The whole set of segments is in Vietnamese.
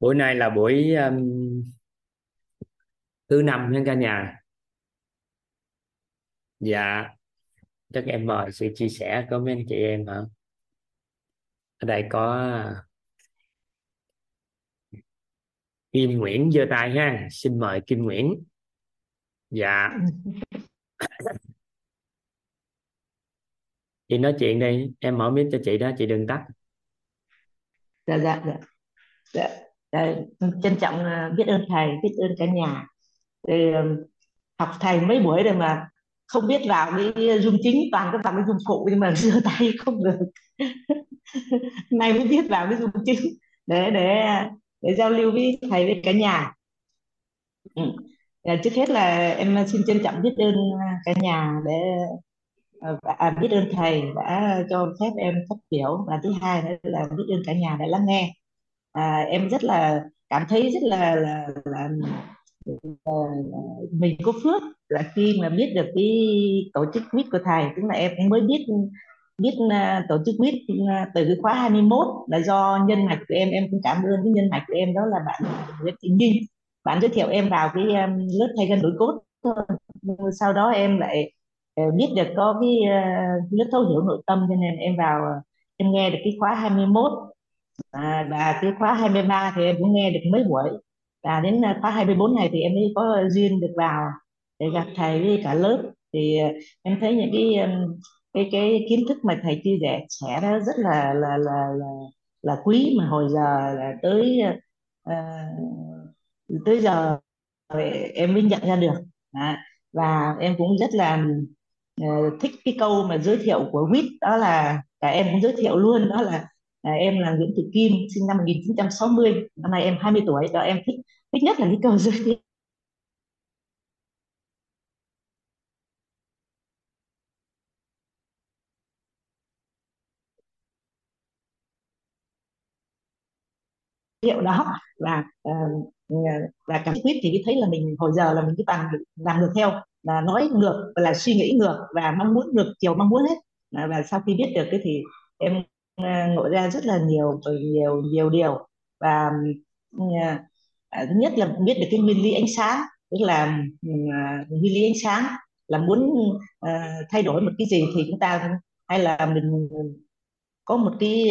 buổi nay là buổi um, thứ năm nha cả nhà. Dạ chắc em mời sự chia sẻ của mấy anh chị em hả? Ở đây có Kim Nguyễn giơ tay ha xin mời Kim Nguyễn. Dạ. Chị nói chuyện đi em mở mic cho chị đó chị đừng tắt. Dạ dạ dạ, dạ trân trọng à, biết ơn thầy biết ơn cả nhà. Thì, ờ, học thầy mấy buổi rồi mà không biết vào cái dung chính toàn các bạn cái dung phụ nhưng mà giơ tay không được. Nay mới biết vào cái dung chính để để để giao lưu với thầy với cả nhà. Ừ. Trước hết là em xin trân trọng biết ơn à, cả nhà để à, à, biết ơn thầy đã cho phép em phát biểu. Và thứ hai nữa là biết ơn cả nhà đã lắng nghe à, em rất là cảm thấy rất là là, là, là mình có phước là khi mà biết được cái tổ chức quýt của thầy. Tức là em cũng mới biết biết uh, tổ chức quýt uh, từ cái khóa 21 là do nhân mạch của em. Em cũng cảm ơn cái nhân mạch của em đó là bạn Nguyễn Thị Ninh bạn giới thiệu em vào cái um, lớp thay gân đổi cốt sau đó em lại uh, biết được có cái uh, lớp thấu hiểu nội tâm cho nên em vào em nghe được cái khóa 21 à, và cái khóa 23 thì em cũng nghe được mấy buổi. Và đến à, khóa 24 này thì em mới có duyên được vào để gặp thầy với cả lớp. Thì à, em thấy những cái cái cái kiến thức mà thầy chia sẻ sẻ đó rất là là là là là quý mà hồi giờ là tới uh, tới giờ em mới nhận ra được. À, và em cũng rất là uh, thích cái câu mà giới thiệu của Wit đó là cả em cũng giới thiệu luôn đó là à, em là Nguyễn Thị Kim sinh năm 1960 năm nay em 20 tuổi đó em thích thích nhất là cái câu giới thiệu hiệu đó. Và ờ, và cảm quyết thì thấy là mình hồi giờ là mình cứ toàn làm được theo là nói ngược là suy nghĩ ngược và mong muốn ngược chiều mong muốn hết. Và sau khi biết được cái thì em Ờ, ngộ ra rất là nhiều nhiều nhiều điều. Và à, à, nhất là biết được cái nguyên lý ánh sáng tức là à, nguyên lý ánh sáng là muốn ờ, thay đổi một cái gì thì chúng ta hay là mình có một cái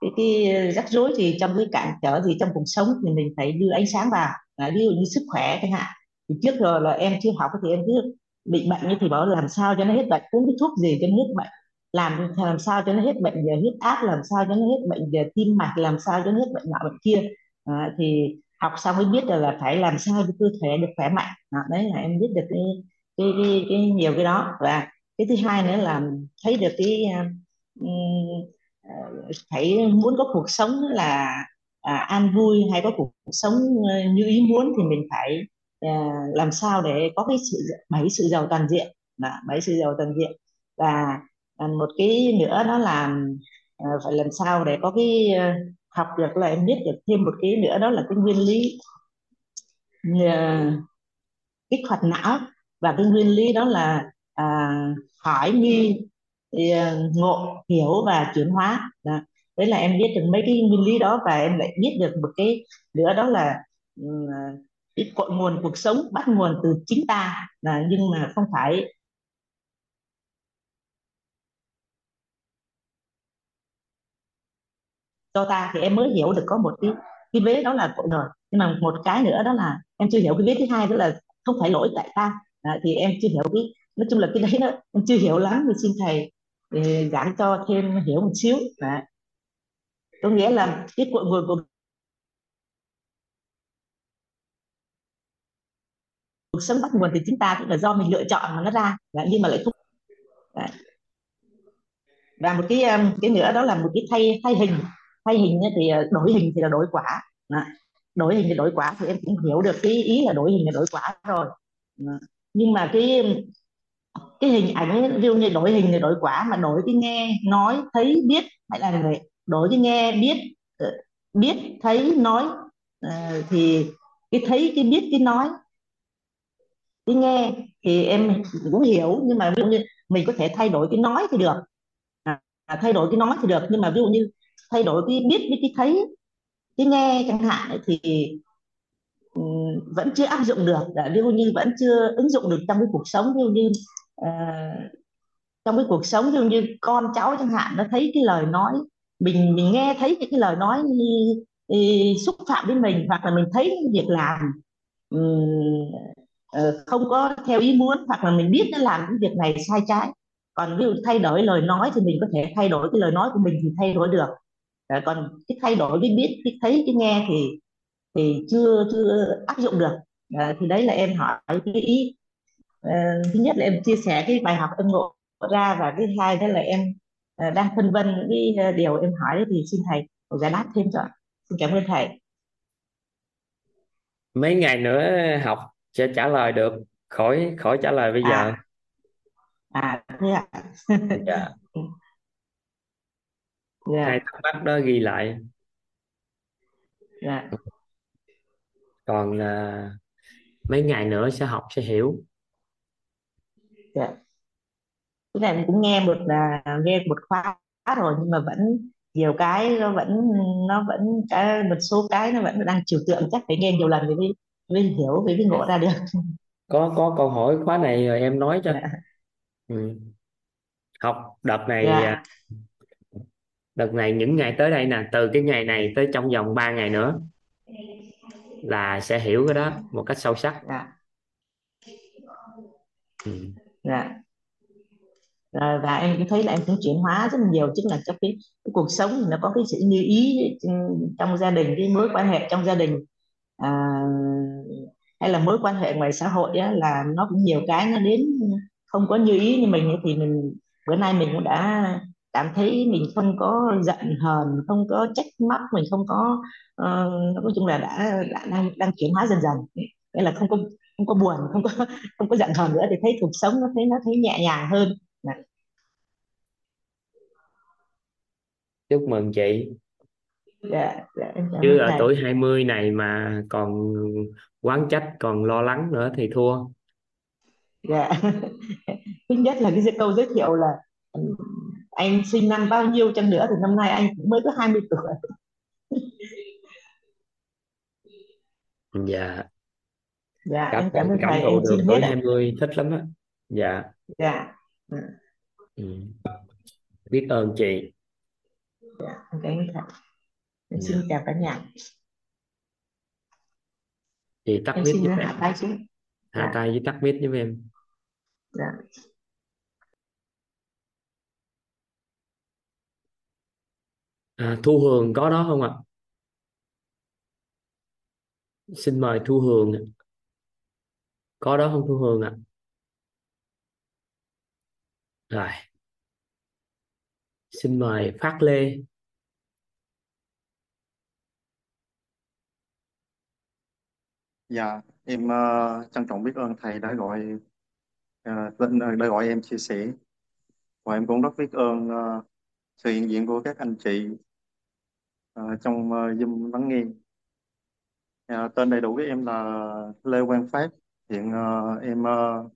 cái cái rắc rối gì trong cái cản trở gì trong cuộc sống thì mình phải đưa ánh sáng vào. À, ví dụ như sức khỏe chẳng hạn thì trước rồi là em chưa học thì em cứ bị bệnh như thì bảo làm sao cho nó hết bệnh uống cái thuốc gì cho nó hết bệnh làm làm sao cho nó hết bệnh về huyết áp làm sao cho nó hết bệnh về tim mạch làm sao cho nó hết bệnh nọ bệnh kia. À, thì học xong mới biết được là phải làm sao cho cơ thể được khỏe mạnh. À, đấy là em biết được cái cái, cái, cái nhiều cái đó. Và cái thứ hai nữa là thấy được cái um, thấy muốn có cuộc sống là à, an vui hay có cuộc sống ờ, như ý muốn thì mình phải à, làm sao để có cái sự bảy sự giàu toàn diện. Là bảy sự giàu toàn diện. Và à, một cái nữa đó là à, phải làm sao để có cái à, học được là em biết được thêm một cái nữa đó là cái nguyên lý à, kích hoạt não. Và cái nguyên lý đó là à, hỏi nghi ngộ hiểu và chuyển hóa. Đó. đấy là em biết được mấy cái nguyên lý đó và em lại biết được một cái nữa đó là ừ, cái cội nguồn cuộc sống bắt nguồn từ chính ta. Là nhưng mà không phải cho ta thì em mới hiểu được có một cái cái vế đó là cội rồi nhưng mà một cái nữa đó là em chưa hiểu cái vế thứ hai đó là không phải lỗi tại ta. À, thì em chưa hiểu cái nói chung là cái đấy đó em chưa hiểu lắm. Thì xin thầy thì giảng cho thêm hiểu một xíu. À. có nghĩa là cái cội nguồn của cuộc sống bắt nguồn từ chúng ta cũng là do mình lựa chọn mà nó ra. Đấy, nhưng mà lại không. Đấy. và một cái um, cái nữa đó là một cái thay thay hình thay hình thì ờ, đổi hình thì là đổi quả. Đổi hình thì đổi quả thì em cũng hiểu được cái ý là đổi hình là đổi quả rồi. Nhưng mà cái cái hình ảnh ví dụ như đổi hình thì đổi quả mà đổi cái nghe nói thấy biết hay là người đổi cái nghe biết ờ, biết thấy nói ờ, thì cái thấy cái biết cái nói cái nghe thì em cũng hiểu. Nhưng mà ví dụ như mình có thể thay đổi cái nói thì được. À, thay đổi cái nói thì được. Nhưng mà ví dụ như thay đổi cái biết với cái thấy cái nghe chẳng hạn ấy thì ừ, vẫn chưa áp dụng được. Đã ví dụ như vẫn chưa ứng dụng được trong cái cuộc sống ví dụ như uh, trong cái cuộc sống ví dụ như con cháu chẳng hạn nó thấy cái lời nói mình mình nghe thấy những cái lời nói như, như, xúc phạm đến mình hoặc là mình thấy những việc làm um, không có theo ý muốn hoặc là mình biết nó làm những việc này sai trái. Còn ví dụ thay đổi lời nói thì mình có thể thay đổi cái lời nói của mình thì thay đổi được. Ờ, còn cái thay đổi cái biết cái thấy cái nghe thì thì chưa chưa áp dụng được. Ờ, thì đấy là em hỏi cái ý. Ờ, thứ nhất là em chia sẻ cái bài học em ngộ ra và cái hai đó là em ờ, đang phân vân những cái ờ, điều em hỏi đấy thì xin thầy giải đáp thêm cho xin cảm ơn thầy. Mấy ngày nữa học sẽ trả lời được. Khỏi khỏi trả lời bây giờ. À à thế ạ. Dạ hai dạ thắc mắc đó ghi lại. Dạ. Còn à, mấy ngày nữa sẽ học sẽ hiểu. Dạ. Cái này mình cũng nghe một là nghe một khóa rồi nhưng mà vẫn nhiều cái nó vẫn nó vẫn cái một số cái nó vẫn đang trừu tượng. Chắc phải nghe nhiều lần mới mới hiểu mới mới ngộ ra được. Có có câu hỏi khóa này rồi em nói cho. Dạ. Ừ. học đợt này à, dạ đợt này những ngày tới đây nè từ cái ngày này tới trong vòng 3 ngày nữa là sẽ hiểu cái đó một cách sâu sắc. Dạ. Ừ. dạ. Rồi, và em cũng thấy là em cũng chuyển hóa rất là nhiều tức là trong cái, cái cuộc sống nó có cái sự như ý ừ, trong gia đình cái mối quan hệ trong gia đình. À, hay là mối quan hệ ngoài xã hội á, là nó cũng nhiều cái nó đến không có như ý như mình thì mình bữa nay mình cũng đã cảm thấy mình không có giận hờn không có trách móc mình không có uh, nói chung là đã, đã đang đang chuyển hóa dần dần. Nghĩa là không có không có buồn không có không có giận hờn nữa thì thấy cuộc sống nó thấy nó thấy nhẹ nhàng hơn. Dạ. chúc mừng chị. Dạ dạ chứ ở thầy. tuổi 20 này mà còn quán trách còn lo lắng nữa thì thua. Dạ. Thứ nhất là cái câu giới thiệu là anh sinh năm bao nhiêu chăng nữa thì năm nay anh cũng mới có 20 tuổi. Dạ. Dạ cảm em cảm ơn cảm thầy thụ em được xin hết ạ. 20 thích lắm á. Dạ. Dạ. Ừ. biết ơn chị. Dạ em cảm ơn thầy. Em xin dạ. chào cả nhà. Chị tắt em mic xin giúp hạ em. tay xuống. Hạ dạ. tay với tắt mic giúp em. Dạ à, Thu Hường có đó không ạ? Xin mời Thu Hường ạ. có đó không Thu Hường ạ? Rồi. Xin mời Phát Lê. Dạ, em uh, trân trọng biết ơn thầy đã gọi uh, đã gọi em chia sẻ. Và em cũng rất biết ơn uh, sự hiện diện của các anh chị uh, trong uh, Zoom lắng nghe. Uh, tên đầy đủ của em là Lê Quang Phát. Hiện uh, em uh,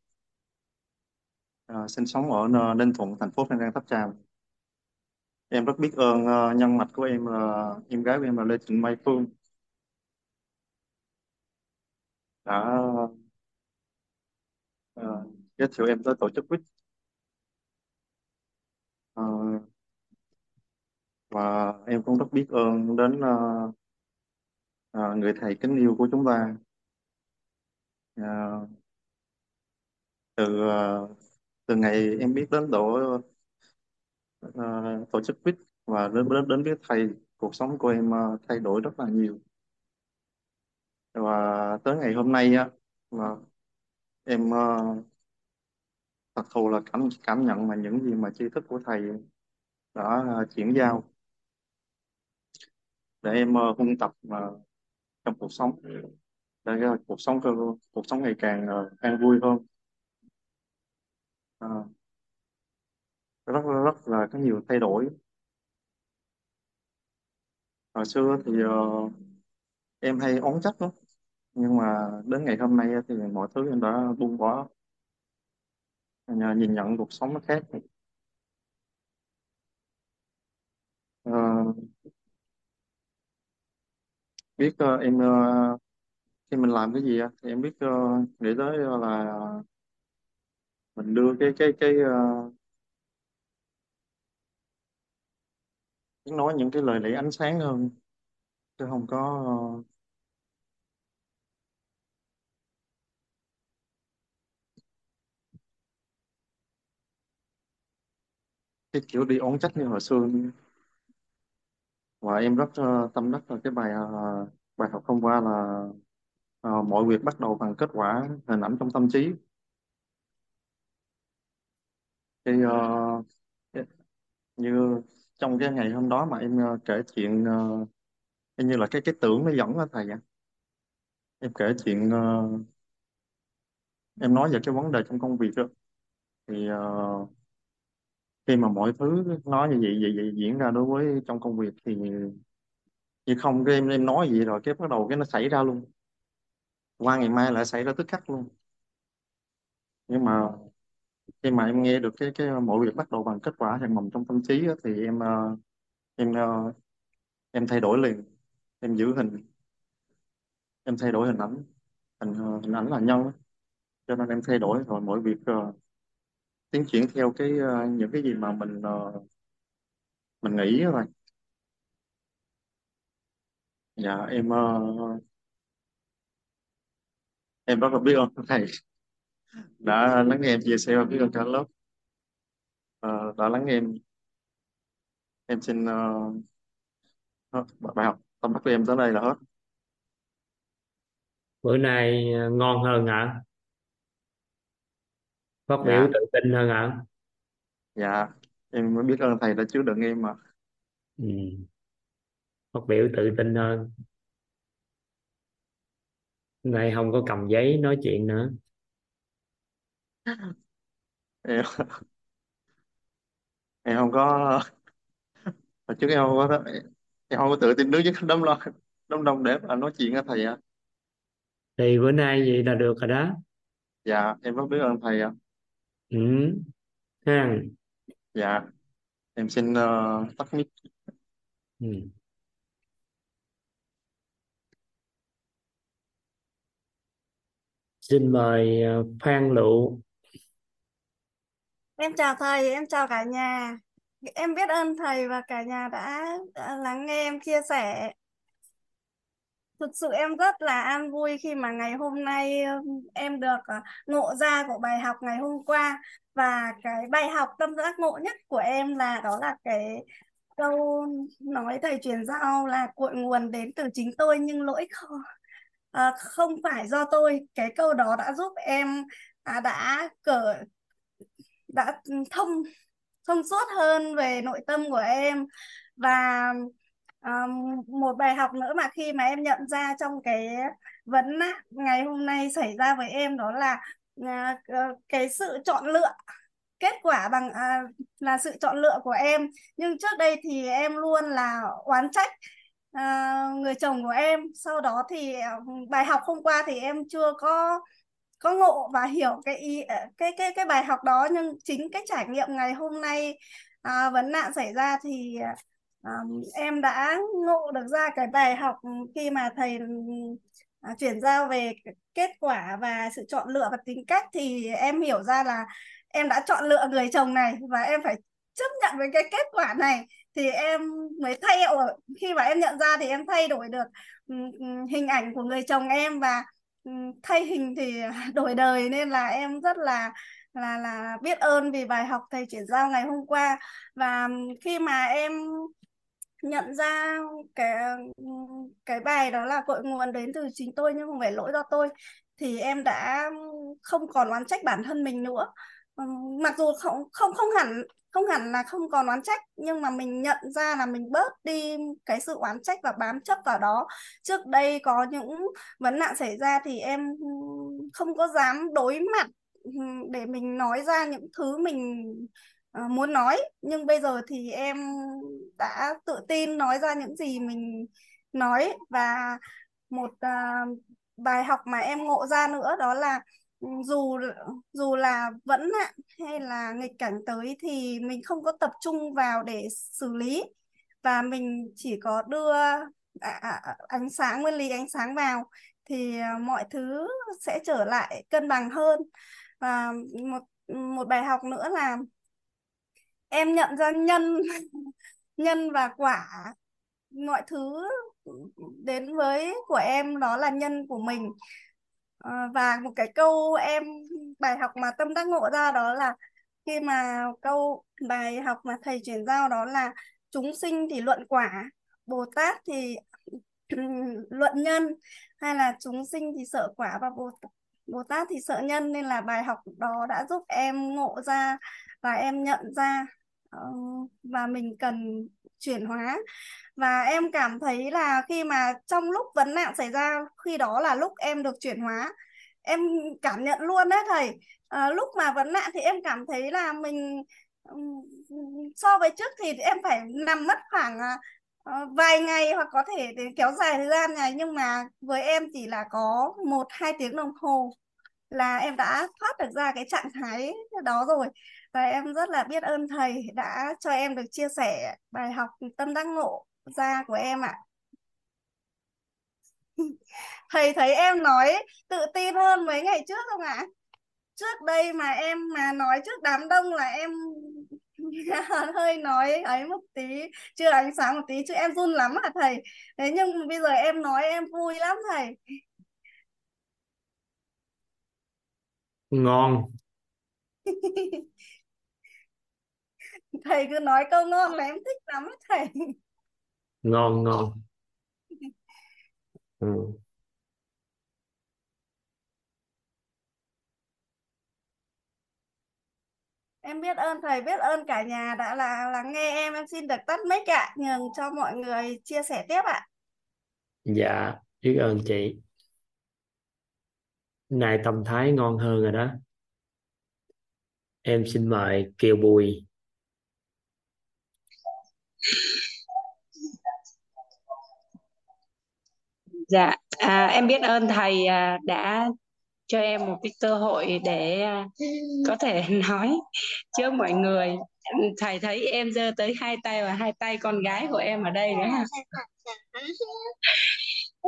uh, sinh sống ở Ninh Thuận, thành phố Phan Rang Tháp Chàm. Em rất biết ơn uh, nhân mạch của em là em gái của em là Lê Trịnh Mai Phương đã uh, giới thiệu em tới tổ chức quýt và em cũng rất biết ơn đến ờ, ờ, người thầy kính yêu của chúng ta. Ờ, từ ờ, từ ngày em biết đến tổ ờ, tổ chức quýt và đến đến đến với thầy cuộc sống của em ờ, thay đổi rất là nhiều. Và tới ngày hôm nay á mà em ờ, thật thù là cảm cảm nhận mà những gì mà tri thức của thầy đã ờ, chuyển giao để em ờ, huân tập uh, trong cuộc sống. Để uh, cuộc sống cuộc sống ngày càng uh, an vui hơn. Uh, rất rất là có nhiều thay đổi. Hồi xưa thì uh, em hay oán trách lắm. Nhưng mà đến ngày hôm nay thì mọi thứ em đã buông bỏ. Nhờ nhìn nhận cuộc sống nó khác Ờ, biết ờ, em ờ, khi mình làm cái gì á, thì em biết ờ, nghĩ tới ờ, là mình đưa cái cái cái uh, nói những cái lời lẽ ánh sáng hơn chứ không có ờ, cái kiểu đi oán trách như hồi xưa và em rất ờ, tâm đắc là cái bài ờ, bài học hôm qua là ờ, mọi việc bắt đầu bằng kết quả hình ảnh trong tâm trí. Thì ờ, cái- như trong cái ngày hôm đó mà em ờ, kể chuyện ờ, y như là cái cái tưởng nó dẫn á thầy ạ. Em kể chuyện ờ, em nói về cái vấn đề trong công việc đó thì ờ, khi mà mọi thứ nó như vậy, vậy, vậy diễn ra đối với trong công việc thì như không cái em em nói gì rồi cái bắt đầu cái nó xảy ra luôn. Qua ngày mai lại xảy ra tức khắc luôn. Nhưng mà khi mà em nghe được cái cái mọi việc bắt đầu bằng kết quả hằng mầm trong tâm trí á, thì em ờ, em ờ, em thay đổi liền. Em giữ hình. Em thay đổi hình ảnh. Hình, ờ, hình ảnh là nhân á. cho nên em thay đổi rồi mọi việc ờ, tiến triển theo cái ờ, những cái gì mà mình ờ, mình nghĩ rồi dạ em ờ, em rất là biết ơn thầy. Đã lắng nghe em chia sẻ và biết ơn cả lớp. Ờ, đã lắng nghe em. Em xin ờ, ờ hết bài học. Tâm đắc của em tới đây là hết. Bữa nay ờ, ngon hơn hả? Phát biểu dạ tự tin hơn hả? Dạ em mới biết ơn thầy đã chứa đựng em mà. Ừ. phát biểu tự tin hơn. Nay không có cầm giấy nói chuyện nữa. Em, em không có hồi trước em không có em không có tự tin đứng với đám lo đám đông để mà nói chuyện á thầy ạ. Thì bữa nay vậy là được rồi đó. Dạ em rất biết ơn thầy ạ ừ. ha dạ em xin uh, tắt mic ừ. xin mời ờ, Phan Lụ Em chào thầy, em chào cả nhà. Em biết ơn thầy và cả nhà đã, đã lắng nghe em chia sẻ. Thực sự em rất là an vui khi mà ngày hôm nay em được ờ, ngộ ra của bài học ngày hôm qua. Và cái bài học tâm giác ngộ nhất của em là đó là cái câu nói thầy truyền giao là cội nguồn đến từ chính tôi nhưng lỗi không, à, ờ, không phải do tôi. Cái câu đó đã giúp em à, đã cởi đã thông thông suốt hơn về nội tâm của em và um, một bài học nữa mà khi mà em nhận ra trong cái vấn nạn ngày hôm nay xảy ra với em đó là uh, cái sự chọn lựa kết quả bằng uh, là sự chọn lựa của em. Nhưng trước đây thì em luôn là oán trách uh, người chồng của em. Sau đó thì uh, bài học hôm qua thì em chưa có có ngộ và hiểu cái ý ờ, cái cái cái bài học đó. Nhưng chính cái trải nghiệm ngày hôm nay à, vấn nạn xảy ra thì um, em đã ngộ được ra cái bài học khi mà thầy à, chuyển giao về kết quả và sự chọn lựa và tính cách thì em hiểu ra là em đã chọn lựa người chồng này và em phải chấp nhận với cái kết quả này thì em mới thay khi mà em nhận ra thì em thay đổi được hình ảnh của người chồng em và thay hình thì đổi đời. Nên là em rất là là là biết ơn vì bài học thầy chuyển giao ngày hôm qua. Và khi mà em nhận ra cái cái bài đó là cội nguồn đến từ chính tôi nhưng không phải lỗi do tôi, thì em đã không còn oán trách bản thân mình nữa. Ừ, mặc dù không không không hẳn không hẳn là không còn oán trách, nhưng mà mình nhận ra là mình bớt đi cái sự oán trách và bám chấp vào đó. Trước đây có những vấn nạn xảy ra thì em không có dám đối mặt ừ, để mình nói ra những thứ mình uh, muốn nói nhưng bây giờ thì em đã tự tin nói ra những gì mình nói. Và một uh, bài học mà em ngộ ra nữa đó là ừ, dù dù là vẫn nạn hay là nghịch cảnh tới thì mình không có tập trung vào để xử lý. Và mình chỉ có đưa à, à, à ánh sáng nguyên lý ánh sáng vào thì ờ, mọi thứ sẽ trở lại cân bằng hơn. Và một một bài học nữa là em nhận ra nhân nhân và quả, mọi thứ đến với của em đó là nhân của mình. Ờ, và một cái câu em, bài học mà tâm đắc ngộ ra đó là khi mà câu bài học mà thầy chuyển giao đó là chúng sinh thì luận quả, Bồ Tát thì luận nhân, hay là chúng sinh thì sợ quả và Bồ Bồ Tát thì sợ nhân. Nên là bài học đó đã giúp em ngộ ra và em nhận ra Ờ, và mình cần chuyển hóa. Và em cảm thấy là khi mà trong lúc vấn nạn xảy ra khi đó là lúc em được chuyển hóa. Em cảm nhận luôn đấy thầy. À, lúc mà vấn nạn thì em cảm thấy là mình so với trước thì em phải nằm mất khoảng ờ, vài ngày hoặc có thể để kéo dài thời gian này nhưng mà với em chỉ là có một hai tiếng đồng hồ là em đã thoát được ra cái trạng thái đó rồi và em rất là biết ơn thầy đã cho em được chia sẻ bài học tâm đắc ngộ ra của em ạ. Thầy thấy em nói tự tin hơn mấy ngày trước không ạ? Trước đây mà em mà nói trước đám đông là em hơi nói ấy một tí chưa ánh sáng một tí chứ em run lắm hả thầy. Thế nhưng bây giờ em nói em vui lắm thầy. Ngon thầy cứ nói câu ngon là em thích lắm thầy. Ngon ngon. Ừ. em biết ơn thầy biết ơn cả nhà đã là lắng nghe em. Em xin được tắt mic ạ. Nhường cho mọi người chia sẻ tiếp ạ. Dạ biết ơn chị. Này tâm thái ngon hơn rồi đó. Em xin mời Kiều Bùi Dạ, à, em biết ơn thầy à, đã cho em một cái cơ hội để à, có thể nói trước mọi người. Thầy thấy em giơ tới hai tay và hai tay con gái của em ở đây nữa.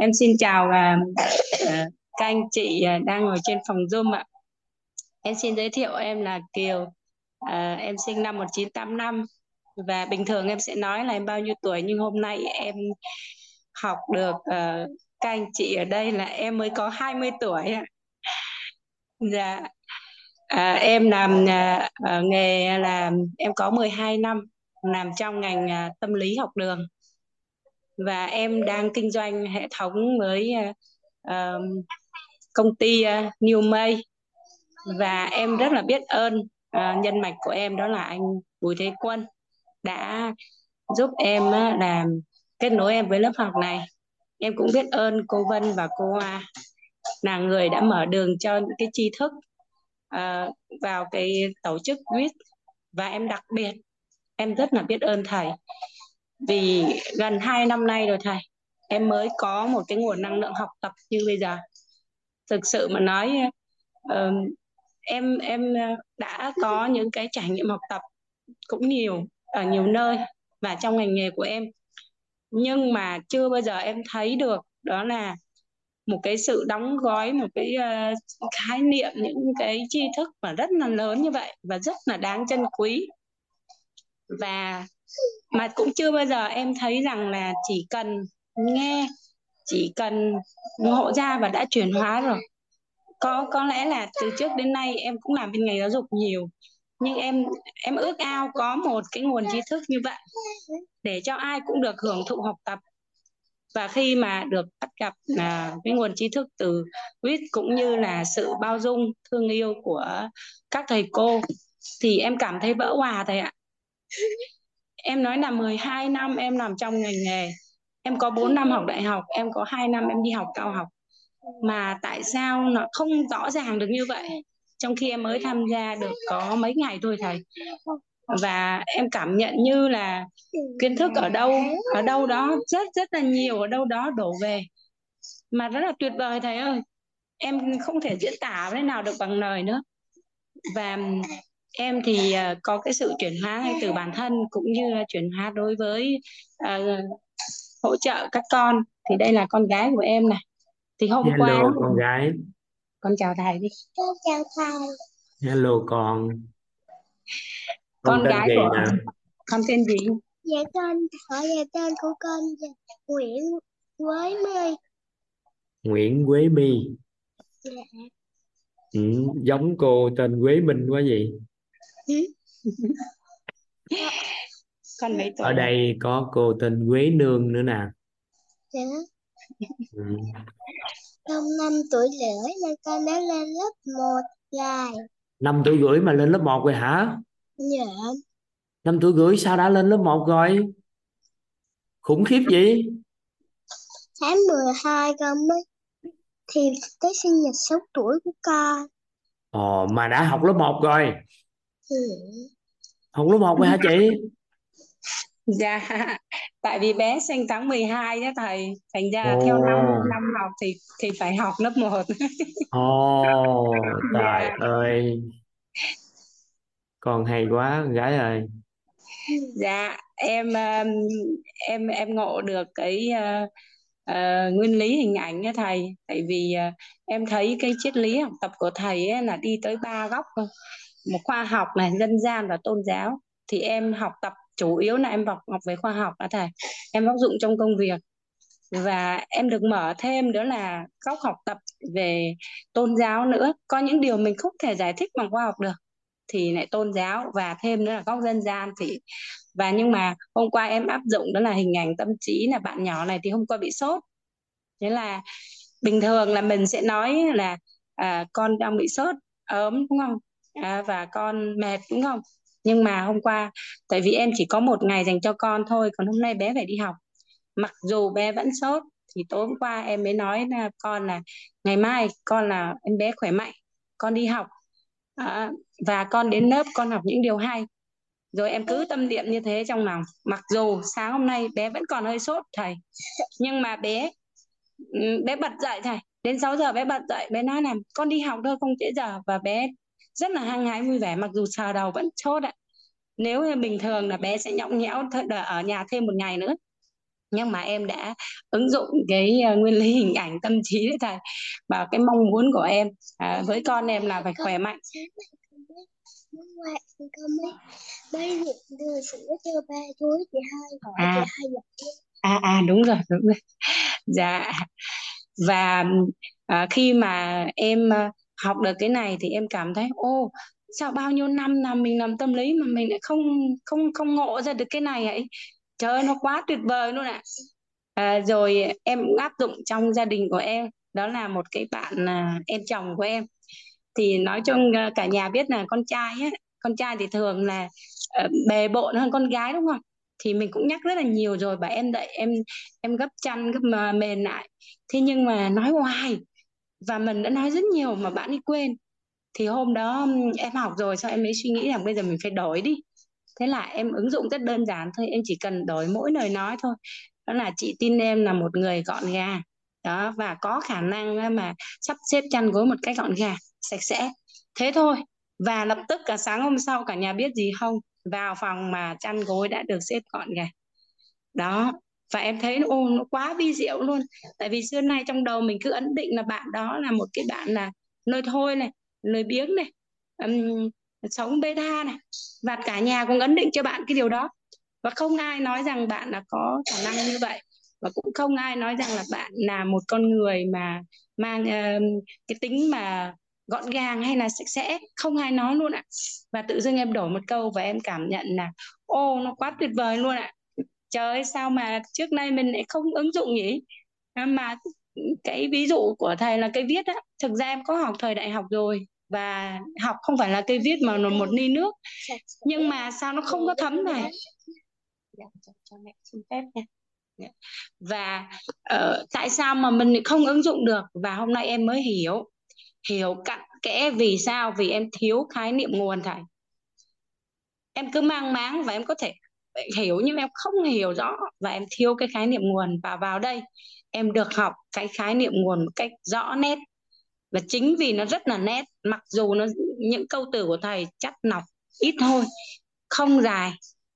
Em xin chào à, à, các anh chị à, đang ngồi trên phòng Zoom ạ. Em xin giới thiệu em là Kiều. À, em sinh năm 1985 và bình thường em sẽ nói là em bao nhiêu tuổi nhưng hôm nay em học được uh, các anh chị ở đây là em mới có 20 tuổi. Dạ. À, em làm uh, nghề là em có 12 năm làm trong ngành uh, tâm lý học đường và em đang kinh doanh hệ thống với uh, công ty uh, New May và em rất là biết ơn uh, nhân mạch của em đó là anh Bùi Thế Quân đã giúp em làm kết nối em với lớp học này. Em cũng biết ơn cô Vân và cô Hoa là người đã mở đường cho những cái tri thức uh, vào cái tổ chức quýt và em đặc biệt em rất là biết ơn thầy. Vì gần hai năm nay rồi thầy em mới có một cái nguồn năng lượng học tập như bây giờ. Thực sự mà nói uh, em em ờ, đã có những cái trải nghiệm học tập cũng nhiều ở nhiều nơi và trong ngành nghề của em. Nhưng mà chưa bao giờ em thấy được đó là một cái sự đóng gói một cái uh, khái niệm những cái tri thức mà rất là lớn như vậy và rất là đáng trân quý. Và mà cũng chưa bao giờ em thấy rằng là chỉ cần nghe chỉ cần ngộ ra và đã chuyển hóa rồi. Có có lẽ là từ trước đến nay em cũng làm bên ngành giáo dục nhiều nhưng em em ước ao có một cái nguồn tri thức như vậy để cho ai cũng được hưởng thụ học tập. Và khi mà được bắt gặp là cái nguồn tri thức từ quýt cũng như là sự bao dung, thương yêu của các thầy cô, thì em cảm thấy vỡ hòa thầy ạ. Em nói là 12 năm em làm trong ngành nghề. Em có 4 năm học đại học, em có 2 năm em đi học cao học. Mà tại sao nó không rõ ràng được như vậy? Trong khi em mới tham gia được có mấy ngày thôi thầy. Và em cảm nhận như là kiến thức ở đâu ở đâu đó rất rất là nhiều ở đâu đó đổ về. Mà rất là tuyệt vời thầy ơi. Em không thể diễn tả thế nào được bằng lời nữa. Và em thì uh, có cái sự chuyển hóa ngay từ bản thân cũng như là chuyển hóa đối với uh, hỗ trợ các con. Thì đây là con gái của em này. Thì hôm qua hello con gái con chào thầy đi Con chào thầy. hello con con con gái của nè con tên gì Dạ con hỏi về tên của con là Nguyễn Quế My. Nguyễn Quế My Dạ. ừ, giống cô tên Quế Minh quá gì con mấy tuổi ở đây có cô tên Quế Nương nữa nè Dạ. ừ. Trong năm tuổi rưỡi nên con đã lên lớp 1 rồi. năm tuổi rưỡi mà lên lớp 1 rồi hả Dạ. năm tuổi rưỡi sao đã lên lớp 1 rồi khủng khiếp gì Tháng 12 con mới thì tới sinh nhật 6 tuổi của con. Ồ, mà đã học lớp 1 rồi Ừ. học lớp 1 rồi hả chị dạ tại vì bé sinh tháng 12 á thầy. Thành ra theo năm ồ. năm học thì thì phải học lớp 1 ồ trời dạ ơi. Con hay quá con gái ơi. Dạ em um, em em ngộ được cái uh, uh, nguyên lý hình ảnh á thầy. Tại vì uh, em thấy cái triết lý học tập của thầy ấy là đi tới ba góc một khoa học này dân gian và tôn giáo. Thì em học tập chủ yếu là em học học về khoa học đó thầy. Em áp dụng trong công việc. Và em được mở thêm đó là góc học tập về tôn giáo nữa. Có những điều mình không thể giải thích bằng khoa học được thì lại tôn giáo. Và thêm nữa là góc dân gian thì và nhưng mà hôm qua em áp dụng đó là hình ảnh tâm trí là bạn nhỏ này thì hôm qua bị sốt. Thế là bình thường là mình sẽ nói là à, con đang bị sốt ốm đúng không? À, và con mệt đúng không? Nhưng mà hôm qua tại vì em chỉ có một ngày dành cho con thôi còn hôm nay bé phải đi học. Mặc dù bé vẫn sốt thì tối hôm qua em mới nói là con là ngày mai con là em bé khỏe mạnh con đi học. À, và con đến lớp con học những điều hay. Rồi em cứ tâm niệm như thế trong lòng. Mặc dù sáng hôm nay bé vẫn còn hơi sốt thầy. Nhưng mà bé ừ, bé bật dậy thầy. Đến 6 giờ bé bật dậy bé nói là con đi học thôi không trễ giờ. Và bé rất là hăng hái vui vẻ mặc dù sờ đầu vẫn sốt ạ. Nếu như bình thường là bé sẽ nhõng nhẽo ở nhà thêm một ngày nữa. Nhưng mà em đã ứng dụng cái uh, nguyên lý hình ảnh tâm trí đấy thầy và cái mong muốn của em. À, với con em là phải khỏe mạnh. À. à à đúng rồi đúng rồi. Dạ. Và à, khi mà em à, học được cái này thì em cảm thấy ô sao bao nhiêu năm làm mình làm tâm lý mà mình lại không không không ngộ ra được cái này ấy? Trời ơi nó quá tuyệt vời luôn ạ. À, rồi em cũng áp dụng trong gia đình của em đó là một cái bạn à, em chồng của em. Thì nói cho à, cả nhà biết là con trai ấy, con trai thì thường là uh, bề bộn hơn con gái đúng không? Thì mình cũng nhắc rất là nhiều rồi bà em đậy em em gấp chăn gấp mềm mền lại. Thế nhưng mà nói hoài và mình đã nói rất nhiều mà bạn ấy quên. Thì hôm đó em học rồi, sao em mới suy nghĩ rằng bây giờ mình phải đổi đi. Thế là em ứng dụng rất đơn giản thôi, em chỉ cần đổi mỗi lời nói thôi. Đó là chị tin em là một người gọn gàng đó, và có khả năng mà sắp xếp chăn gối một cách gọn gàng sạch sẽ. Thế thôi. Và lập tức cả sáng hôm sau cả nhà biết gì không? Vào phòng mà chăn gối đã được xếp gọn gàng. Đó và em thấy ô nó quá vi diệu luôn. Tại vì xưa nay trong đầu mình cứ ấn định là bạn đó là một cái bạn là lôi thôi này lười biếng này um, sống bê tha này. Và cả nhà cũng ấn định cho bạn cái điều đó. Và không ai nói rằng bạn là có khả năng như vậy. Và cũng không ai nói rằng là bạn là một con người mà mang uh, cái tính mà gọn gàng hay là sạch sẽ. Không ai nói luôn ạ. Và tự dưng em đổi một câu và em cảm nhận là ô nó quá tuyệt vời luôn ạ trời ơi sao mà trước nay mình lại không ứng dụng nhỉ? À, mà cái ví dụ của thầy là cây viết á thực ra em có học thời đại học rồi và học không phải là cây viết mà là một ly nước. Nhưng mà sao nó không có thấm này? Và uh, tại sao mà mình không ứng dụng được? Và hôm nay em mới hiểu hiểu cặn kẽ vì sao? Vì em thiếu khái niệm nguồn thầy. Em cứ mang máng và em có thể hiểu, nhưng em không hiểu rõ và em thiếu cái khái niệm nguồn. Và vào đây, em được học cái khái niệm nguồn một cách rõ nét. Và chính vì nó rất là nét, mặc dù nó, những câu từ của thầy chắc nọc ít thôi, không dài,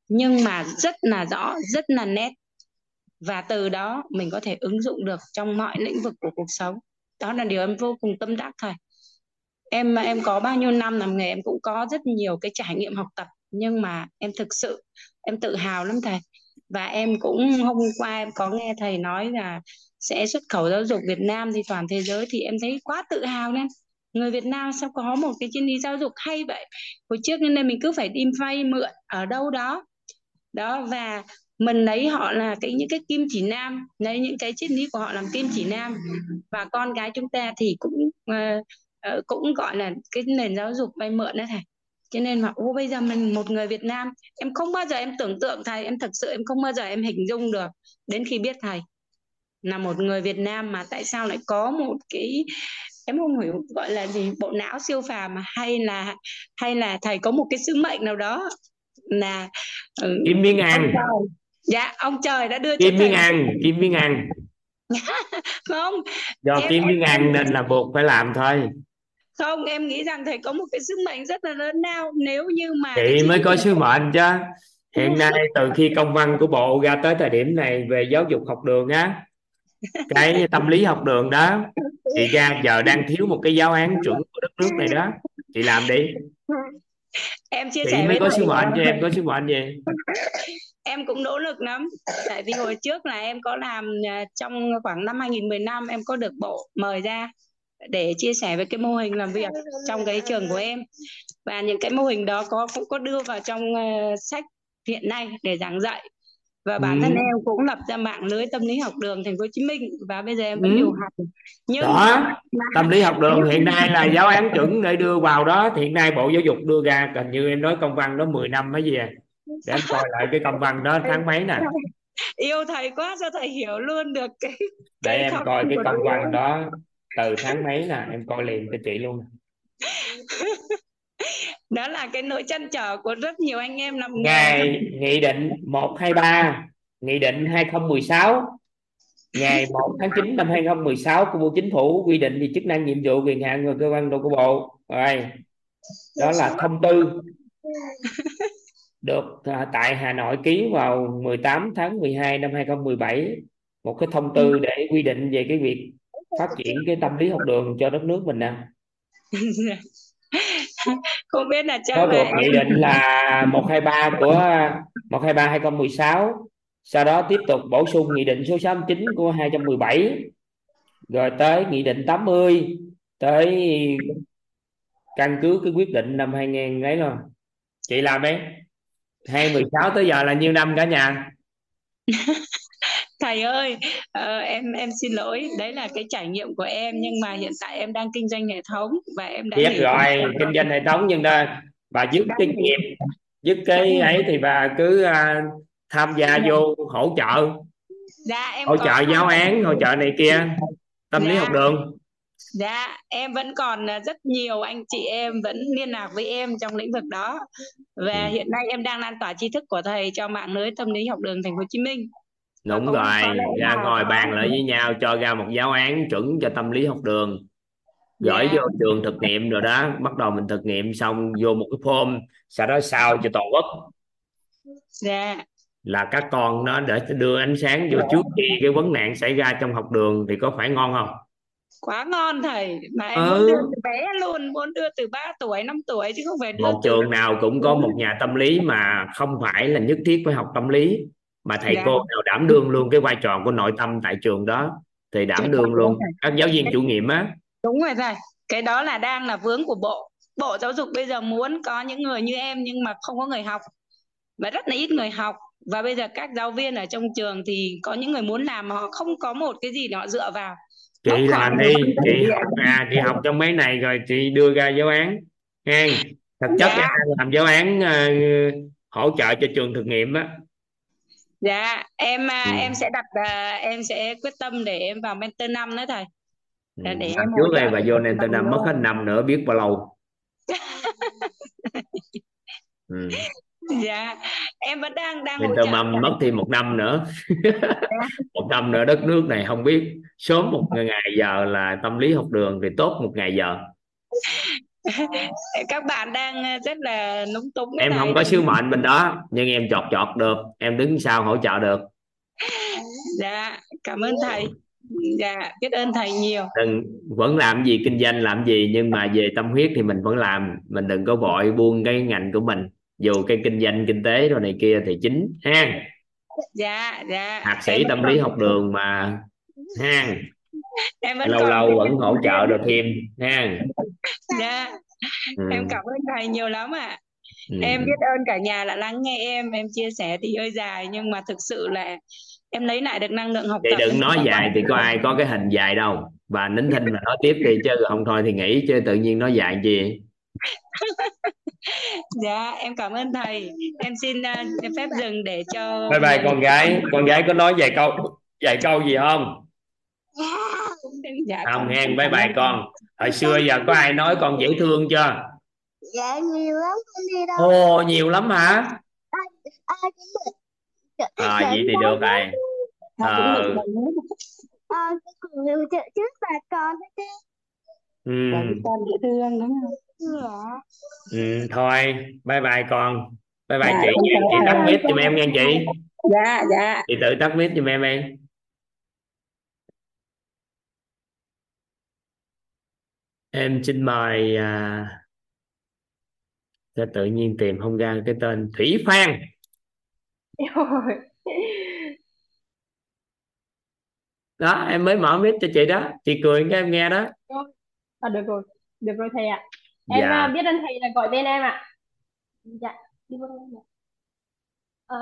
nhưng mà rất là rõ, rất là nét. Và từ đó mình có thể ứng dụng được trong mọi lĩnh vực của cuộc sống. Đó là điều em vô cùng tâm đắc thầy. Em em có bao nhiêu năm làm nghề, em cũng có rất nhiều cái trải nghiệm học tập, nhưng mà em thực sự em tự hào lắm thầy. Và em cũng hôm qua em có nghe thầy nói là sẽ xuất khẩu giáo dục Việt Nam thì toàn thế giới thì em thấy quá tự hào nên. Người Việt Nam sao có một cái chuyên đi giáo dục hay vậy? Hồi trước nên mình cứ phải đi vay mượn ở đâu đó. Đó và mình lấy họ là cái những cái kim chỉ nam lấy những cái triết lý của họ làm kim chỉ nam. Và con gái chúng ta thì cũng uh, cũng gọi là cái nền giáo dục vay mượn đó thầy cho nên mà ô bây giờ mình một người Việt Nam em không bao giờ em tưởng tượng thầy em thật sự em không bao giờ em hình dung được. Đến khi biết thầy là một người Việt Nam mà tại sao lại có một cái em không hiểu gọi là gì bộ não siêu phàm hay là hay là thầy có một cái sứ mệnh nào đó là ừ, Kim Miên An. dạ ông trời đã đưa Kim Miên An Kim Miên An. Không do em, Kim Miên An nên là buộc phải làm thôi không em nghĩ rằng thầy có một cái sứ mệnh rất là lớn lao. Nếu như mà chị mới có sứ mệnh chứ. hiện nay từ khi công văn của bộ ra tới thời điểm này về giáo dục học đường á cái tâm lý học đường đó chị ra giờ đang thiếu một cái giáo án chuẩn của đất nước này đó. Chị làm đi. Em chia chị sẻ mới có sứ mệnh cho em có sứ mệnh gì? Em cũng nỗ lực lắm. Tại vì hồi trước là em có làm à, trong khoảng năm 2015 em có được bộ mời ra để chia sẻ về cái mô hình làm việc trong cái trường của em. Và những cái mô hình đó có cũng có đưa vào trong uh, sách hiện nay để giảng dạy. Và bản ừ. thân em cũng lập ra mạng lưới tâm lý học đường thành phố Hồ Chí Minh và bây giờ em vẫn ừ. điều hành. Nhưng đó tâm lý học đường hiện nay là giáo án chuẩn để đưa vào đó. Thì hiện nay bộ giáo dục đưa ra gần như em nói công văn đó 10 năm mới gì à? Để em coi lại cái công văn đó tháng mấy nè? Yêu thầy quá sao thầy hiểu luôn được cái, cái để em coi cái công văn đó từ tháng mấy nè em coi liền cho chị luôn. Đó là cái nỗi chăn trở của rất nhiều anh em làm ngày nghị định 123 nghị định 2016 ngày 1 tháng 9 năm 2016 của Bộ Chính phủ quy định về chức năng nhiệm vụ quyền hạn và cơ quan đầu của bộ. Rồi đó là thông tư. Được à, tại Hà Nội ký vào 18 tháng 12 năm 2017 một cái thông tư để quy định về cái việc phát triển cái tâm lý học đường cho đất nước mình nè. Không biết là chắc có thuộc nghị định là 123 của 123 2016 sau đó tiếp tục bổ sung nghị định số 69 của 217 rồi tới nghị định 80 tới căn cứ cái quyết định năm 2000 ấy rồi. Chị làm đấy 2016 tới giờ là nhiêu năm cả nhà thầy ơi uh, em em xin lỗi đấy là cái trải nghiệm của em nhưng mà hiện tại em đang kinh doanh hệ thống và em đã biết rồi kinh doanh hệ thống nhưng đó bà dứt cái nghiệp dứt cái ấy thì bà cứ uh, tham gia dạ. vô hỗ trợ dạ, em hỗ trợ giáo án hỗ trợ này kia tâm dạ. lý học đường Dạ, em vẫn còn à, rất nhiều anh chị em vẫn liên lạc với em trong lĩnh vực đó. Và ừ. hiện nay em đang lan tỏa tri thức của thầy cho mạng lưới tâm lý học đường thành phố Hồ Chí Minh đúng rồi ra ngồi bàn lại với nhau cho ra một giáo án chuẩn cho tâm lý học đường gửi yeah. Dạ. vô trường thực nghiệm rồi đó bắt đầu mình thực nghiệm xong vô một cái form sau đó sao cho toàn quốc yeah. Dạ. là các con nó để đưa ánh sáng vô trước khi cái vấn nạn xảy ra trong học đường thì có phải ngon không quá ngon thầy mà em ừ. muốn đưa từ bé luôn muốn đưa từ 3 tuổi 5 tuổi chứ không phải đưa một từ... trường nào cũng có một nhà tâm lý mà không phải là nhất thiết phải học tâm lý mà thầy dạ. cô nào đảm đương luôn cái vai trò của nội tâm tại trường đó thì đảm đương luôn. các giáo viên chủ nhiệm á. Đúng rồi thầy. Cái đó là đang là vướng của bộ. Bộ giáo dục bây giờ muốn có những người như em nhưng mà không có người học. Và rất là ít người học. Và bây giờ các giáo viên ở trong trường thì có những người muốn làm mà họ không có một cái gì để họ dựa vào. Chị làm đi chị học à chị học trong mấy này rồi chị đưa ra giáo án. Nghe thực chất dạ. làm giáo án uh, hỗ trợ cho trường thực nghiệm á dạ em à, ừ. em sẽ đặt uh, em sẽ quyết tâm để em vào mentor năm nữa thầy ừ. để em trước đây và vô mentor năm mất hết năm nữa biết bao lâu ừ. dạ em vẫn đang đang mentor năm mất thêm một năm nữa một năm nữa đất nước này không biết sớm một ngày giờ là tâm lý học đường thì tốt một ngày giờ các bạn đang ờ, rất là lúng túng em không có sứ mệnh bên đó nhưng em chọt chọt được. Em đứng sau hỗ trợ được. Dạ cảm ơn thầy. Dạ biết ơn thầy nhiều. Đừng vẫn làm gì kinh doanh làm gì nhưng mà về tâm huyết thì mình vẫn làm. Mình đừng có vội buông cái ngành của mình. Dù cái kinh doanh kinh tế rồi này kia thì chính ha. Dạ dạ. Thạc sĩ em tâm lý học đường mà ha em vẫn lâu còn lâu vẫn hỗ trợ được thêm ha? Dạ. Ừ. em cảm ơn thầy nhiều lắm ạ. Ừ. em biết ơn cả nhà đã lắng nghe em em chia sẻ thì hơi dài nhưng mà thực sự là em lấy lại được năng lượng học chị tập đừng nói dài thì có ai có cái hình dài đâu. Và nín thinh mà nói tiếp đi chứ không thôi thì nghỉ chứ tự nhiên nói dài gì dạ em cảm ơn thầy. Em xin uh, phép dừng để cho bye bye con gái. Con gái có nói vài câu vài câu gì không dạ không con bye ơn. con. Hồi xưa giờ có ai nói con dễ thương chưa? Dạ nhiều lắm con đi đâu? Ồ nhiều lắm hả? À vậy thì được rồi. ờ được ý. à, cùng lưu trợ trước bà con hết đấy ừ, Dạ, dạ. Ừ, thôi bye bye con. Bye bye dạ chị chị tắt mic giùm em nha chị. dạ dạ. Chị tự tắt mic giùm em đi em xin mời à, tự nhiên tìm không ra cái tên Thủy Phan đó em mới mở mic cho chị đó chị cười cái em nghe đó À, được rồi, được rồi thầy ạ. Em dạ à, biết ơn thầy là gọi tên em ạ. Dạ, đi vô đây. Ờ,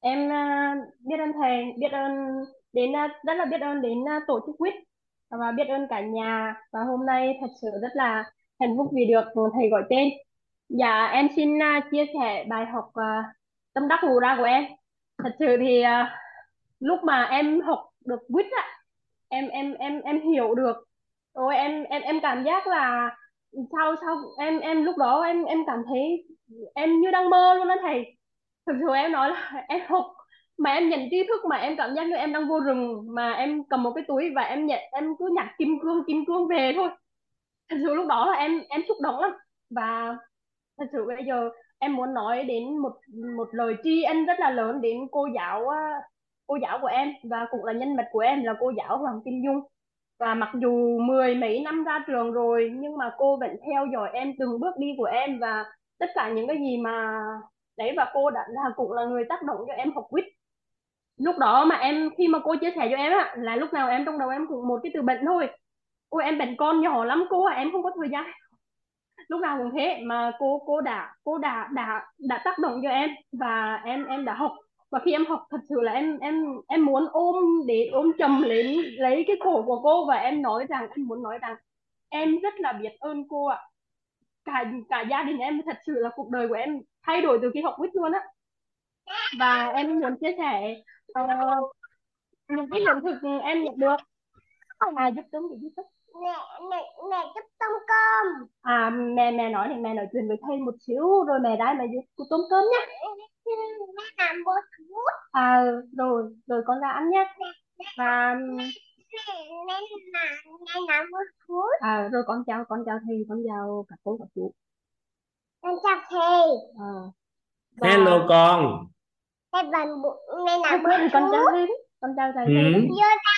em à, biết ơn thầy, biết ơn đến à, rất là biết ơn đến à, tổ chức quýt và biết ơn cả nhà và hôm nay thật sự rất là hạnh phúc vì được thầy gọi tên. Dạ, em xin uh, chia sẻ bài học uh, tâm đắc ngộ ra của em. Thật sự thì uh, lúc mà em học được quýt á, em em em em hiểu được rồi em em em cảm giác là sau sau em em lúc đó em em cảm thấy em như đang mơ luôn đó thầy thực sự em nói là em học mà em nhận tri thức mà em cảm giác như em đang vô rừng, mà em cầm một cái túi và em nhận, em cứ nhặt kim cương kim cương về thôi. Thật sự lúc đó là em em xúc động lắm. Và thật sự bây giờ em muốn nói đến một một lời tri ân rất là lớn đến cô giáo à, cô giáo của em và cũng là nhân vật của em là cô giáo Hoàng Kim Dung. Và mặc dù mười mấy năm ra trường rồi, nhưng mà cô vẫn theo dõi em từng bước đi của em. Và tất cả những cái gì mà đấy, và cô đã là cũng là người tác động cho em học quýt lúc đó mà em, khi mà cô chia sẻ cho em á, là lúc nào em trong đầu em cũng một cái từ bệnh thôi. Ôi, em bệnh con nhỏ lắm cô à em không có thời gian. Lúc nào cũng thế, mà cô cô đã cô đã đã đã tác động cho em và em em đã học. Và khi em học, thật sự là em em em muốn ôm để ôm chầm lấy lấy cái cổ của cô và em nói rằng, em muốn nói rằng, em rất là biết ơn cô ạ. Cả cả gia đình em, thật sự là cuộc đời của em thay đổi từ khi học quýt luôn á. Và em muốn chia sẻ uh, những cái hiện thực em nhận được. À giúp tấm giúp tấm mẹ mẹ mẹ giúp tôm cơm. À mẹ mẹ nói thì mẹ nói chuyện với thầy một xíu rồi mẹ ra mẹ giúp tôm cơm nhé mẹ làm một chút à rồi rồi con ra ăn nhé và mẹ mẹ làm mẹ làm một chút à rồi con chào con chào thầy con chào các cô các chú. Con chào thầy. À, và hello con thầy bằng bộ mẹ à, làm một con chào thầy con chào thầy ừ. chưa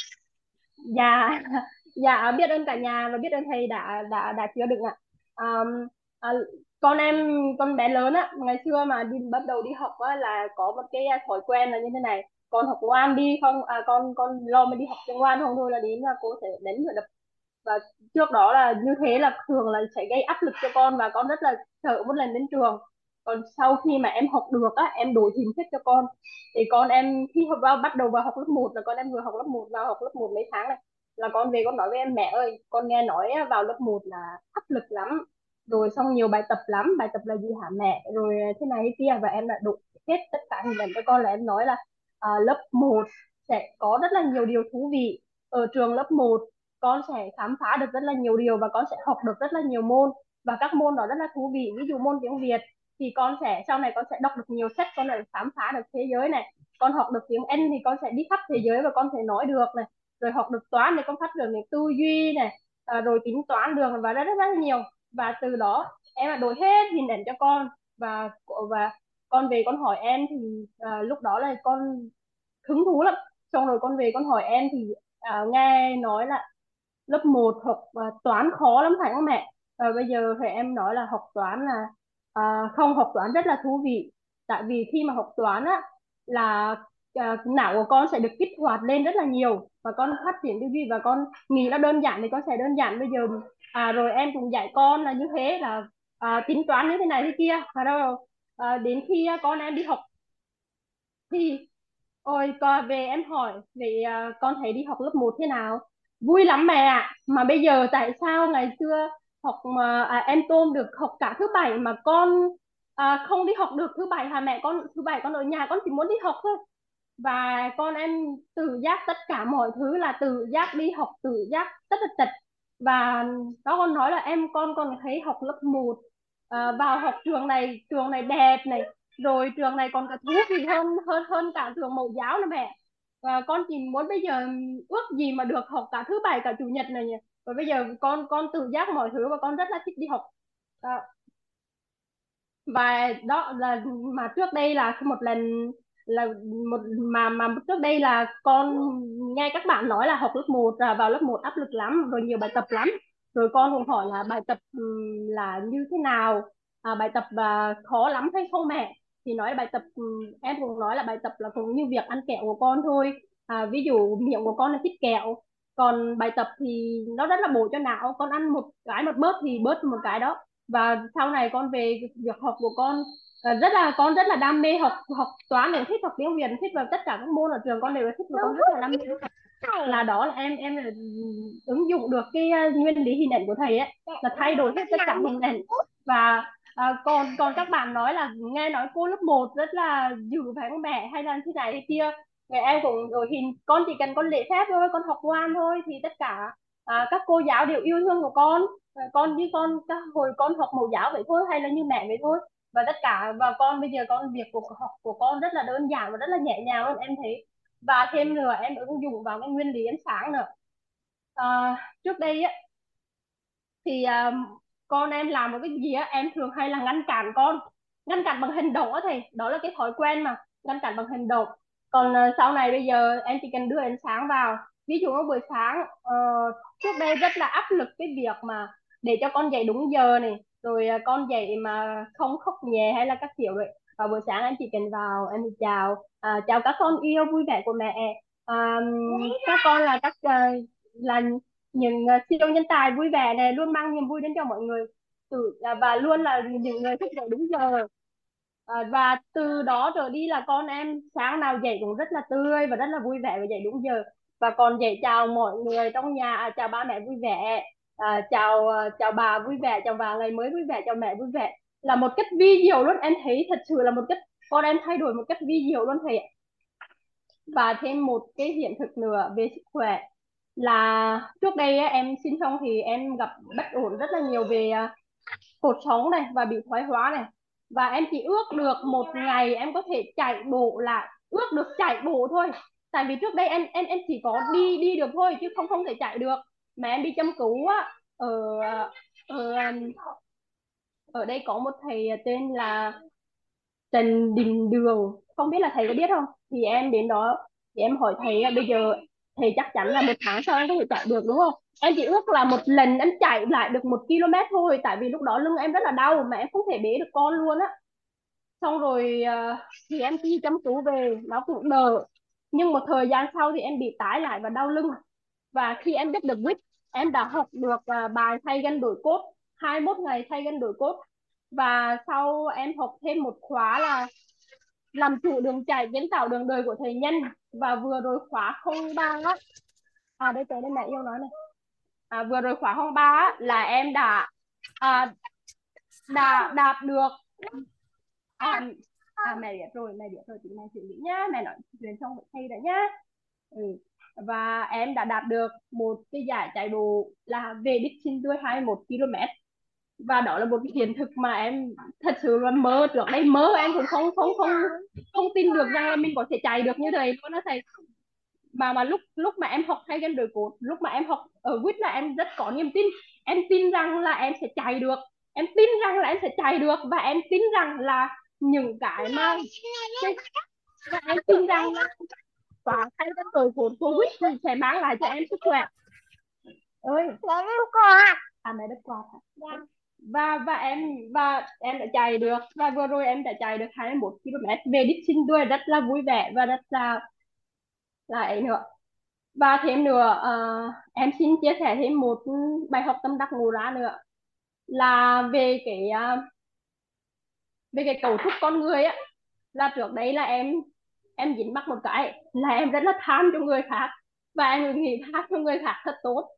dạ dạ biết ơn cả nhà và biết ơn thầy đã đã đã chứa đựng ạ. Um, à, con em con bé lớn á ngày xưa mà đi bắt đầu đi học á là có một cái thói quen là như thế này. Con học ngoan đi không? À, con con lo mà đi học cho ngoan không thôi là đến là cô sẽ đánh rồi đập. Và trước đó là như thế là thường là sẽ gây áp lực cho con và con rất là sợ một lần đến trường còn sau khi mà em học được á em đổi hình thức cho con. Thì con em khi học vào bắt đầu vào học lớp 1 là con em vừa học lớp 1 vào học lớp 1 mấy tháng này là con về con nói với em mẹ ơi con nghe nói vào lớp 1 là áp lực lắm rồi xong nhiều bài tập lắm bài tập là gì hả mẹ? Rồi à, thế này thế kia và em đã đổi hết tất cả hình ảnh cho con là em nói là à, lớp 1 sẽ có rất là nhiều điều thú vị ở trường lớp 1 con sẽ khám phá được rất là nhiều điều và con sẽ học được rất là nhiều môn và các môn đó rất là thú vị ví dụ môn tiếng Việt thì con sẽ sau này con sẽ đọc được nhiều sách con sẽ khám phá được thế giới này con học được tiếng Anh thì con sẽ đi khắp thế giới và con sẽ nói được này rồi học được toán thì con phát triển được tư duy này à, rồi tính toán được và rất rất rất nhiều. Và từ đó em đã đổi hết hình ảnh cho con và và con về con hỏi em thì à, lúc đó là con hứng thú lắm. Xong rồi con về con hỏi em thì à, nghe nói là lớp 1 học à, toán khó lắm phải không mẹ? Và bây giờ thì em nói là học toán là à, không học toán rất là thú vị. Tại vì khi mà học toán á là à, não của con sẽ được kích hoạt lên rất là nhiều và con phát triển tư duy và con nghĩ là đơn giản thì con sẽ đơn giản. Bây giờ à, rồi em cũng dạy con là như thế là à, tính toán như thế này thế kia. Và đâu à, ờ, đến khi à, con em đi học thì ôi con về em hỏi về à, con thấy đi học lớp 1 thế nào? Vui lắm mẹ ạ. Mà bây giờ tại sao ngày xưa học mà à, em tôm được học cả thứ bảy mà con à, không đi học được thứ bảy hà mẹ con thứ bảy con ở nhà con chỉ muốn đi học thôi. Và con em tự giác tất cả mọi thứ là tự giác đi học tự giác tất tật tật. Và đó con nói là em con còn thấy học lớp 1 à, vào học trường này trường này đẹp này rồi trường này còn cả thú vị hơn hơn hơn cả trường mẫu giáo nữa mẹ. Và con chỉ muốn bây giờ ước gì mà được học cả thứ bảy cả chủ nhật này nhỉ? Và bây giờ con con tự giác mọi thứ và con rất là thích đi học. À, và đó là mà trước đây là một lần là một mà mà trước đây là con nghe các bạn nói là học lớp 1 là vào lớp 1 áp lực lắm rồi nhiều bài tập lắm. Rồi con cũng hỏi là bài tập ừ, là như thế nào? À, bài tập và khó lắm hay không mẹ? Thì nói bài tập ừ, em cũng nói là bài tập là cũng như việc ăn kẹo của con thôi. À, ví dụ miệng của con là thích kẹo còn bài tập thì nó rất là bổ cho não. Con ăn một cái một bớt thì bớt một cái đó. Và sau này con về việc học của con à, rất là con rất là đam mê học học toán để thích học tiếng Việt thích vào tất cả các môn ở trường con đều thích và con rất là đam mê. Là đó là em em là ứng dụng được cái uh, nguyên lý hình ảnh của thầy ấy là thay đổi hết tất cả hình ảnh. Và à, còn còn các bạn nói là nghe nói cô lớp 1 rất là dữ phải không mẹ hay là thế này thế kia mẹ em cũng rồi hình con chỉ cần con lễ phép thôi con học ngoan thôi thì tất cả à, các cô giáo đều yêu thương của con. À, con như con các hồi con học mẫu giáo vậy thôi hay là như mẹ vậy thôi. Và tất cả và con bây giờ con việc của học của con rất là đơn giản và rất là nhẹ nhàng luôn em thấy. Và thêm nữa em ứng dụng vào cái nguyên lý ánh sáng nữa. À, trước đây á thì à, con em làm một cái gì á em thường hay là ngăn cản con. Ngăn cản bằng hành động á thầy đó là cái thói quen mà ngăn cản bằng hành động còn uh, sau này bây giờ em chỉ cần đưa ánh sáng vào. Ví dụ buổi sáng uh, trước đây rất là áp lực cái việc mà để cho con dậy đúng giờ này rồi uh, con dậy mà không khóc nhẹ hay là các kiểu vậy. Và buổi sáng em chỉ cần vào em chào uh, chào các con yêu vui vẻ của mẹ. Uh, các con là các uh, là những uh, siêu nhân tài vui vẻ này luôn mang niềm vui đến cho mọi người. Từ uh, và luôn là những người thức dậy đúng giờ À, và từ đó trở đi là con em sáng nào dậy cũng rất là tươi và rất là vui vẻ và dậy đúng giờ. Và còn dậy chào mọi người trong nhà à, chào ba mẹ vui vẻ à, chào à, chào bà vui vẻ chào bà ngày mới vui vẻ chào mẹ vui vẻ. Là một cách vi diệu luôn em thấy thật sự là một cách con em thay đổi một cách vi diệu luôn thầy và thêm một cái hiện thực nữa về sức khỏe. Là trước đây em sinh xong thì em gặp bất ổn rất là nhiều về à, cột sống này và bị thoái hóa này và em chỉ ước được một ngày em có thể chạy bộ lại ước được chạy bộ thôi. Tại vì trước đây em em em chỉ có đi đi được thôi, chứ không không thể chạy được. Mà em đi chăm cứu á, ở ở um, ở đây có một thầy tên là Trần Đình Đường. Không biết là thầy có biết không? Thì em đến đó, thì em hỏi thầy bây giờ thầy chắc chắn là một tháng sau em có thể chạy được, đúng không? Em chỉ ước là một lần em chạy lại được một km thôi tại vì lúc đó lưng em rất là đau mà em không thể bế được con luôn á. Xong rồi uh, thì em đi chăm chú về nó cũng đỡ. Nhưng một thời gian sau thì em bị tái lại và đau lưng. Và khi em biết được quýt em đã học được uh, bài thay gân đổi cốt 21 ngày thay gân đổi cốt. Và sau em học thêm một khóa là làm chủ đường chạy kiến tạo đường đời của thầy nhân. Và vừa rồi khóa 03 á. À đây tới đây mẹ yêu nói này à, vừa rồi khóa hôm ba là em đã à, đã đạt được. À, à mẹ biết rồi mẹ biết rồi chị mẹ xử lý nhá. Mẹ nói chuyện xong với thầy đã nhá. Ừ. và em đã đạt được một cái giải chạy bộ là về đích xin hai 21 km và đó là một cái hiện thực mà em thật sự là mơ trước đây mơ. Em cũng không không không không tin được rằng là mình có thể chạy được như thế luôn đó thầy mà mà lúc lúc mà em học hay gen đổi code lúc mà em học ở quýt là em rất có niềm tin. Em tin rằng là em sẽ chạy được. Em tin rằng là em sẽ chạy được và em tin rằng là những cái mà và em tin rằng là quả thay cái tội của covid thì sẽ mang lại cho em sức khỏe. Ơi à mẹ đất quạt hả? và và em và em đã chạy được. Và vừa rồi em đã chạy được 21 km về đích xin đuôi rất là vui vẻ và rất là là ấy nữa. Và thêm nữa uh, em xin chia sẻ thêm một bài học tâm đắc ngộ ra nữa. Là về cái uh, về cái cấu trúc con người á là trước đấy là em em dính mắc một cái là em rất là tham cho người khác và em nghĩ tham cho người khác thật tốt.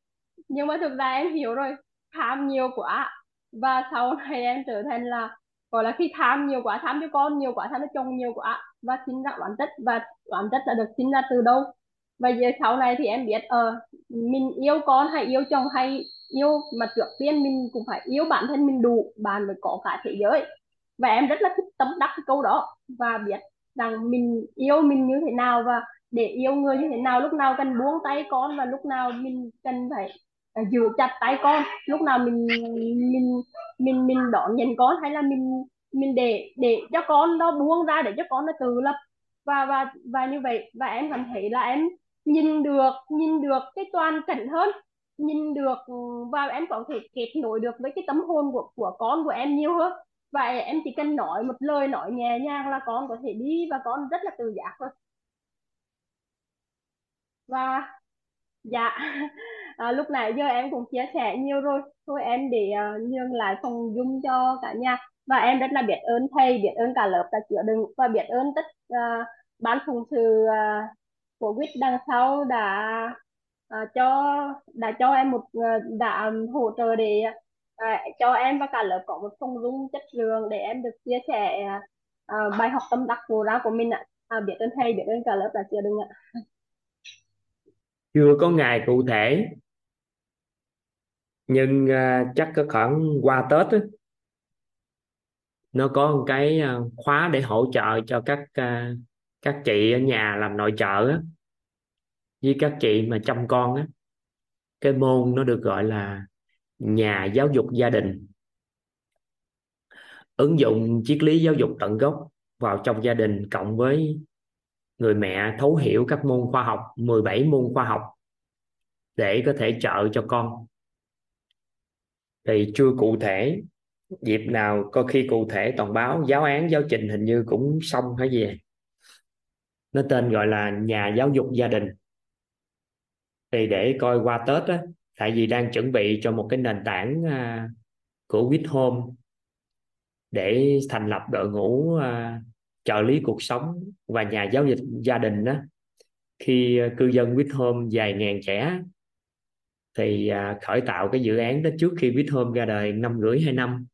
Nhưng mà thực ra em hiểu rồi tham nhiều quá và sau này em trở thành là gọi là khi tham nhiều quá tham cho con nhiều quá tham cho chồng nhiều quá và sinh ra oán trách, và oán trách đã được sinh ra từ đâu? Và giờ sau này thì em biết ờ mình yêu con hay yêu chồng hay yêu, mà trước tiên mình cũng phải yêu bản thân mình đủ, bạn mới có cả thế giới. Và em rất là thích tấm đắc cái câu đó, và biết rằng mình yêu mình như thế nào, và để yêu người như thế nào, lúc nào cần buông tay con, và lúc nào mình cần phải ờ, giữ chặt tay con, lúc nào mình mình mình mình đón nhận con, hay là mình mình để để cho con nó buông ra để cho con nó tự lập. Và và và như vậy và em cảm thấy là em nhìn được nhìn được cái toàn cảnh hơn. Nhìn được ừ, và em có thể kết nối được với cái tấm hồn của của con của em nhiều hơn. Và em chỉ cần nói một lời nói nhẹ nhàng là con có thể đi và con rất là tự giác thôi và dạ à, lúc nãy giờ em cũng chia sẻ nhiều rồi. Thôi em để uh, nhường lại phòng dung cho cả nhà và em rất là biết ơn thầy biết ơn cả lớp đã chữa đựng và biết ơn tất uh, ban phụng sự uh, của quýt đằng sau đã uh, cho đã cho em một uh, đã hỗ trợ để uh, cho em và cả lớp có một phòng dung chất lượng để em được chia sẻ uh, bài học tâm đắc của ra của mình ạ. À, biết ơn thầy biết ơn cả lớp đã chữa đựng ạ. Chưa có ngày cụ thể nhưng uh, chắc có khoảng qua Tết ấy, nó có một cái ờ, khóa để hỗ trợ cho các ờ, các chị ở nhà làm nội trợ á, với các chị mà chăm con á. Cái môn nó được gọi là nhà giáo dục gia đình. Ứng dụng triết lý giáo dục tận gốc vào trong gia đình cộng với người mẹ thấu hiểu các môn khoa học 17 môn khoa học để có thể trợ cho con. Thì chưa cụ thể dịp nào có khi cụ thể toàn báo giáo án giáo trình hình như cũng xong hay gì? Nó tên gọi là nhà giáo dục gia đình. Thì để coi qua Tết á tại vì đang chuẩn bị cho một cái nền tảng à, của With Home để thành lập đội ngũ à, trợ lý cuộc sống và nhà giáo dục gia đình đó khi à, cư dân With Home vài ngàn trẻ thì à, khởi tạo cái dự án đó trước khi With Home ra đời năm rưỡi hai năm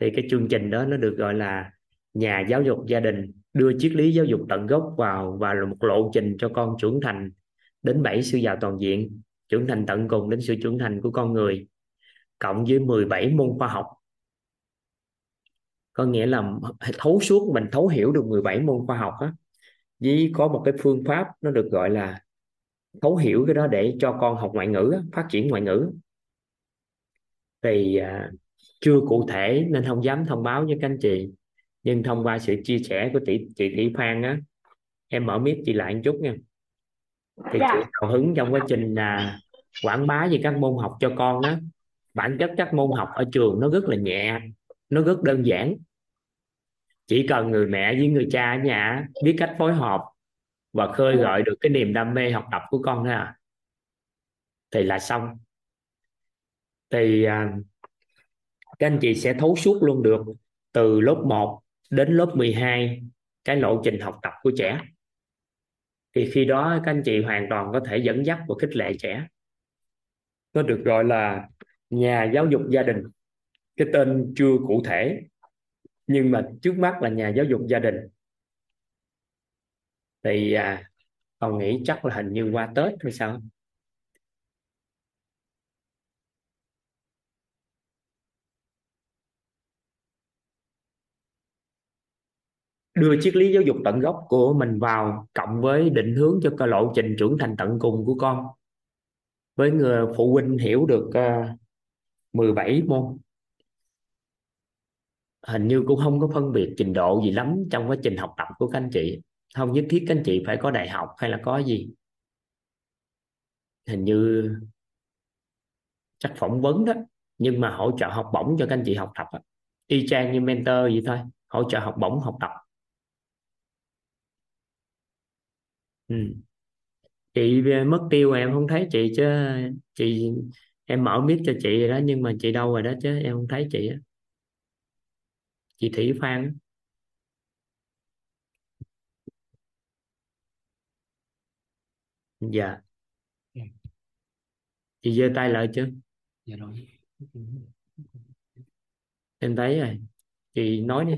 thì cái chương trình đó nó được gọi là nhà giáo dục gia đình, đưa triết lý giáo dục tận gốc vào và là một lộ trình cho con trưởng thành đến bảy sự giàu toàn diện, trưởng thành tận cùng đến sự trưởng thành của con người, cộng với 17 môn khoa học. Có nghĩa là thấu suốt, mình thấu hiểu được 17 môn khoa học á, với có một cái phương pháp nó được gọi là thấu hiểu cái đó để cho con học ngoại ngữ phát triển ngoại ngữ. Thì à, chưa cụ thể nên không dám thông báo với các anh chị. Nhưng thông qua sự chia sẻ của chị chị Thị Phan á em mở mic chị lại một chút nha. Thì Dạ. chị hào hứng trong quá trình là quảng bá về các môn học cho con á. Bản chất các môn học ở trường nó rất là nhẹ nó rất đơn giản. Chỉ cần người mẹ với người cha ở nhà biết cách phối hợp và khơi gợi được cái niềm đam mê học tập của con thôi à. Thì là xong. Thì à, các anh chị sẽ thấu suốt luôn được từ lớp 1 đến lớp 12 cái lộ trình học tập của trẻ. Thì khi đó các anh chị hoàn toàn có thể dẫn dắt và khích lệ trẻ. Nó được gọi là nhà giáo dục gia đình. Cái tên chưa cụ thể nhưng mà trước mắt là nhà giáo dục gia đình. Thì à, còn nghĩ chắc là hình như qua Tết hay sao? Đưa triết lý giáo dục tận gốc của mình vào cộng với định hướng cho cái lộ trình trưởng thành tận cùng của con. Với người phụ huynh hiểu được ờ, uh, 17 môn. Hình như cũng không có phân biệt trình độ gì lắm trong quá trình học tập của các anh chị. Không nhất thiết các anh chị phải có đại học hay là có gì. Hình như chắc phỏng vấn đó nhưng mà hỗ trợ học bổng cho các anh chị học tập y chang như mentor vậy thôi hỗ trợ học bổng học tập. Ừ. chị mất tiêu em không thấy chị chứ chị em mở mic cho chị rồi đó nhưng mà chị đâu rồi đó chứ em không thấy chị á. Chị Thủy Phan dạ. Chị giơ tay lại chứ. Dạ rồi. Em thấy rồi. Chị nói đi.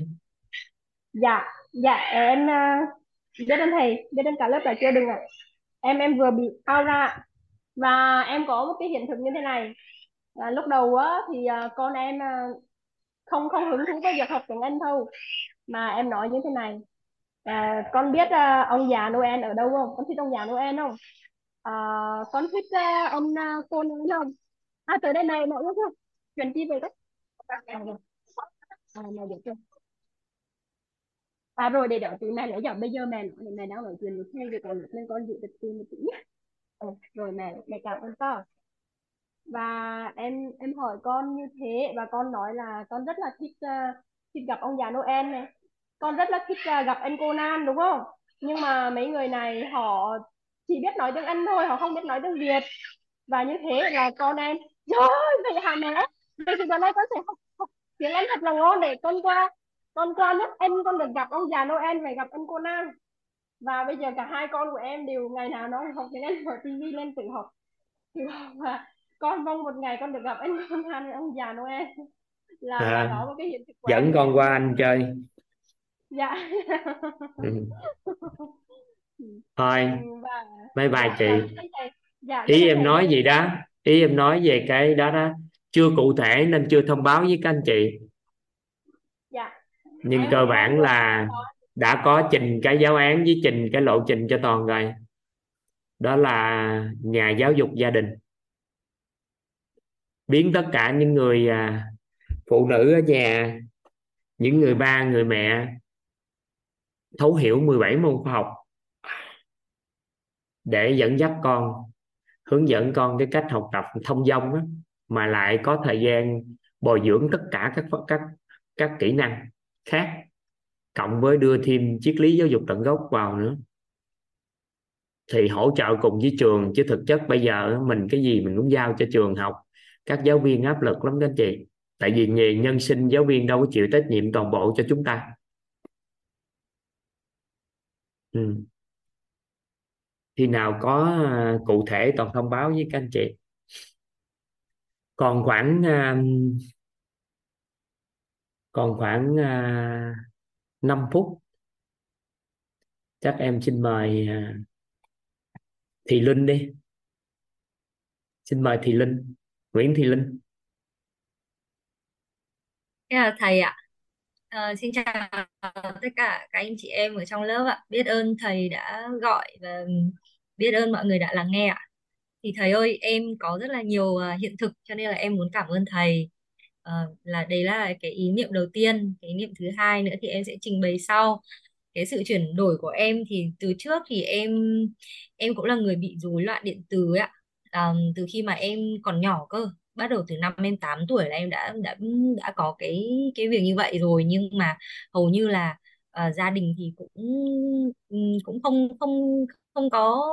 Dạ dạ em uh, biết ơn thầy biết ơn cả lớp là chưa đừng ạ. Em em vừa bị out ra và em có một cái hiện thực như thế này. Là lúc đầu á thì à, con em à, không không hứng thú với việc học tiếng Anh thôi mà em nói như thế này. À, con biết à, ông già Noel ở đâu không? Con thích ông già Noel không? À, con thích à, ông à, cô nói không? À tới đây này mọi người không? Chuyện đi về đấy? À, à, này được chưa à rồi để đợi từ mẹ nữa giờ bây giờ mẹ nói mẹ đang nói chuyện với thầy rồi còn nên con giữ được tiền một tí nhé ừ, rồi mẹ mẹ cảm ơn con và em em hỏi con như thế và con nói là con rất là thích uh, thích gặp ông già Noel này con rất là thích uh, gặp anh Conan đúng không nhưng mà mấy người này họ chỉ biết nói tiếng Anh thôi họ không biết nói tiếng Việt và như thế là con em trời, vậy hả mẹ vậy thì giờ này con sẽ học, học tiếng Anh thật là ngon để con qua con qua nước Anh con được gặp ông già Noel phải gặp anh Conan và bây giờ cả hai con của em đều ngày nào nó học tiếng Anh mở TV lên tự học. Và con mong một ngày con được gặp anh Conan với ông già Noel. Là, à, đó một cái hiện thực dẫn em. con qua anh chơi. Dạ. Ừ. thôi và bye bye dạ, chị. và thầy- dạ, ý em nói gì đó ý em nói về cái đó đó. Chưa cụ thể nên chưa thông báo với các anh chị. dạ nhưng cơ bản là đã có trình cái giáo án với trình cái lộ trình cho toàn rồi. Đó là nhà giáo dục gia đình. Biến tất cả những người à, phụ nữ ở nhà, những người ba, người mẹ thấu hiểu 17 môn khoa học để dẫn dắt con, hướng dẫn con cái cách học tập thông dong mà lại có thời gian bồi dưỡng tất cả các các các kỹ năng khác, cộng với đưa thêm triết lý giáo dục tận gốc vào nữa. Thì hỗ trợ cùng với trường, chứ thực chất bây giờ mình cái gì mình cũng giao cho trường học. Các giáo viên áp lực lắm các anh chị. Tại vì nghề nhân sinh giáo viên đâu có chịu trách nhiệm toàn bộ cho chúng ta. Ừ. khi nào có à, cụ thể toàn thông báo với các anh chị. Còn khoảng à, còn khoảng à, 5 phút chắc em xin mời à, Thị Linh đi xin mời Thị Linh Nguyễn Thị Linh yeah, là thầy ạ. à, xin chào tất cả các anh chị em ở trong lớp ạ. Biết ơn thầy đã gọi và biết ơn mọi người đã lắng nghe ạ. Thì thầy ơi, em có rất là nhiều à, hiện thực cho nên là em muốn cảm ơn thầy uh, là đấy là cái ý niệm đầu tiên, cái ý niệm thứ hai nữa thì em sẽ trình bày sau. Cái sự chuyển đổi của em thì từ trước thì em em cũng là người bị rối loạn điện từ ấy ạ. um, từ khi mà em còn nhỏ cơ bắt đầu từ năm em 8 tuổi là em đã đã đã có cái cái việc như vậy rồi nhưng mà hầu như là uh, gia đình thì cũng cũng không không không có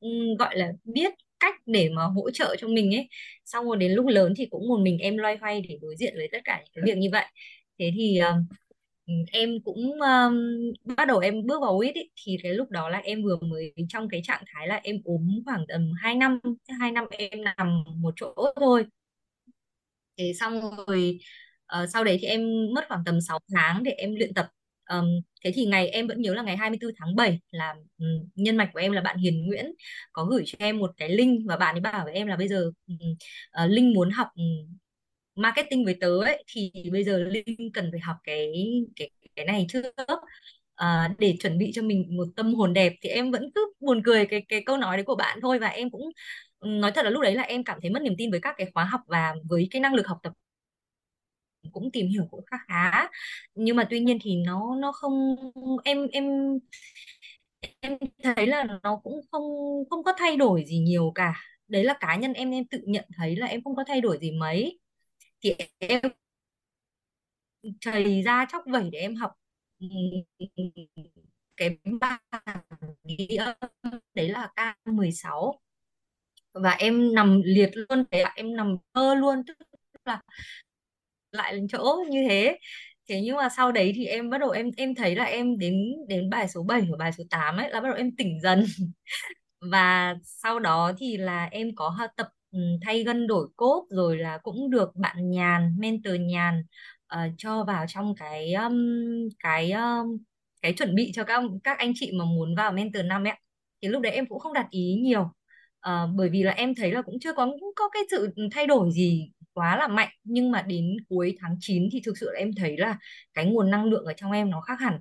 um, gọi là biết cách để mà hỗ trợ cho mình ấy. Xong rồi đến lúc lớn thì cũng một mình em loay hoay để đối diện với tất cả những cái việc như vậy. Thế thì ờ, em cũng um, bắt đầu em bước vào quýt ấy, thì cái lúc đó là em vừa mới trong cái trạng thái là em ốm khoảng tầm 2 năm hai năm em nằm một chỗ thôi. Thế xong rồi uh, sau đấy thì em mất khoảng tầm 6 tháng để em luyện tập um, thế thì ngày em vẫn nhớ là ngày 24 tháng 7 là um, nhân mạch của em là bạn Hiền Nguyễn có gửi cho em một cái link và bạn ấy bảo với em là bây giờ um, uh, Linh muốn học um, marketing với tớ ấy thì bây giờ Linh cần phải học cái cái cái này trước. À, để chuẩn bị cho mình một tâm hồn đẹp thì em vẫn cứ buồn cười cái cái câu nói đấy của bạn thôi và em cũng nói thật là lúc đấy là em cảm thấy mất niềm tin với các cái khóa học và với cái năng lực học tập cũng tìm hiểu cũng khá khá. Nhưng mà tuy nhiên thì nó nó không, em em em thấy là nó cũng không không có thay đổi gì nhiều cả. Đấy là cá nhân em em tự nhận thấy là em không có thay đổi gì mấy. Thì em chầy ra chóc vẩy để em học cái bảng ghi âm đấy là K16 và em nằm liệt luôn thế em nằm mơ luôn, tức là lại lên chỗ như thế. Thế nhưng mà sau đấy thì em bắt đầu em em thấy là em đến đến bài số 7 và bài số 8 ấy là bắt đầu em tỉnh dần. Và sau đó thì là em có học tập ừ, thay gân đổi cốt rồi là cũng được bạn Nhàn mentor Nhàn uh, cho vào trong cái um, cái um, cái chuẩn bị cho các các anh chị mà muốn vào mentor năm ấy thì lúc đấy em cũng không đặt ý nhiều. Uh, bởi vì là em thấy là cũng chưa có cũng có cái sự thay đổi gì quá là mạnh nhưng mà đến cuối tháng 9 thì thực sự là em thấy là cái nguồn năng lượng ở trong em nó khác hẳn.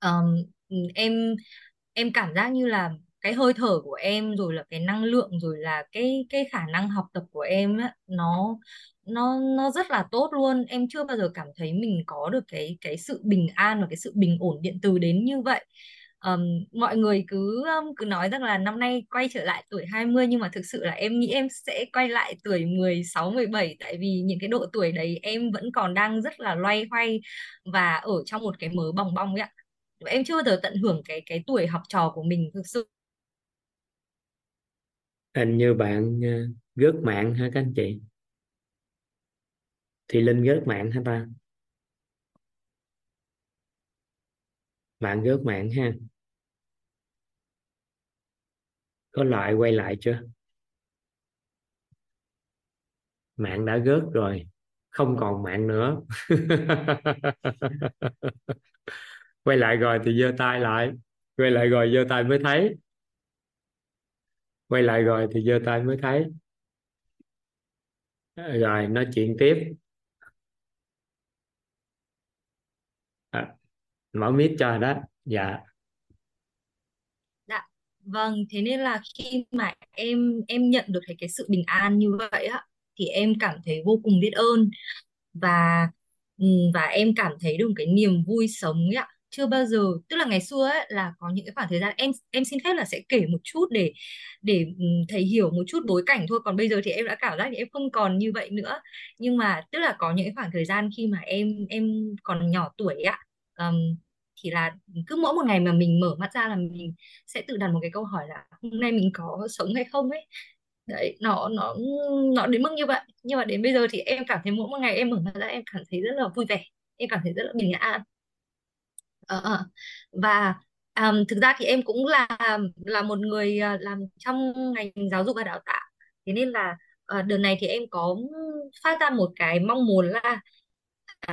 Um, em em cảm giác như là cái hơi thở của em rồi là cái năng lượng rồi là cái cái khả năng học tập của em á nó nó nó rất là tốt luôn. Em chưa bao giờ cảm thấy mình có được cái cái sự bình an và cái sự bình ổn điện từ đến như vậy um, mọi người cứ um, cứ nói rằng là năm nay quay trở lại tuổi 20 nhưng mà thực sự là em nghĩ em sẽ quay lại tuổi 16 17 tại vì những cái độ tuổi đấy em vẫn còn đang rất là loay hoay và ở trong một cái mớ bong bong ấy ạ. Em chưa bao giờ tận hưởng cái cái tuổi học trò của mình thực sự. Hình như bạn ờ, gớt mạng hả các anh chị? Thì Linh gớt mạng hả ta? Bạn rớt mạng ha. Có lại quay lại chưa? Mạng đã rớt rồi, không còn mạng nữa. Quay lại rồi thì giơ tay lại. Quay lại rồi giơ tay mới thấy. Quay lại rồi thì giơ tay mới thấy. Rồi, nói chuyện tiếp à, mở mic cho đó dạ Dạ, vâng, thế nên là khi mà em em nhận được thấy cái sự bình an như vậy á thì em cảm thấy vô cùng biết ơn và ừ, và em cảm thấy được cái niềm vui sống ấy ạ. Chưa bao giờ, tức là ngày xưa ấy là có những cái khoảng thời gian em em xin phép là sẽ kể một chút để để ừ, thầy hiểu một chút bối cảnh thôi, còn bây giờ thì em đã cảm giác thì em không còn như vậy nữa. Nhưng mà tức là có những cái khoảng thời gian khi mà em em còn nhỏ tuổi ạ. um, thì là cứ mỗi một ngày mà mình mở mắt ra là mình sẽ tự đặt một cái câu hỏi là hôm nay mình có sống hay không ấy. Đấy nó nó nó đến mức như vậy. Nhưng mà đến bây giờ thì em cảm thấy mỗi một ngày em mở mắt ra em cảm thấy rất là vui vẻ em cảm thấy rất là bình an. Ờ, ờ. và um, thực ra thì em cũng là là một người ờ, làm trong ngành giáo dục và đào tạo. Thế nên là uh, đợt này thì em có phát ra một cái mong muốn là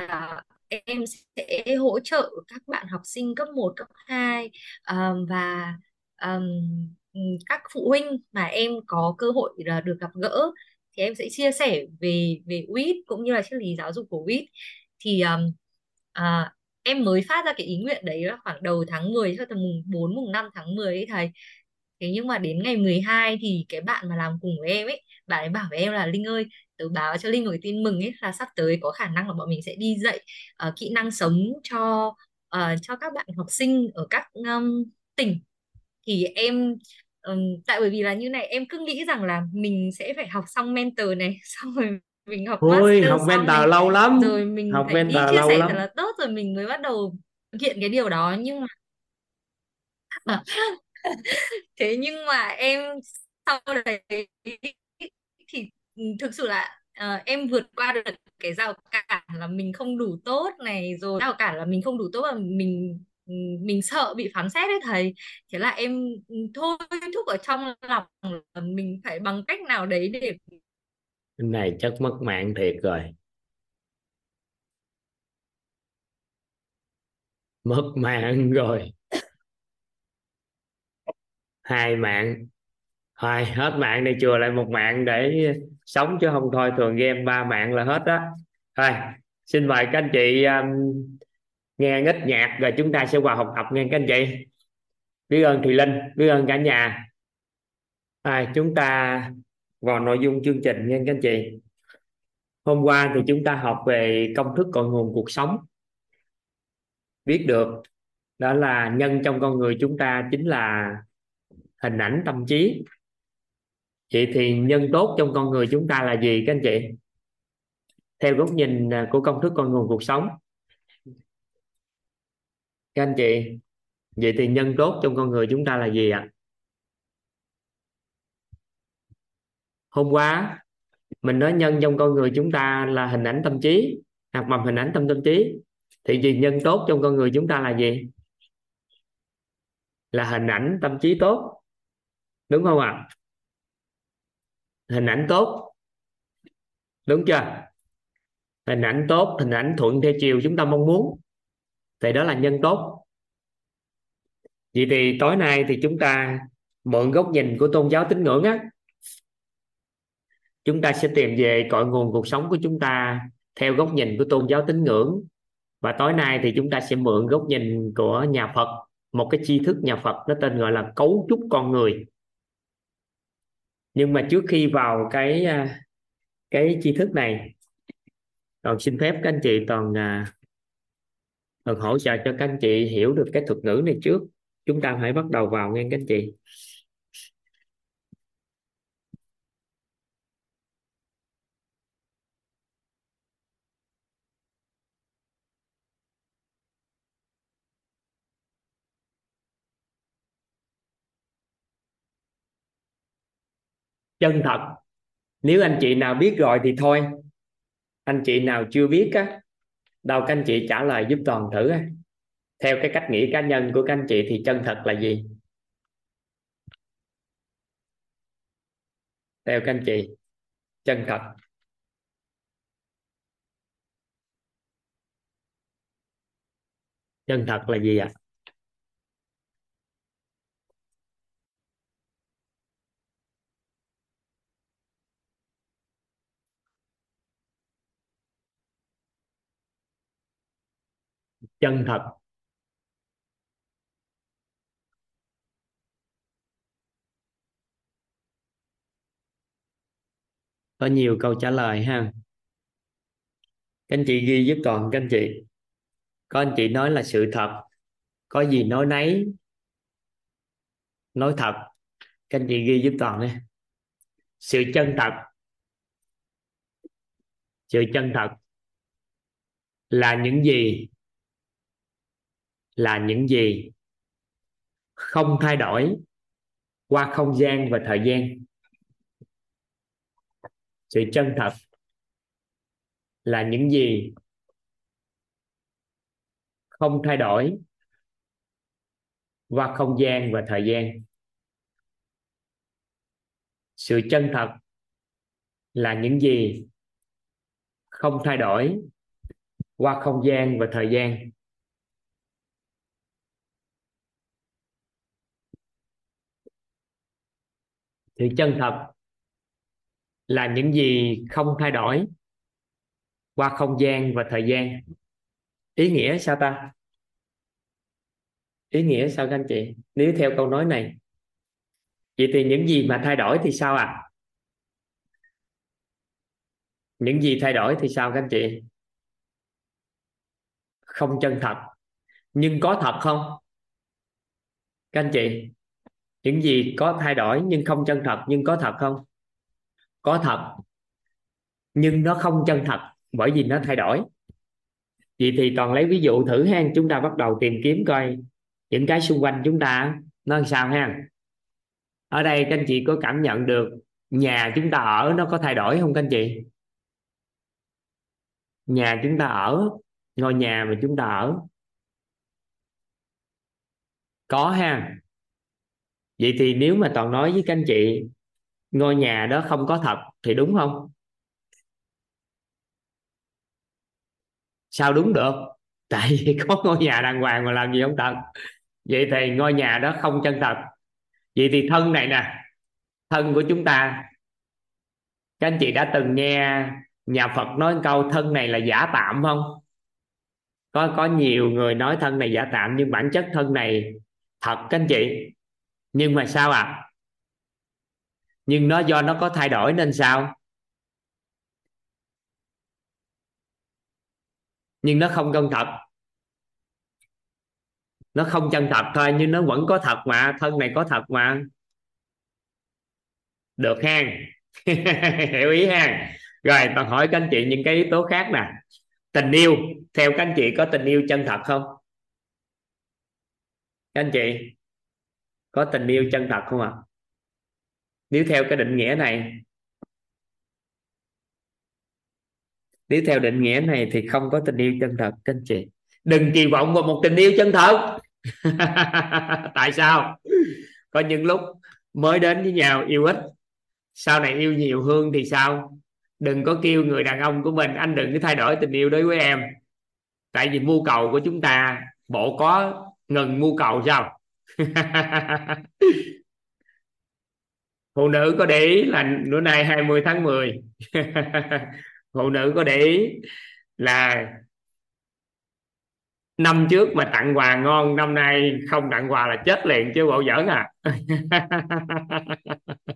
uh, em sẽ hỗ trợ các bạn học sinh cấp 1, cấp 2 um, và um, các phụ huynh mà em có cơ hội là được gặp gỡ. Thì em sẽ chia sẻ về về WIT cũng như là triết lý giáo dục của WIT thì um, à, em mới phát ra cái ý nguyện đấy là khoảng đầu tháng 10 cho tầm mùng 4 mùng 5 tháng 10 ấy thầy thế nhưng mà đến ngày 12 thì cái bạn mà làm cùng với em ấy bạn ấy bảo với em là Linh ơi tớ báo cho Linh một cái tin mừng ấy là sắp tới có khả năng là bọn mình sẽ đi dạy ờ, kỹ năng sống cho ờ, cho các bạn học sinh ở các um, tỉnh. Thì em ừm, tại bởi vì là như này em cứ nghĩ rằng là mình sẽ phải học xong mentor này xong rồi mình học ôi master học xong mentor này lâu lắm rồi mình học phải đi mentor chia lâu sẻ lắm. thật là tốt rồi mình mới bắt đầu thực hiện cái điều đó. Nhưng mà thế nhưng mà em sau đấy thì ừ, thực sự là uh, em vượt qua được cái rào cản là mình không đủ tốt này rồi rào cản là mình không đủ tốt và mình ừ, mình sợ bị phán xét đấy thầy. Thế là em ừ, thôi thúc ở trong lòng là mình phải bằng cách nào đấy để cái này chắc mất mạng thiệt rồi. Mất mạng rồi hai mạng. Thôi hết mạng này chừa lại một mạng để sống chứ không thôi thường game ba mạng là hết đó thôi xin mời các anh chị um, nghe ít nhạc rồi chúng ta sẽ vào học tập nghe các anh chị. Biết ơn Thùy Linh biết ơn cả nhà. À, chúng ta vào nội dung chương trình nghe các anh chị. Hôm qua thì chúng ta học về công thức cội nguồn cuộc sống. Biết được đó là nhân trong con người chúng ta chính là hình ảnh tâm trí. Vậy thì nhân tốt trong con người chúng ta là gì, các anh chị? Theo góc nhìn à, của công thức con nguồn cuộc sống. Các anh chị, vậy thì nhân tốt trong con người chúng ta là gì ạ? Hôm qua, mình nói nhân trong con người chúng ta là hình ảnh tâm trí, hoặc mầm hình ảnh tâm tâm trí. Thì gì nhân tốt trong con người chúng ta là gì? Là hình ảnh tâm trí tốt đúng không ạ? Hình ảnh tốt. Đúng chưa? Hình ảnh tốt, hình ảnh thuận theo chiều chúng ta mong muốn. Thì đó là nhân tốt. Vậy thì tối nay thì chúng ta mượn góc nhìn của tôn giáo tín ngưỡng á. Chúng ta sẽ tìm về cội nguồn cuộc sống của chúng ta theo góc nhìn của tôn giáo tín ngưỡng. Và tối nay thì chúng ta sẽ mượn góc nhìn của nhà Phật, một cái tri thức nhà Phật nó tên gọi là cấu trúc con người nhưng mà trước khi vào cái à, cái tri thức này toàn xin phép các anh chị toàn à, toàn hỗ trợ cho các anh chị hiểu được cái thuật ngữ này trước. Chúng ta phải bắt đầu vào nghe các anh chị. Chân thật. Nếu anh chị nào biết rồi thì thôi. Anh chị nào chưa biết á, đâu các anh chị trả lời giúp toàn thử á. Theo cái cách nghĩ cá nhân của các anh chị thì chân thật là gì? Theo các anh chị, chân thật. Chân thật là gì ạ? à? Chân thật. Có nhiều câu trả lời ha. Các anh chị ghi giúp toàn các anh chị. Có anh chị nói là sự thật, có gì nói nấy, nói thật. Các anh chị ghi giúp toàn đi sự chân thật. Sự chân thật là những gì là những gì? Không thay đổi qua không gian và thời gian. Sự chân thật là những gì? Không thay đổi qua không gian và thời gian. Sự chân thật là những gì? Không thay đổi qua không gian và thời gian. Thì chân thật là những gì không thay đổi qua không gian và thời gian. Ý nghĩa sao ta? Ý nghĩa sao các anh chị? Nếu theo câu nói này, vậy thì những gì mà thay đổi thì sao à những gì thay đổi thì sao các anh chị? Không chân thật. Nhưng có thật không? Các anh chị? Những gì có thay đổi nhưng không chân thật, nhưng có thật không? Có thật, nhưng nó không chân thật bởi vì nó thay đổi. Vậy thì toàn lấy ví dụ thử ha. Chúng ta bắt đầu tìm kiếm coi những cái xung quanh chúng ta nó làm sao ha. Ở đây các anh chị có cảm nhận được nhà chúng ta ở nó có thay đổi không các anh chị? Nhà chúng ta ở, ngôi nhà mà chúng ta ở. Có ha vậy thì nếu mà toàn nói với các anh chị, ngôi nhà đó không có thật thì đúng không? Sao đúng được? Tại vì có ngôi nhà đàng hoàng mà làm gì không thật. Vậy thì ngôi nhà đó không chân thật. Vậy thì thân này nè, thân của chúng ta, các anh chị đã từng nghe nhà Phật nói câu, thân này là giả tạm không? Có có nhiều người nói thân này giả tạm, nhưng bản chất thân này thật, các anh chị nhưng mà sao ạ? À? nhưng nó do nó có thay đổi nên sao? Nhưng nó không chân thật. Nó không chân thật thôi, nhưng nó vẫn có thật mà, thân này có thật mà. Được ha. Hiểu ý ha. Rồi toàn hỏi các anh chị những cái yếu tố khác nè. Tình yêu, theo các anh chị có tình yêu chân thật không? Các anh chị? Có tình yêu chân thật không ạ? À? nếu theo cái định nghĩa này, nếu theo định nghĩa này thì không có tình yêu chân thật các anh chị. Đừng kỳ vọng vào một tình yêu chân thật. Tại sao? Có những lúc mới đến với nhau yêu ít, sau này yêu nhiều hơn thì sao? Đừng có kêu người đàn ông của mình, anh đừng có thay đổi tình yêu đối với em. Tại vì mưu cầu của chúng ta, bộ có ngừng mưu cầu sao? phụ nữ có để ý là bữa nay 20 tháng 10 phụ nữ có để ý là năm trước mà tặng quà ngon, năm nay không tặng quà là chết liền chứ bộ giỡn à.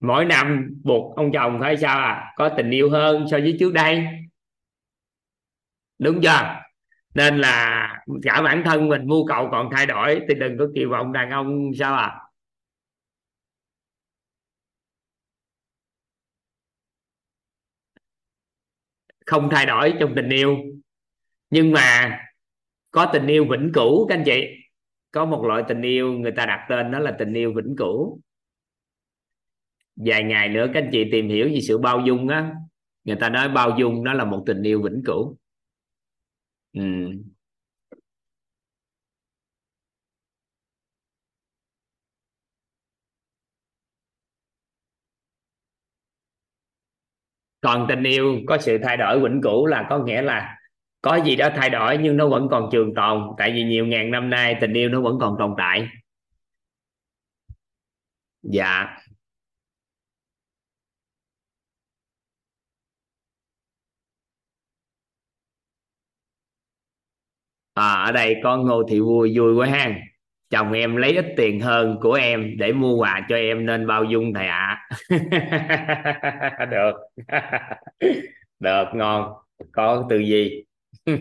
Mỗi năm buộc ông chồng phải sao à? Có tình yêu hơn so với trước đây. Đúng chưa? Nên là cả bản thân mình mưu cầu còn thay đổi, thì đừng có kỳ vọng đàn ông, sao à? Không thay đổi trong tình yêu. Nhưng mà có tình yêu vĩnh cửu, các anh chị. Có một loại tình yêu người ta đặt tên đó là tình yêu vĩnh cửu. Vài ngày nữa các anh chị tìm hiểu về sự bao dung á. Người ta nói bao dung đó là một tình yêu vĩnh cửu ừ. còn tình yêu có sự thay đổi vĩnh cửu là có nghĩa là có gì đó thay đổi nhưng nó vẫn còn trường tồn, tại vì nhiều ngàn năm nay tình yêu nó vẫn còn tồn tại dạ à, ở đây có ngô thị vui vui quá ha. Chồng em lấy ít tiền hơn của em để mua quà cho em nên bao dung thầy ạ. À. được. Được ngon. Có từ gì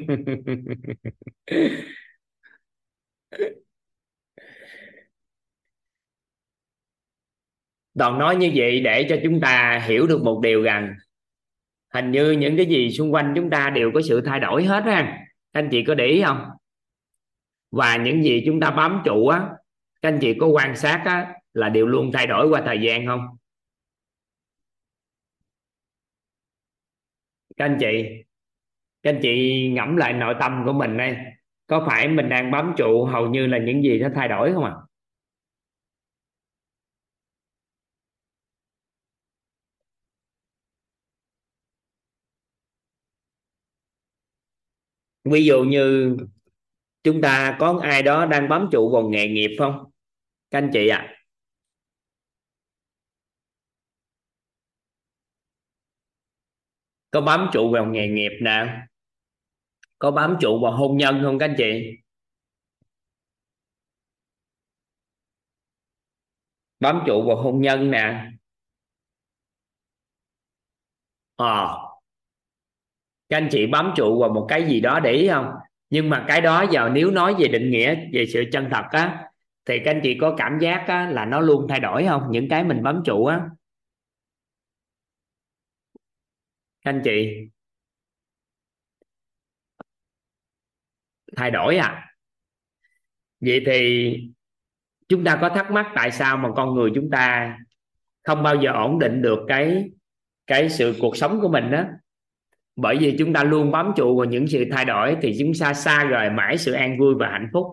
Toàn nói như vậy để cho chúng ta hiểu được một điều rằng hình như những cái gì xung quanh chúng ta đều có sự thay đổi hết ha anh chị có để ý không? Và những gì chúng ta bám trụ á, các anh chị có quan sát á, là đều luôn thay đổi qua thời gian không? Các anh chị, các anh chị ngẫm lại nội tâm của mình đây. Có phải mình đang bám trụ hầu như là những gì nó thay đổi không ạ? à? Ví dụ như chúng ta có ai đó đang bám trụ vào nghề nghiệp không? Các anh chị ạ. À? có bám trụ vào nghề nghiệp nè có bám trụ vào hôn nhân không các anh chị? Bám trụ vào hôn nhân nè. Ờ. à, các anh chị bám trụ vào một cái gì đó để ý không? Nhưng mà cái đó giờ nếu nói về định nghĩa về sự chân thật á thì các anh chị có cảm giác á, là nó luôn thay đổi không? Những cái mình bám trụ á. Các anh chị. Thay đổi à. Vậy thì chúng ta có thắc mắc tại sao mà con người chúng ta không bao giờ ổn định được cái cái sự cuộc sống của mình đó bởi vì chúng ta luôn bám trụ vào những sự thay đổi thì chúng ta xa rời mãi sự an vui và hạnh phúc.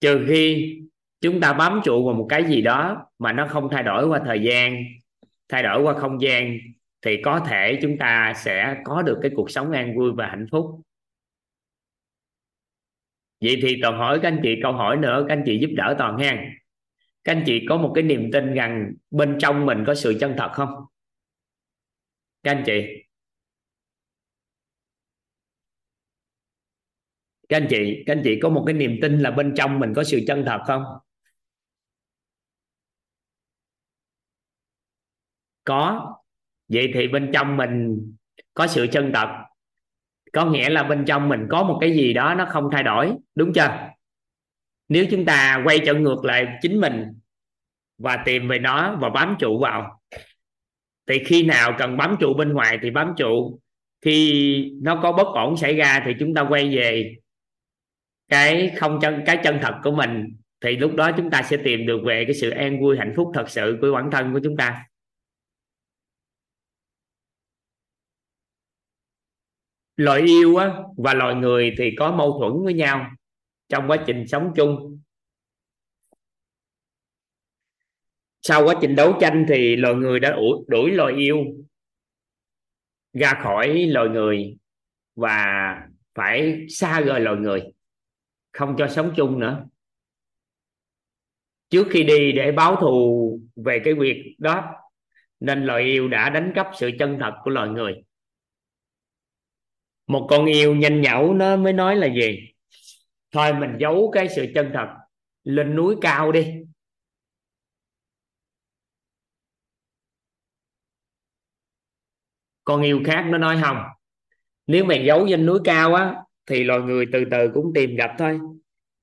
Trừ khi chúng ta bám trụ vào một cái gì đó mà nó không thay đổi qua thời gian, thay đổi qua không gian, thì có thể chúng ta sẽ có được cái cuộc sống an vui và hạnh phúc. Vậy thì toàn hỏi các anh chị câu hỏi nữa, các anh chị giúp đỡ toàn ha. Các anh chị có một cái niềm tin rằng bên trong mình có sự chân thật không? Các anh chị. Các anh chị, các anh chị có một cái niềm tin là bên trong mình có sự chân thật không? Có. Vậy thì bên trong mình có sự chân thật. Có nghĩa là bên trong mình có một cái gì đó nó không thay đổi. Đúng chưa? Nếu chúng ta quay trở ngược lại chính mình và tìm về nó và bám trụ vào thì khi nào cần bám trụ bên ngoài thì bám trụ. Khi nó có bất ổn xảy ra thì chúng ta quay về cái không chân cái chân thật của mình. Thì lúc đó chúng ta sẽ tìm được về cái sự an vui hạnh phúc thật sự của bản thân của chúng ta. Loài yêu á, và loài người thì có mâu thuẫn với nhau trong quá trình sống chung. Sau quá trình đấu tranh thì loài người đã đuổi, đuổi loài yêu ra khỏi loài người và phải xa rời loài người không cho sống chung nữa. Trước khi đi để báo thù về cái việc đó nên loài yêu đã đánh cắp sự chân thật của loài người. Một con yêu nhanh nhẩu nó mới nói là gì? Thôi mình giấu cái sự chân thật lên núi cao đi. Con yêu khác nó nói không. Nếu mày giấu trên núi cao á thì loài người từ từ cũng tìm gặp thôi.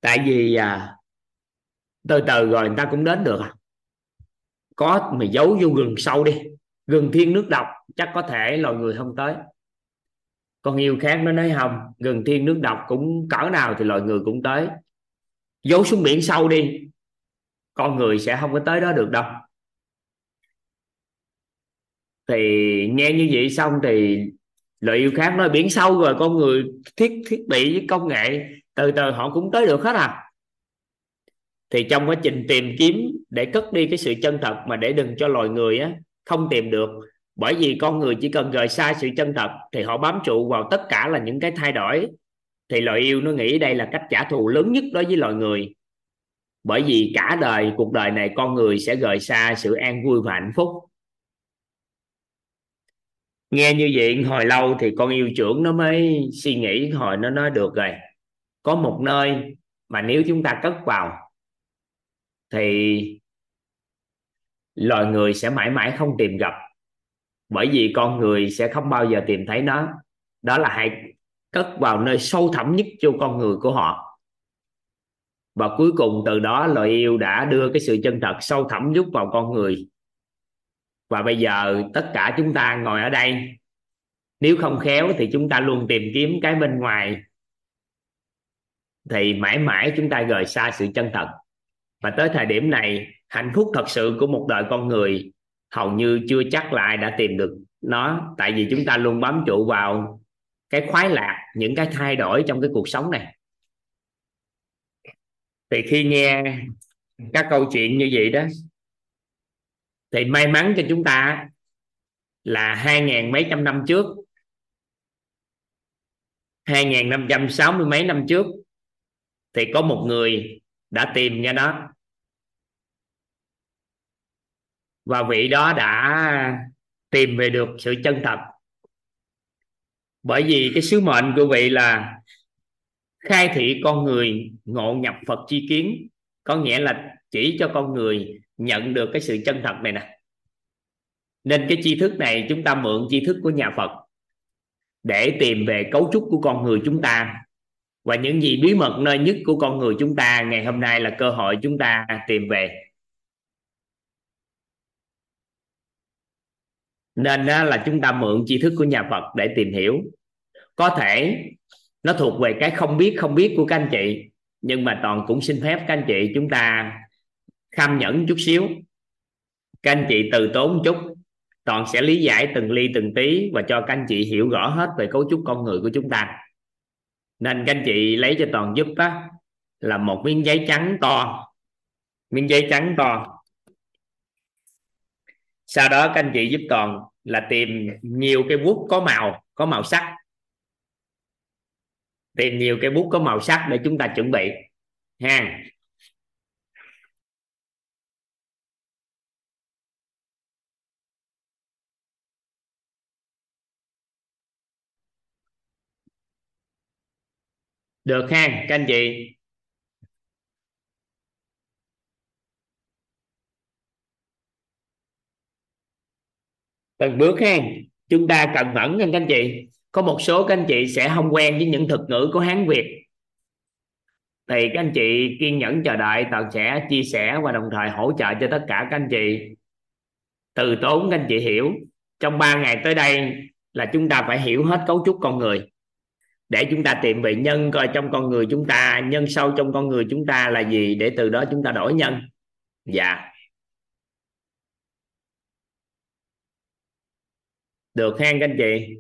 Tại vì à, từ từ rồi người ta cũng đến được à. Có mày giấu vô rừng sâu đi. Rừng thiên nước độc chắc có thể loài người không tới. Con yêu khác nó nói không rừng thiên nước độc cũng cỡ nào thì loài người cũng tới. Giấu xuống biển sâu đi con người sẽ không có tới đó được đâu thì nghe như vậy xong thì lợi yêu khác nói biển sâu rồi, con người thiết thiết bị với công nghệ, từ từ họ cũng tới được hết à. Thì trong quá trình tìm kiếm để cất đi cái sự chân thật mà để đừng cho loài người á, không tìm được. Bởi vì con người chỉ cần rời xa sự chân thật thì họ bám trụ vào tất cả là những cái thay đổi. Thì loài yêu nó nghĩ đây là cách trả thù lớn nhất đối với loài người. Bởi vì cả đời, cuộc đời này con người sẽ rời xa sự an vui và hạnh phúc nghe như vậy hồi lâu thì con yêu trưởng nó mới suy nghĩ, hồi nó nói được rồi. Có một nơi mà nếu chúng ta cất vào thì loài người sẽ mãi mãi không tìm gặp. Bởi vì con người sẽ không bao giờ tìm thấy nó. Đó là hãy cất vào nơi sâu thẳm nhất cho con người của họ. Và cuối cùng từ đó, loài yêu đã đưa cái sự chân thật sâu thẳm giúp vào con người và bây giờ tất cả chúng ta ngồi ở đây. Nếu không khéo thì chúng ta luôn tìm kiếm cái bên ngoài. Thì mãi mãi chúng ta rời xa sự chân thật. Và tới thời điểm này, hạnh phúc thật sự của một đời con người hầu như chưa chắc lại đã tìm được nó. Tại vì chúng ta luôn bám trụ vào cái khoái lạc, những cái thay đổi trong cái cuộc sống này. Thì khi nghe các câu chuyện như vậy đó thì may mắn cho chúng ta là hai ngàn mấy trăm năm trước, hai ngàn năm trăm sáu mươi mấy năm trước, thì có một người đã tìm ra nó và vị đó đã tìm về được sự chân thật. Bởi vì cái sứ mệnh của vị là khai thị con người ngộ nhập Phật chi kiến, có nghĩa là chỉ cho con người nhận được cái sự chân thật này nè. Nên cái tri thức này chúng ta mượn tri thức của nhà Phật để tìm về cấu trúc của con người chúng ta. Và những gì bí mật nơi nhất của con người chúng ta ngày hôm nay là cơ hội chúng ta tìm về. Nên là chúng ta mượn tri thức của nhà Phật để tìm hiểu. Có thể nó thuộc về cái không biết không biết của các anh chị, nhưng mà toàn cũng xin phép các anh chị chúng ta kham nhẫn chút xíu. Các anh chị từ tốn chút. Toàn sẽ lý giải từng ly từng tí và cho các anh chị hiểu rõ hết về cấu trúc con người của chúng ta. Nên các anh chị lấy cho toàn giúp á, là một miếng giấy trắng to. Miếng giấy trắng to. Sau đó các anh chị giúp toàn là tìm nhiều cái bút có màu có màu sắc. Tìm nhiều cái bút có màu sắc để chúng ta chuẩn bị. Ha. Được ha, các anh chị. Từng bước ha, chúng ta cần mẫn nha các anh chị. Có một số các anh chị sẽ không quen với những thuật ngữ của hán việt. Thì các anh chị kiên nhẫn chờ đợi toàn sẽ chia sẻ và đồng thời hỗ trợ cho tất cả các anh chị. Từ tốn các anh chị hiểu, trong 3 ngày tới đây là chúng ta phải hiểu hết cấu trúc con người để chúng ta tìm về nhân coi trong con người chúng ta, nhân sâu trong con người chúng ta là gì để từ đó chúng ta đổi nhân. Dạ. Được khen các anh chị?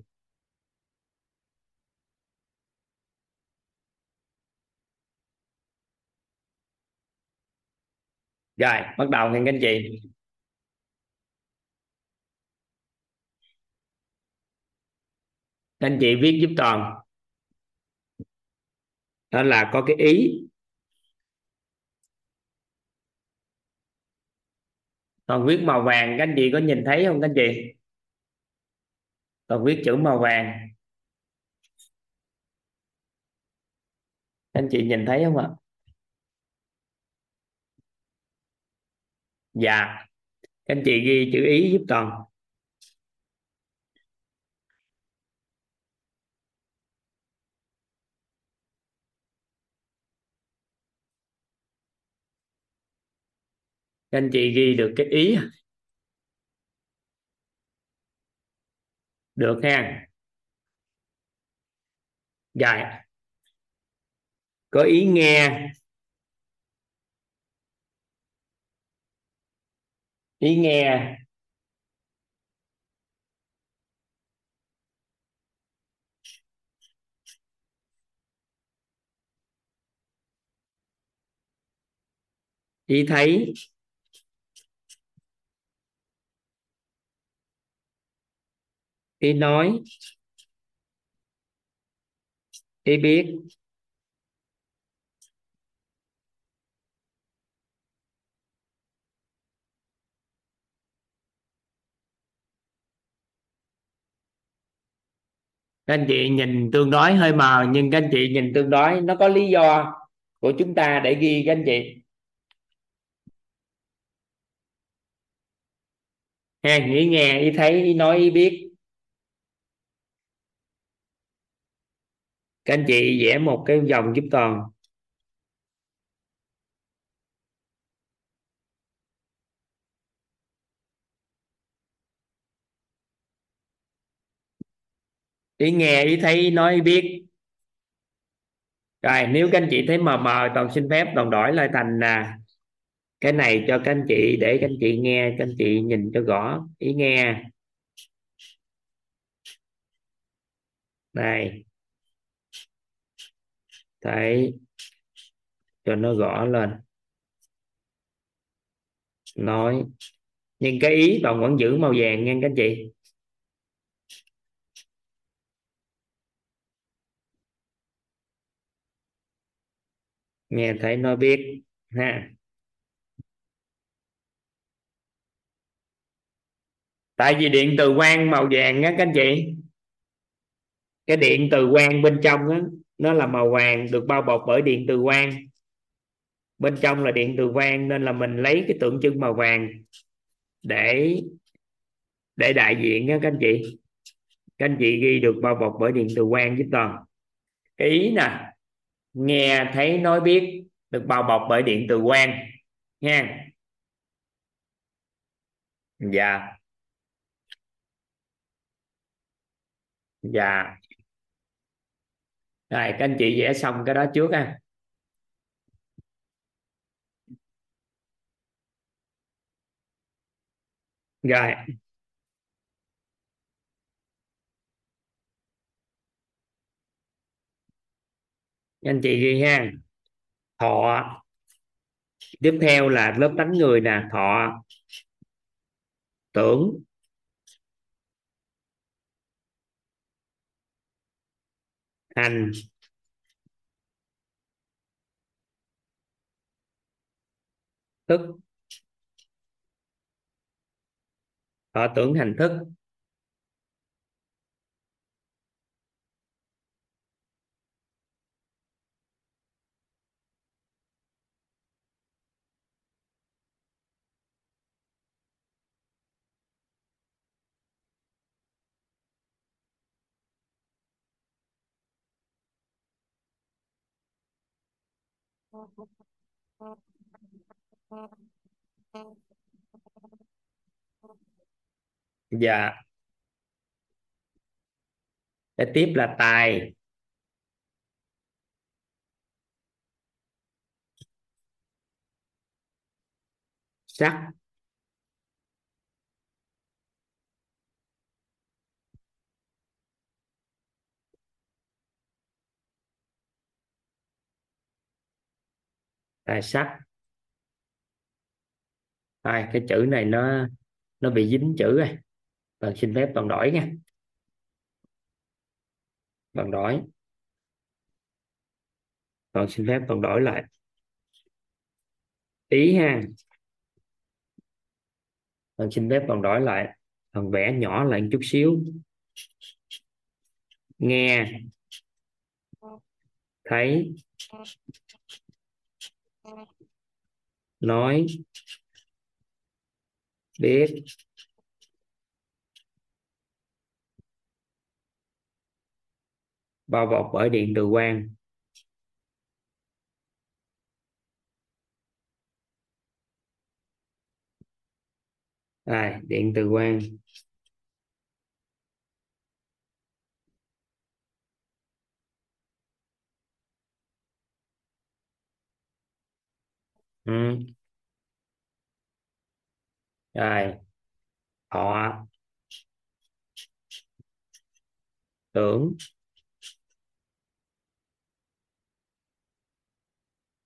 Rồi, bắt đầu nghe các anh chị. Các anh chị viết giúp toàn đó là có cái ý. Còn viết màu vàng, các anh chị có nhìn thấy không các anh chị? Còn viết chữ màu vàng. Các anh chị nhìn thấy không ạ? Dạ. Các anh chị ghi chữ ý giúp toàn. Các anh chị ghi được cái ý được ha. Rồi. Có ý nghe. Ý nghe. Ý thấy. Ý nói. Ý biết. Các anh chị nhìn tương đối hơi mờ, nhưng các anh chị nhìn tương đối, nó có lý do của chúng ta để ghi các anh chị. Ha nghĩ nghe, ý thấy, ý nói, ý biết. Các anh chị vẽ một cái vòng giúp toàn. Ý nghe, ý thấy, nói, ý biết. Rồi, nếu các anh chị thấy mờ mờ, toàn xin phép toàn đổi lại thành là cái này cho các anh chị, để các anh chị nghe, các anh chị nhìn cho rõ. Ý nghe. Này thấy. Cho nó rõ lên. Nói. Nhưng cái ý toàn vẫn giữ màu vàng nha các anh chị. Nghe thấy nó biết, ha. Tại vì điện từ quang màu vàng á các anh chị. Cái điện từ quang bên trong á nó là màu vàng được bao bọc bởi điện từ quang. Bên trong là điện từ quang nên là mình lấy cái tượng trưng màu vàng để để đại diện nha các anh chị. Các anh chị ghi được bao bọc bởi điện từ quang với toàn cái ý nè, nghe thấy nói biết được bao bọc bởi điện từ quang nha. Dạ. Dạ rồi các anh chị vẽ xong cái đó trước ha. Rồi. Anh chị ghi ha. Thọ. Tiếp theo là lớp đánh người nè, thọ. Tưởng. Hành thức. Thọ tưởng hành thức. Dạ. Để tiếp là tài. Sắc. Tài sắc. Rồi, cái chữ này nó nó bị dính chữ rồi bạn vâng, xin phép bạn đổi nha. Bạn đổi. Bạn xin phép bạn đổi lại. Ý ha. Bạn xin phép bạn đổi lại. Bạn vẽ nhỏ lại một chút xíu. Nghe. Thấy nói biết. Bao bọc bởi điện từ quang rồi điện từ quang ừ. rồi. Họ. Tưởng.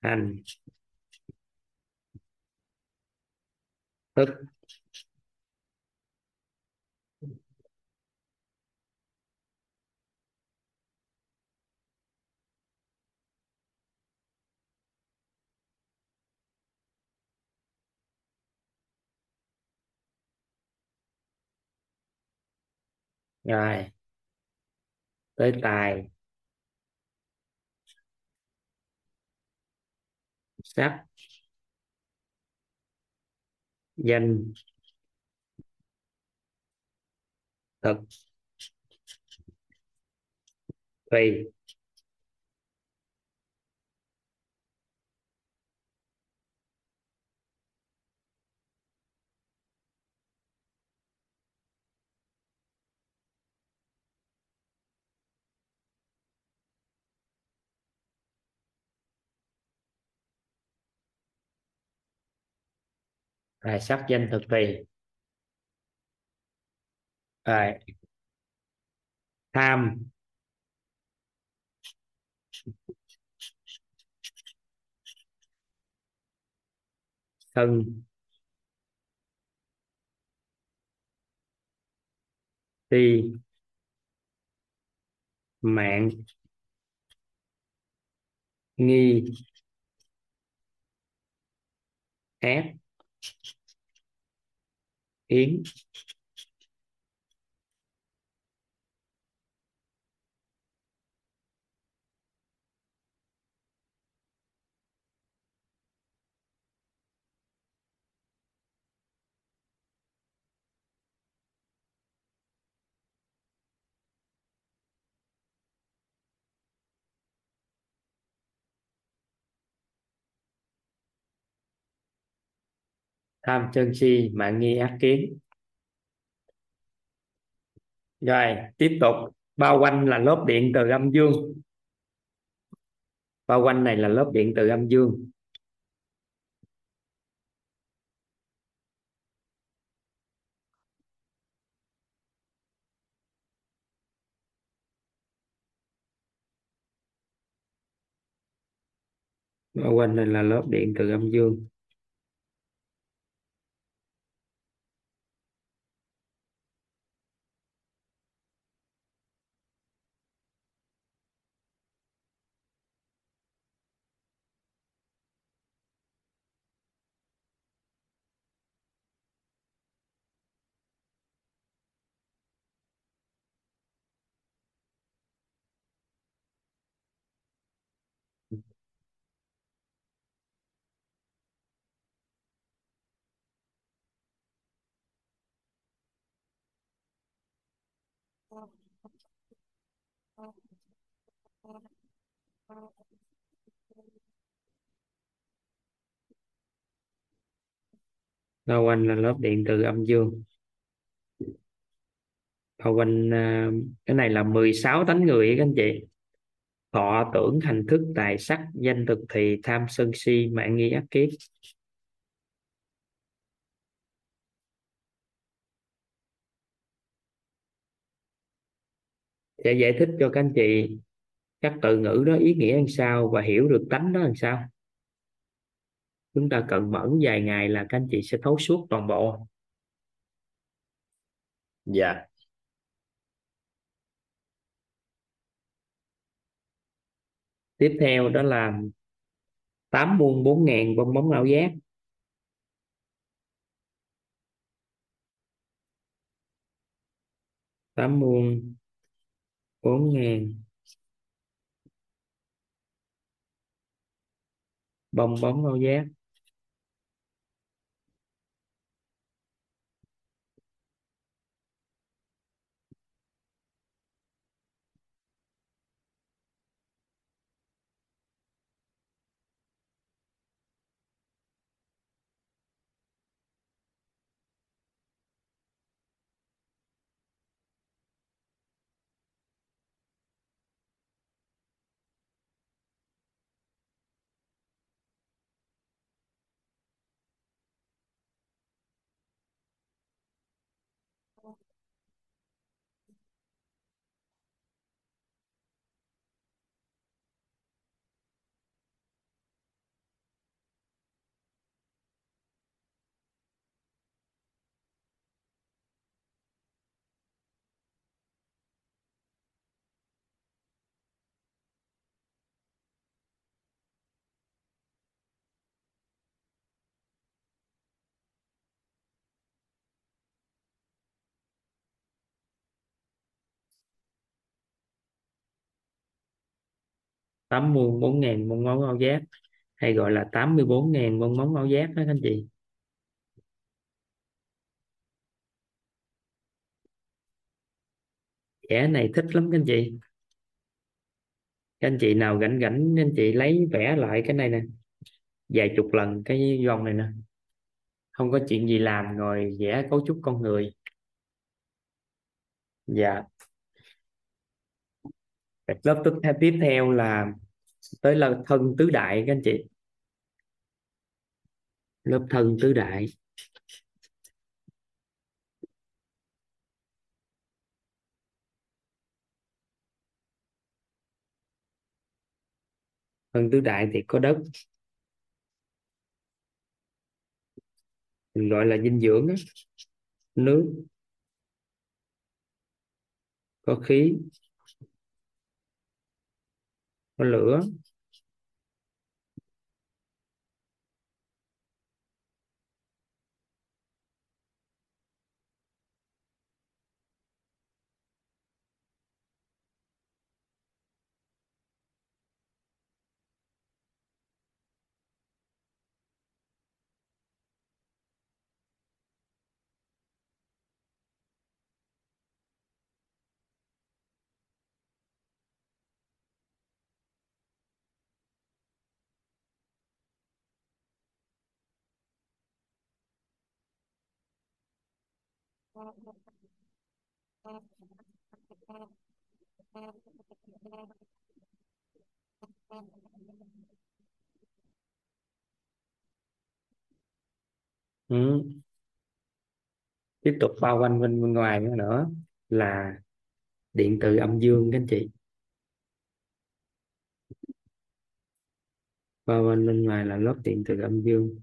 Hành. Thức. Rồi. Tới tài. Sắc. Danh. Thực. Tùy. Rồi sắc danh thực tùy rồi. Tham. Sân si mạng. Nghi. Ép in tham chân si mạng nghi ác kiến. Rồi, tiếp tục. Bao quanh là lớp điện từ âm dương. Bao quanh này là lớp điện từ âm dương. Bao quanh này là lớp điện từ âm dương. bao quanh là lớp điện từ âm dương. Bao quanh à, cái này là 16 tánh người các anh chị. Thọ tưởng hành thức tài sắc, danh thực thì tham sân si, mạng nghi ác kiết sẽ giải thích cho các anh chị các từ ngữ đó ý nghĩa làm sao và hiểu được tánh đó làm sao. Chúng ta cần mẫn vài ngày là các anh chị sẽ thấu suốt toàn bộ. Dạ. Tiếp theo đó là tám muôn bốn ngàn bong bóng ảo giác tám muôn bốn ngàn. Bong bóng bao giác. Tám muôn bốn ngàn bong giác hay gọi là 84.000 mong móng ao giác đó các anh chị. Vẽ này thích lắm các anh chị. Các anh chị nào rảnh rảnh anh chị lấy vẽ lại cái này nè. Vài chục lần cái vòng này nè. Không có chuyện gì làm rồi vẽ cấu trúc con người. Dạ lớp tiếp theo tiếp theo là tới là thân tứ đại các anh chị. Lớp thân tứ đại. Thân tứ đại thì có đất. Mình gọi là dinh dưỡng nước. Có khí có lửa. Ừ. tiếp tục bao quanh bên, bên ngoài nữa, nữa là điện từ âm dương các anh chị bao quanh bên ngoài là lớp điện từ âm dương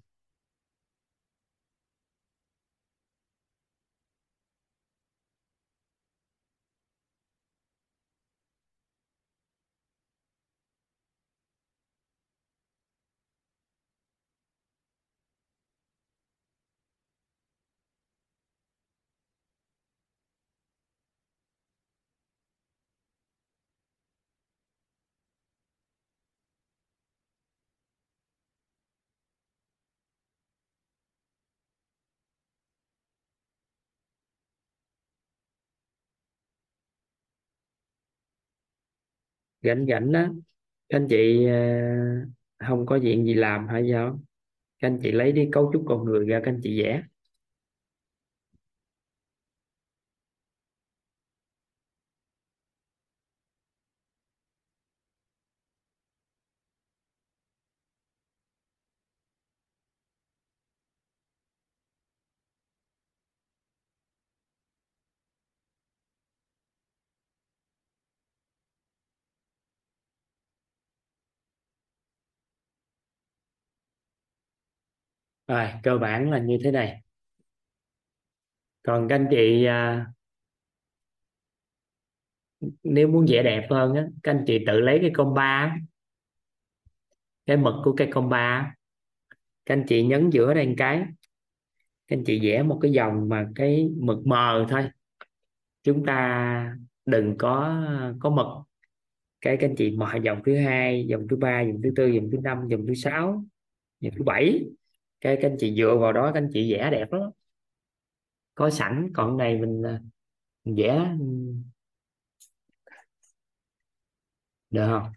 rảnh rảnh đó các anh chị ờ, không có chuyện gì làm hay sao các anh chị lấy đi cấu trúc con người ra, các anh chị vẽ. Rồi cơ bản là như thế này. Còn các anh chị à, nếu muốn vẽ đẹp hơn á các anh chị tự lấy cái con ba cái mực của cây con ba các anh chị nhấn giữa đây một cái. Các anh chị vẽ một cái dòng mà cái mực mờ thôi. Chúng ta đừng có có mực. Cái các anh chị mở dòng thứ hai dòng thứ ba dòng thứ tư dòng thứ năm dòng thứ sáu dòng thứ bảy cái các anh chị dựa vào đó các anh chị vẽ đẹp lắm. Có sẵn còn này mình, à, mình vẽ. Được không?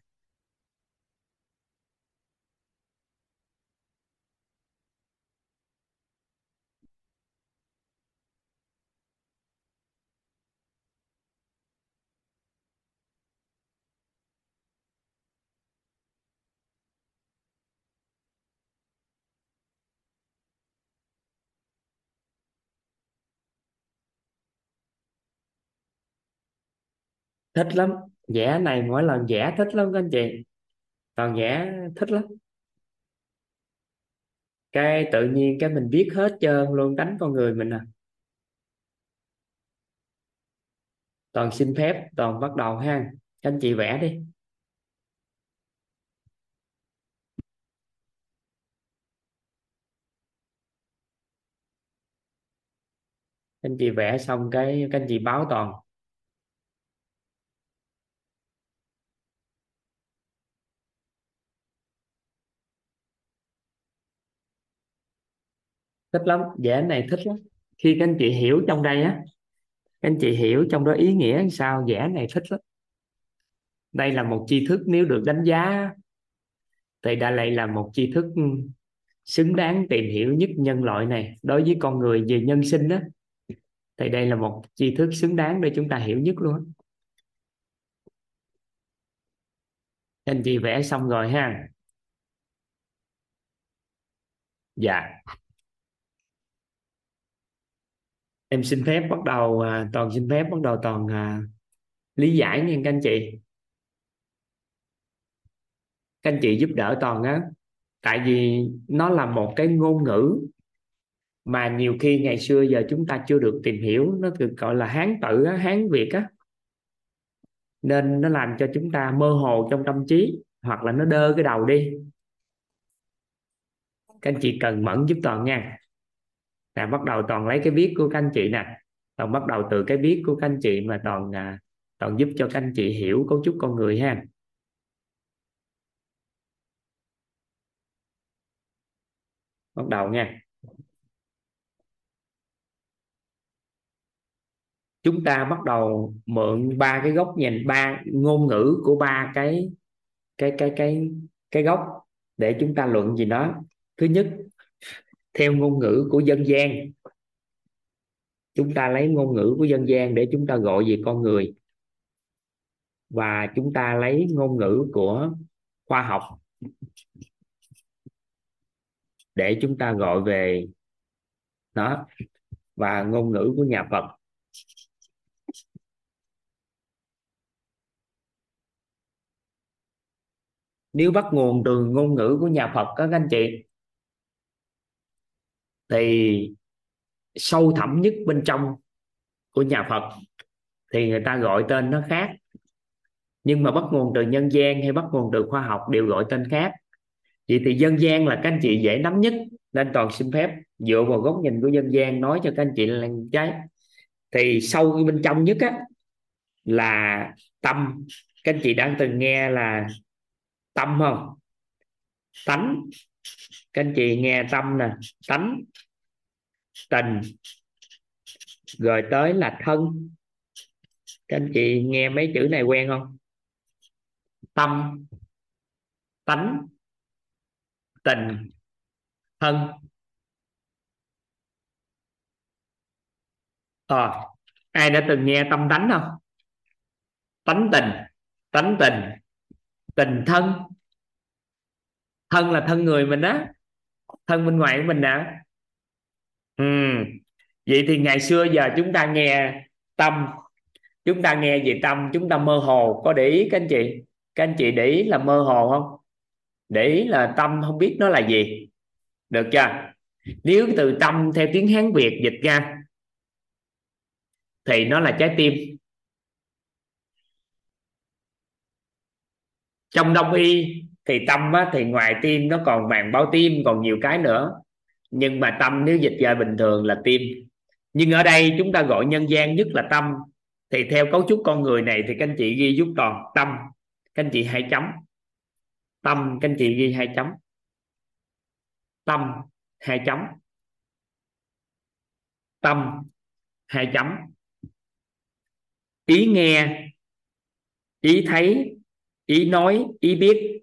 Thích lắm. Vẽ này mỗi lần vẽ thích lắm các anh chị. Toàn vẽ thích lắm. Cái tự nhiên cái mình biết hết trơn luôn, đánh con người mình à. Toàn xin phép, toàn bắt đầu ha. Các anh chị vẽ đi. Các anh chị vẽ xong cái, các anh chị báo toàn. Thích lắm vẽ này thích lắm. Khi các anh chị hiểu trong đây á, các anh chị hiểu trong đó ý nghĩa sao vẽ này thích lắm. Đây là một tri thức nếu được đánh giá, thì đã lại là một tri thức ừ, xứng đáng tìm hiểu nhất nhân loại này. Đối với con người về nhân sinh đó thì đây là một tri thức xứng đáng để chúng ta hiểu nhất luôn anh chị vẽ xong rồi ha. Dạ. Em xin phép bắt đầu à, toàn xin phép bắt đầu toàn à, lý giải nha các anh chị. Các anh chị giúp đỡ toàn á tại vì nó là một cái ngôn ngữ mà nhiều khi ngày xưa giờ chúng ta chưa được tìm hiểu nó được gọi là hán tự á, hán việt á. Nên nó làm cho chúng ta mơ hồ trong tâm trí hoặc là nó đơ cái đầu đi. Các anh chị cần mẫn giúp toàn nha là bắt đầu toàn lấy cái viết của các anh chị nè. Toàn bắt đầu từ cái viết của các anh chị mà toàn à, toàn giúp cho các anh chị hiểu cấu trúc con người ha. Bắt đầu nha. Chúng ta bắt đầu mượn ba cái góc nhìn ba ngôn ngữ của ba cái cái cái cái cái góc để chúng ta luận gì đó. Thứ nhất theo ngôn ngữ của dân gian. Chúng ta lấy ngôn ngữ của dân gian để chúng ta gọi về con người. Và chúng ta lấy ngôn ngữ của khoa học để chúng ta gọi về nó. Và ngôn ngữ của nhà Phật. Nếu bắt nguồn từ ngôn ngữ của nhà Phật các anh chị thì sâu thẳm nhất bên trong của nhà Phật thì người ta gọi tên nó khác. Nhưng mà bắt nguồn từ nhân gian hay bắt nguồn từ khoa học đều gọi tên khác. Vậy thì dân gian là các anh chị dễ nắm nhất, nên toàn xin phép dựa vào góc nhìn của dân gian nói cho các anh chị là trái thì sâu bên trong nhất á, là tâm. Các anh chị đang từng nghe là tâm không? Tánh các anh chị nghe tâm nè. Tánh tình. Rồi tới là thân. Các anh chị nghe mấy chữ này quen không? Tâm tánh tình thân. À, ai đã từng nghe tâm tánh không? Tánh tình tánh tình tình thân. Thân là thân người mình á thân bên ngoài của mình nè ừ. vậy thì ngày xưa giờ chúng ta nghe tâm, chúng ta nghe về tâm, chúng ta mơ hồ. Có để ý các anh chị? Các anh chị để ý là mơ hồ không? Để ý là tâm không biết nó là gì. Được chưa? Nếu từ tâm theo tiếng hán việt dịch ra, thì nó là trái tim. Trong đông y thì tâm á, thì ngoài tim nó còn màng bao tim còn nhiều cái nữa. Nhưng mà tâm nếu dịch ra bình thường là tim. Nhưng ở đây chúng ta gọi nhân gian nhất là tâm. Thì theo cấu trúc con người này thì các anh chị ghi giúp toàn tâm. Các anh chị hai chấm. Tâm các anh chị ghi hai chấm. Tâm hai chấm. Tâm hai chấm. Ý nghe ý thấy ý nói ý biết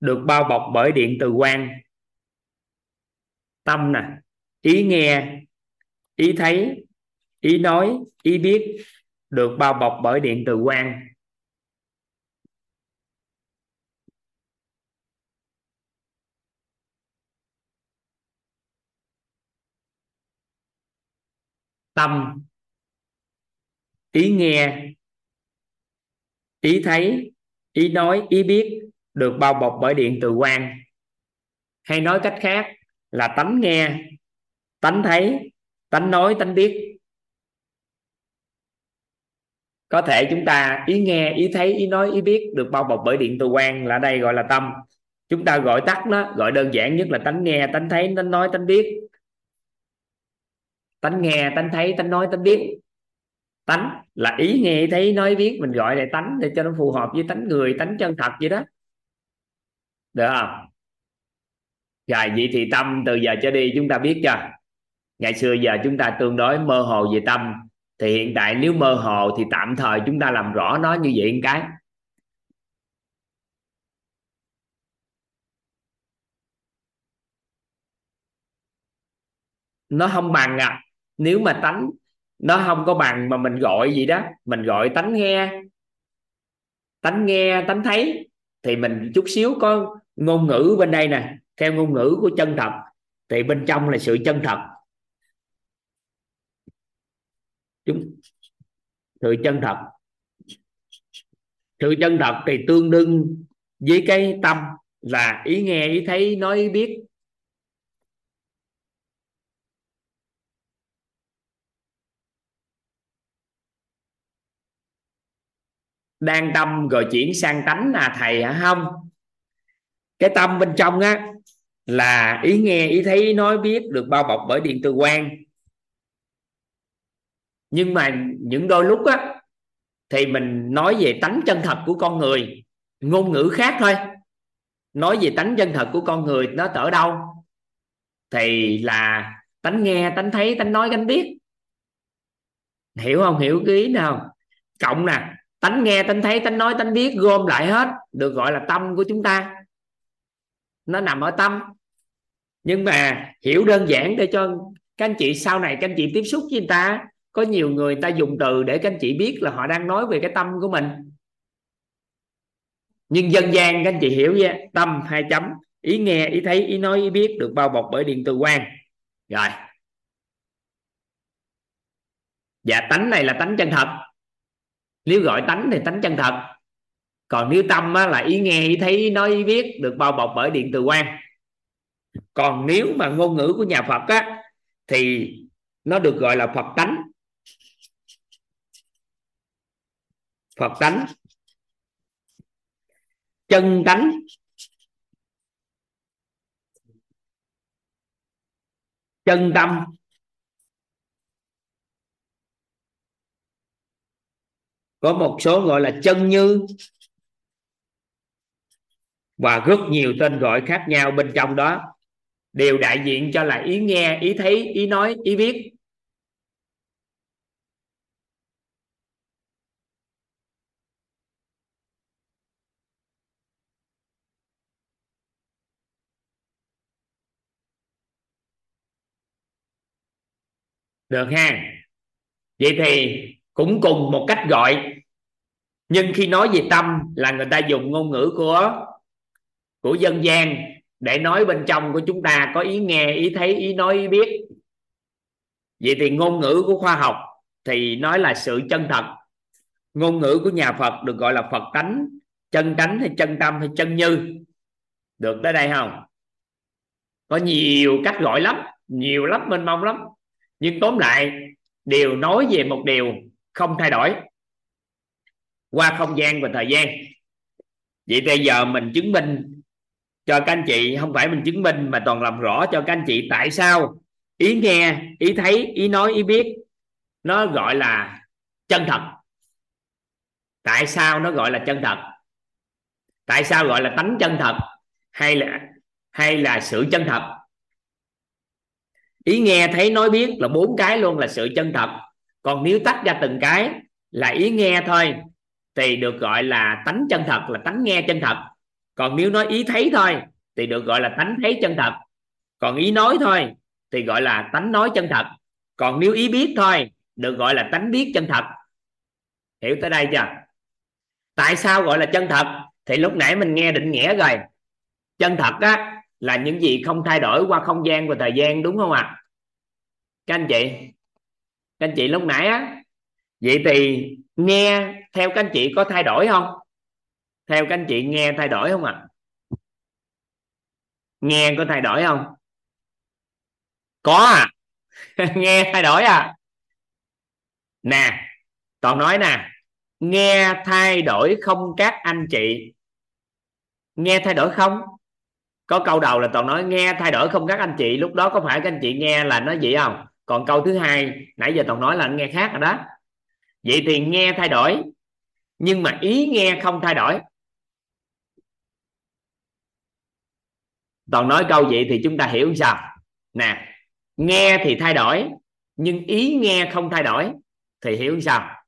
được bao bọc bởi điện từ quang. Tâm nè, ý nghe, ý thấy, ý nói, ý biết được bao bọc bởi điện từ quang. Tâm, ý nghe, ý thấy, ý nói, ý biết được bao bọc bởi điện từ quang. Hay nói cách khác là tánh nghe, tánh thấy, tánh nói, tánh biết. Có thể chúng ta ý nghe, ý thấy, ý nói, ý biết được bao bọc bởi điện từ quang là đây gọi là tâm. Chúng ta gọi tắt nó, gọi đơn giản nhất là tánh nghe, tánh thấy, tánh nói, tánh biết. Tánh nghe, tánh thấy, tánh nói, tánh biết. Tánh là ý nghe, ý thấy, ý nói, ý biết. Mình gọi là tánh để cho nó phù hợp với tánh người, tánh chân thật vậy đó được không? Rồi, vậy thì tâm từ giờ trở đi chúng ta biết chưa? Ngày xưa giờ chúng ta tương đối mơ hồ về tâm. Thì hiện tại nếu mơ hồ thì tạm thời chúng ta làm rõ nó như vậy một cái. Nó không bằng à. Nếu mà tánh, nó không có bằng mà mình gọi gì đó, mình gọi tánh nghe. Tánh nghe, tánh thấy. Thì mình chút xíu có ngôn ngữ bên đây nè, theo ngôn ngữ của chân thật, thì bên trong là sự chân thật. Chúng, sự chân thật. Sự chân thật thì tương đương với cái tâm là ý nghe, ý thấy, nói, ý biết. Đang tâm rồi chuyển sang tánh à thầy hả? Không cái tâm bên trong á, là ý nghe, ý thấy ý nói biết được bao bọc bởi điện từ quang. Nhưng mà những đôi lúc á, thì mình nói về tánh chân thật của con người, ngôn ngữ khác thôi. Nói về tánh chân thật của con người, nó ở đâu thì là tánh nghe, tánh thấy, tánh nói, tánh biết. Hiểu không? Hiểu cái ý nào? Cộng nè, tánh nghe, tánh thấy, tánh nói, tánh biết gom lại hết, được gọi là tâm của chúng ta nó nằm ở tâm. Nhưng mà hiểu đơn giản để cho các anh chị sau này, các anh chị tiếp xúc với người ta, có nhiều người ta dùng từ để các anh chị biết là họ đang nói về cái tâm của mình. Nhưng dân gian, các anh chị hiểu nha, tâm hai chấm. Ý nghe, ý thấy, ý nói, ý biết được bao bọc bởi điện từ quang. Rồi. Dạ tánh này là tánh chân thật. Nếu gọi tánh thì tánh chân thật còn nếu tâm á, là ý nghe ý thấy ý nói ý biết được bao bọc bởi điện từ quan. Còn nếu mà ngôn ngữ của nhà Phật á thì nó được gọi là Phật tánh. Phật tánh. Chân tánh. Chân tâm. Có một số gọi là chân như và rất nhiều tên gọi khác nhau bên trong đó đều đại diện cho là ý nghe, ý thấy, ý nói, ý biết. Được ha? Vậy thì cũng cùng một cách gọi, nhưng khi nói về tâm là người ta dùng ngôn ngữ của của dân gian để nói bên trong của chúng ta có ý nghe, ý thấy, ý nói, ý biết. Vậy thì ngôn ngữ của khoa học thì nói là sự chân thật. Ngôn ngữ của nhà Phật được gọi là Phật tánh, chân tánh hay chân tâm hay chân như. Được tới đây không? Có nhiều cách gọi lắm, nhiều lắm, mênh mông lắm. Nhưng tóm lại đều nói về một điều không thay đổi qua không gian và thời gian. Vậy bây giờ mình chứng minh cho các anh chị, không phải mình chứng minh mà toàn làm rõ cho các anh chị tại sao. Ý nghe, ý thấy, ý nói, ý biết, nó gọi là chân thật. Tại sao nó gọi là chân thật? Tại sao gọi là tánh chân thật hay là hay là sự chân thật? Ý nghe, thấy, nói, biết là bốn cái luôn là sự chân thật. Còn nếu tách ra từng cái là ý nghe thôi, thì được gọi là tánh chân thật, là tánh nghe chân thật còn nếu nói ý thấy thôi, thì được gọi là tánh thấy chân thật. Còn ý nói thôi, thì gọi là tánh nói chân thật. Còn nếu ý biết thôi, được gọi là tánh biết chân thật. Hiểu tới đây chưa? Tại sao gọi là chân thật? Thì lúc nãy mình nghe định nghĩa rồi. Chân thật á, là những gì không thay đổi qua không gian và thời gian, đúng không ạ? À? các anh chị, các anh chị lúc nãy á, vậy thì nghe theo các anh chị có thay đổi không? Theo các anh chị nghe thay đổi không ạ? À? nghe có thay đổi không? Có à. Nghe thay đổi à. Nè, toàn nói nè. Nghe thay đổi không các anh chị? Nghe thay đổi không? Có câu đầu là toàn nói nghe thay đổi không các anh chị. Lúc đó có phải các anh chị nghe là nó vậy không? Còn câu thứ hai, nãy giờ toàn nói là nghe khác rồi đó. Vậy thì nghe thay đổi. Nhưng mà ý nghe không thay đổi. Toàn nói câu vậy thì chúng ta hiểu sao? Nè nghe thì thay đổi nhưng ý nghe không thay đổi thì hiểu sao?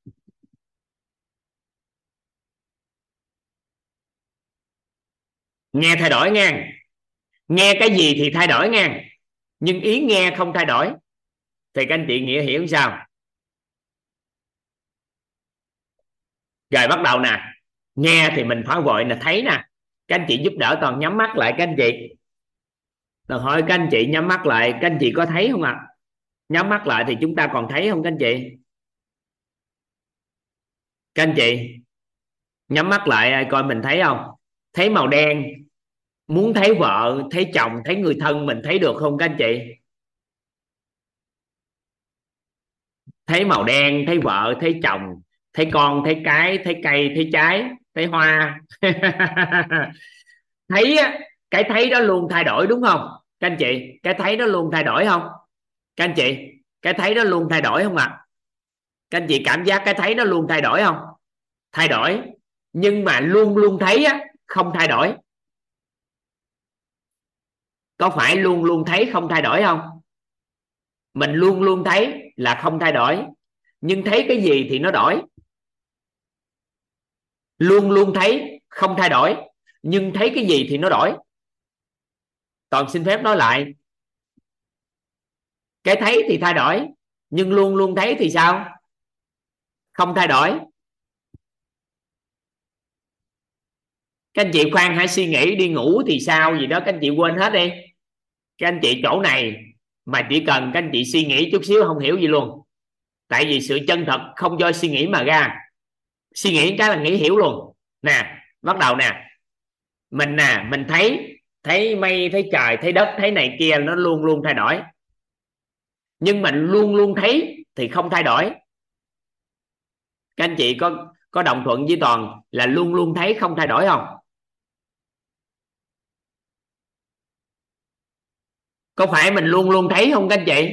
Nghe thay đổi nghe, nghe cái gì thì thay đổi nghe, nhưng ý nghe không thay đổi thì các anh chị nghĩa hiểu sao? Rồi bắt đầu nè nghe thì mình phải vội là thấy nè các anh chị giúp đỡ toàn nhắm mắt lại các anh chị được hỏi các anh chị nhắm mắt lại, các anh chị có thấy không ạ? À? nhắm mắt lại thì chúng ta còn thấy không các anh chị? Các anh chị, nhắm mắt lại coi mình thấy không? Thấy màu đen, muốn thấy vợ, thấy chồng, thấy người thân mình thấy được không các anh chị? Thấy màu đen, thấy vợ, thấy chồng, thấy con, thấy cái, thấy cây, thấy trái, thấy hoa. Thấy cái thấy đó luôn thay đổi đúng không? Các anh chị cái thấy đó luôn thay đổi không? Các anh chị cái thấy đó luôn thay đổi không ạ? À? các anh chị cảm giác cái thấy nó luôn thay đổi không? Thay đổi nhưng mà luôn luôn thấy á, không thay đổi. Có phải luôn luôn thấy không thay đổi không? Mình luôn luôn thấy là không thay đổi nhưng thấy cái gì thì nó đổi. Luôn luôn thấy không thay đổi nhưng thấy cái gì thì nó đổi toàn xin phép nói lại. Cái thấy thì thay đổi, nhưng luôn luôn thấy thì sao? Không thay đổi. Các anh chị khoan, hãy suy nghĩ đi, ngủ thì sao? Gì đó, các anh chị quên hết đi. Các anh chị chỗ này mà chỉ cần các anh chị suy nghĩ chút xíu, không hiểu gì luôn. Tại vì sự chân thật không do suy nghĩ mà ra. Suy nghĩ cái là nghĩ hiểu luôn. Nè, bắt đầu nè. Mình nè, mình thấy thấy mây, thấy trời, thấy đất, thấy này kia, nó luôn luôn thay đổi. Nhưng mình luôn luôn thấy thì không thay đổi. Các anh chị có có đồng thuận với toàn là luôn luôn thấy không thay đổi không? Có phải mình luôn luôn thấy không các anh chị?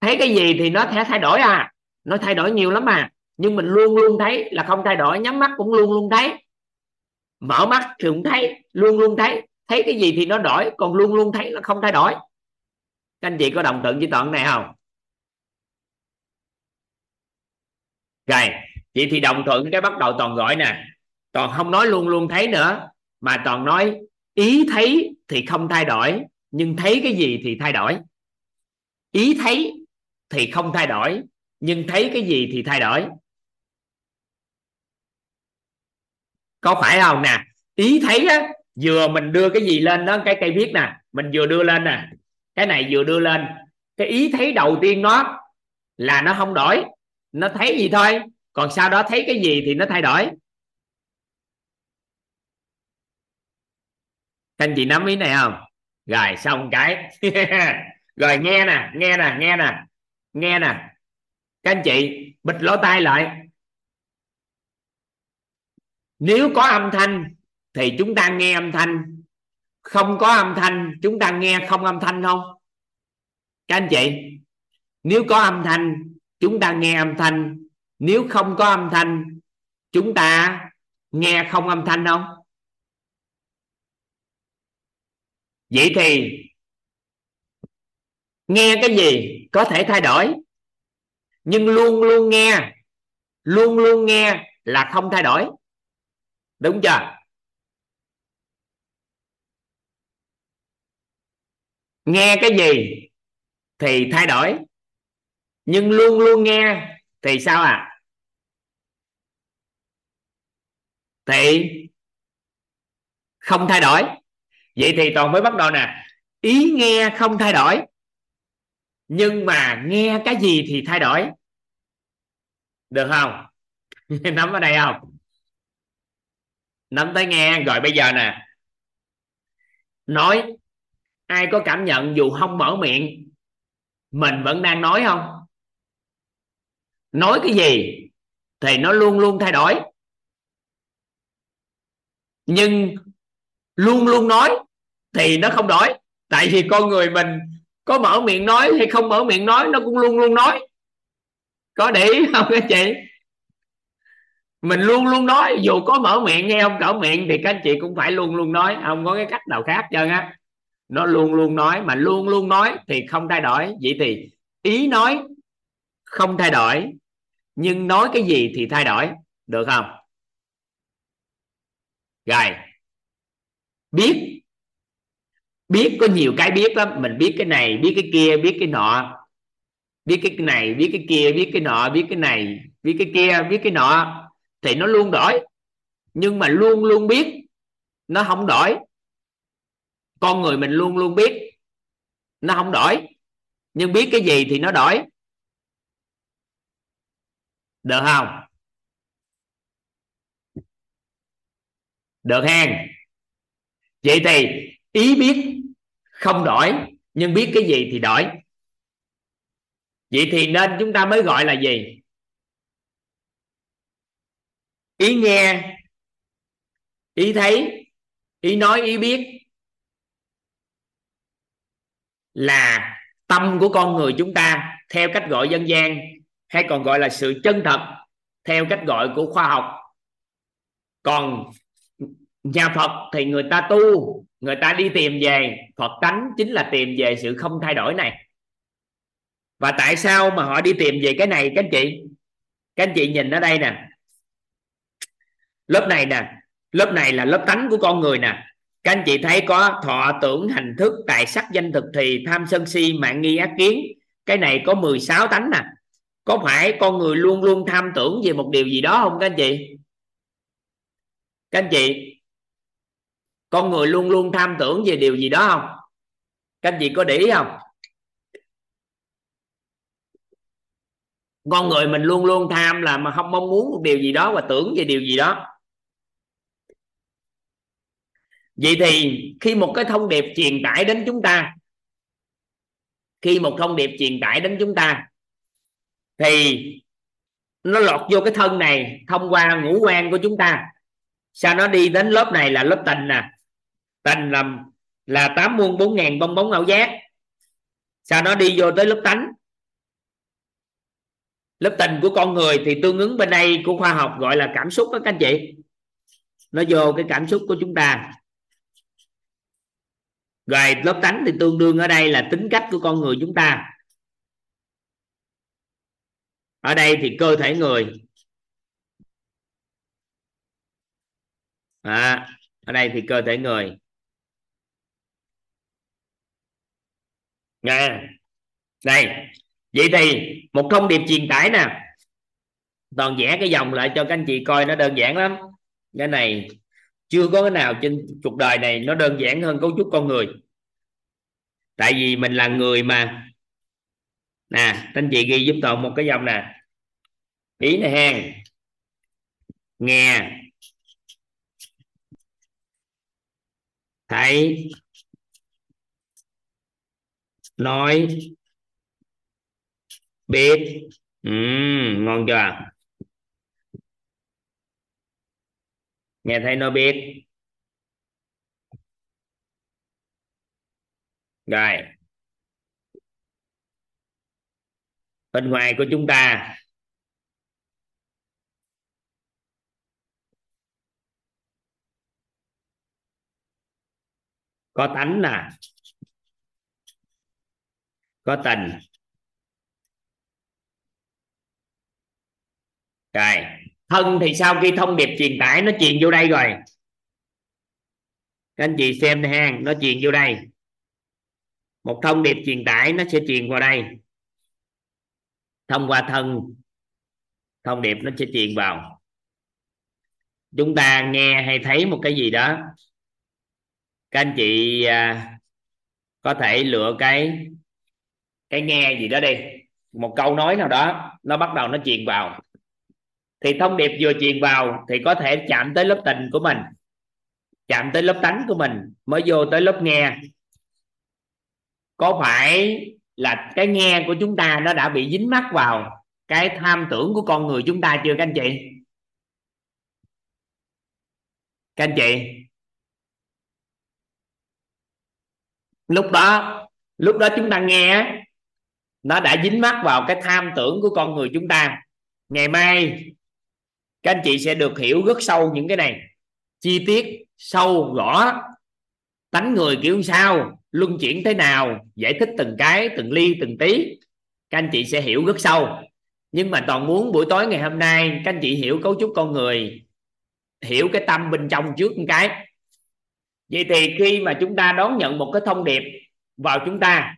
Thấy cái gì thì nó sẽ thay đổi à. Nó thay đổi nhiều lắm à. Nhưng mình luôn luôn thấy là không thay đổi, nhắm mắt cũng luôn luôn thấy. Mở mắt thì cũng thấy, luôn luôn thấy thấy cái gì thì nó đổi, còn luôn luôn thấy là không thay đổi. Các anh chị có đồng thuận với toàn này không? Rồi, vậy thì đồng thuận cái bắt đầu toàn gọi nè. Toàn không nói luôn luôn thấy nữa, mà toàn nói ý thấy thì không thay đổi, nhưng thấy cái gì thì thay đổi. Ý thấy thì không thay đổi, nhưng thấy cái gì thì thay đổi. Có phải không nè? Ý thấy á vừa mình đưa cái gì lên đó, cái cây viết nè, mình vừa đưa lên nè, cái này vừa đưa lên. Cái ý thấy đầu tiên nó là nó không đổi, nó thấy gì thôi, còn sau đó thấy cái gì thì nó thay đổi. Các anh chị nắm ý này không? Rồi, xong cái. Rồi, nghe nè nghe nè nghe nè nghe nè. Các anh chị, bịt lỗ tai lại. Nếu có âm thanh thì chúng ta nghe âm thanh. Không có âm thanh, chúng ta nghe không âm thanh không các anh chị, nếu có âm thanh, chúng ta nghe âm thanh. Nếu không có âm thanh, chúng ta nghe không âm thanh không vậy thì nghe cái gì có thể thay đổi? Nhưng luôn luôn nghe, luôn luôn nghe là không thay đổi. Đúng chưa? Nghe cái gì thì thay đổi. Nhưng luôn luôn nghe thì sao à thì không thay đổi. Vậy thì toàn mới bắt đầu nè. Ý nghe không thay đổi, nhưng mà nghe cái gì thì thay đổi. Được không? Nắm ở đây không? Nắm tới nghe, rồi bây giờ nè. Nói ai có cảm nhận dù không mở miệng, mình vẫn đang nói không? Nói cái gì thì nó luôn luôn thay đổi. Nhưng luôn luôn nói thì nó không đổi. Tại vì con người mình có mở miệng nói hay không mở miệng nói, nó cũng luôn luôn nói. Có để ý không các chị? Mình luôn luôn nói, dù có mở miệng hay không cỡ miệng thì các anh chị cũng phải luôn luôn nói. Không có cái cách nào khác trơn á nó luôn luôn nói, mà luôn luôn nói thì không thay đổi. Vậy thì ý nói không thay đổi, nhưng nói cái gì thì thay đổi. Được không? Rồi. Biết. Biết có nhiều cái biết lắm. Mình biết cái này, biết cái kia, biết cái nọ. Biết cái này, biết cái kia, biết cái nọ, biết cái này, biết cái kia, biết cái nọ. Thì nó luôn đổi. Nhưng mà luôn luôn biết, nó không đổi con người mình luôn luôn biết nó không đổi. Nhưng biết cái gì thì nó đổi. Được không? Được hen. Vậy thì ý biết không đổi, nhưng biết cái gì thì đổi. Vậy thì nên chúng ta mới gọi là gì? Ý nghe, ý thấy, ý nói, ý biết là tâm của con người chúng ta theo cách gọi dân gian hay còn gọi là sự chân thật theo cách gọi của khoa học. Còn nhà Phật thì người ta tu, người ta đi tìm về, Phật tánh chính là tìm về sự không thay đổi này. Và tại sao mà họ đi tìm về cái này, các anh chị? Các anh chị nhìn ở đây nè. Lớp này nè. Lớp này là lớp tánh của con người nè các anh chị thấy có thọ tưởng hành thức, tài sắc danh thực thì tham sân si, mạng nghi ác kiến. Cái này có 16 tánh nè. Có phải con người luôn luôn tham tưởng về một điều gì đó không các anh chị? Các anh chị, con người luôn luôn tham tưởng về điều gì đó không? Các anh chị có để ý không? Con người mình luôn luôn tham là mà không mong muốn một điều gì đó và tưởng về điều gì đó vậy thì khi một cái thông điệp truyền tải đến chúng ta, khi một thông điệp truyền tải đến chúng ta, thì nó lọt vô cái thân này thông qua ngũ quan của chúng ta. Sao nó đi đến lớp này là lớp tình nè. Tình là là tám muôn bốn ngàn bong bóng ảo giác. Sao nó đi vô tới lớp tánh? Lớp tình của con người thì tương ứng bên đây của khoa học gọi là cảm xúc đó các anh chị. Nó vô cái cảm xúc của chúng ta rồi lớp tánh thì tương đương ở đây là tính cách của con người chúng ta. Ở đây thì cơ thể người. À, ở đây thì cơ thể người. Nghe. Đây vậy thì một thông điệp truyền tải nè. Toàn vẽ cái dòng lại cho các anh chị coi nó đơn giản lắm. Cái này chưa có cái nào trên cuộc đời này nó đơn giản hơn cấu trúc con người. Tại vì mình là người mà nè anh chị ghi giúp toàn một cái dòng nè. Ý này hen nghe thấy nói biết. Ừ, ngon chưa? Nghe thấy nó biết. Rồi. Bên ngoài của chúng ta. Có tánh nè có tình. Rồi thân thì sau khi thông điệp truyền tải nó truyền vô đây rồi. Các anh chị xem nè ha nó truyền vô đây. Một thông điệp truyền tải nó sẽ truyền vào đây. Thông qua thân thông điệp nó sẽ truyền vào. Chúng ta nghe hay thấy một cái gì đó. Các anh chị à, có thể lựa cái cái nghe gì đó đi. Một câu nói nào đó nó bắt đầu nó truyền vào thì thông điệp vừa truyền vào thì có thể chạm tới lớp tình của mình, chạm tới lớp tánh của mình, mới vô tới lớp nghe. Có phải là cái nghe của chúng ta nó đã bị dính mắc vào cái tham tưởng của con người chúng ta chưa, các anh chị? Các anh chị? Lúc đó lúc đó chúng ta nghe nó đã dính mắc vào cái tham tưởng của con người chúng ta. Ngày mai các anh chị sẽ được hiểu rất sâu những cái này. Chi tiết sâu, rõ. Tánh người kiểu sao, luân chuyển thế nào, giải thích từng cái, từng ly, từng tí. Các anh chị sẽ hiểu rất sâu. Nhưng mà toàn muốn buổi tối ngày hôm nay, các anh chị hiểu cấu trúc con người, hiểu cái tâm bên trong trước một cái. Vậy thì khi mà chúng ta đón nhận một cái thông điệp vào chúng ta,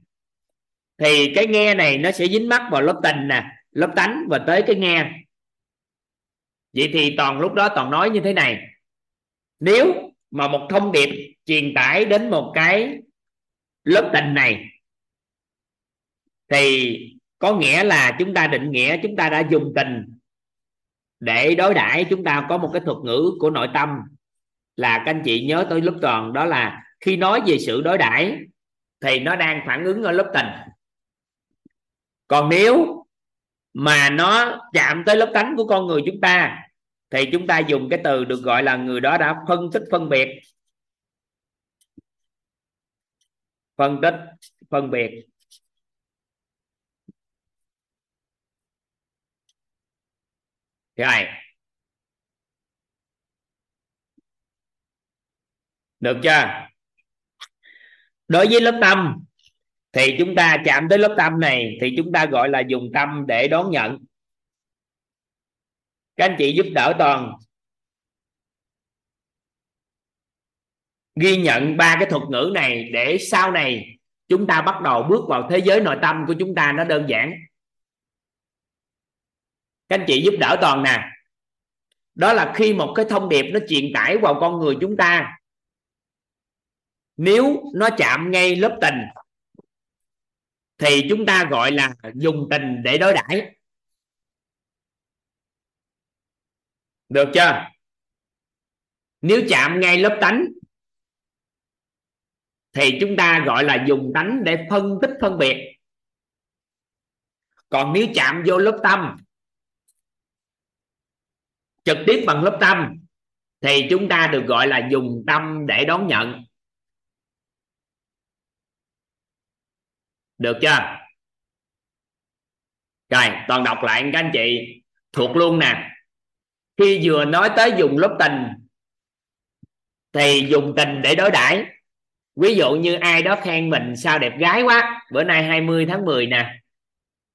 thì cái nghe này nó sẽ dính mắc vào lớp tình nè, lớp tánh và tới cái nghe vậy thì toàn lúc đó toàn nói như thế này. Nếu mà một thông điệp truyền tải đến một cái lớp tình này, thì có nghĩa là chúng ta định nghĩa, chúng ta đã dùng tình để đối đãi, chúng ta có một cái thuật ngữ của nội tâm. Là các anh chị nhớ tới lớp toàn, đó là khi nói về sự đối đãi thì nó đang phản ứng ở lớp tình. Còn nếu mà nó chạm tới lớp tánh của con người chúng ta, thì chúng ta dùng cái từ được gọi là người đó đã phân tích, phân biệt. Phân tích, phân biệt. Rồi. Được chưa? Đối với lớp tâm thì chúng ta chạm tới lớp tâm này, thì chúng ta gọi là dùng tâm để đón nhận. Các anh chị giúp đỡ toàn. Ghi nhận ba cái thuật ngữ này để sau này chúng ta bắt đầu bước vào thế giới nội tâm của chúng ta nó đơn giản. Các anh chị giúp đỡ toàn nè. Đó là khi một cái thông điệp nó truyền tải vào con người chúng ta. Nếu nó chạm ngay lớp tình thì chúng ta gọi là dùng tình để đối đãi. Được chưa? Nếu chạm ngay lớp tánh, thì chúng ta gọi là dùng tánh để phân tích phân biệt. Còn nếu chạm vô lớp tâm, trực tiếp bằng lớp tâm, thì chúng ta được gọi là dùng tâm để đón nhận. Được chưa? Rồi, toàn đọc lại các anh chị. Thuộc luôn nè. Khi vừa nói tới dùng lớp tình, thì dùng tình để đối đãi. Ví dụ như ai đó khen mình sao đẹp gái quá. Bữa nay 20 tháng 10 nè.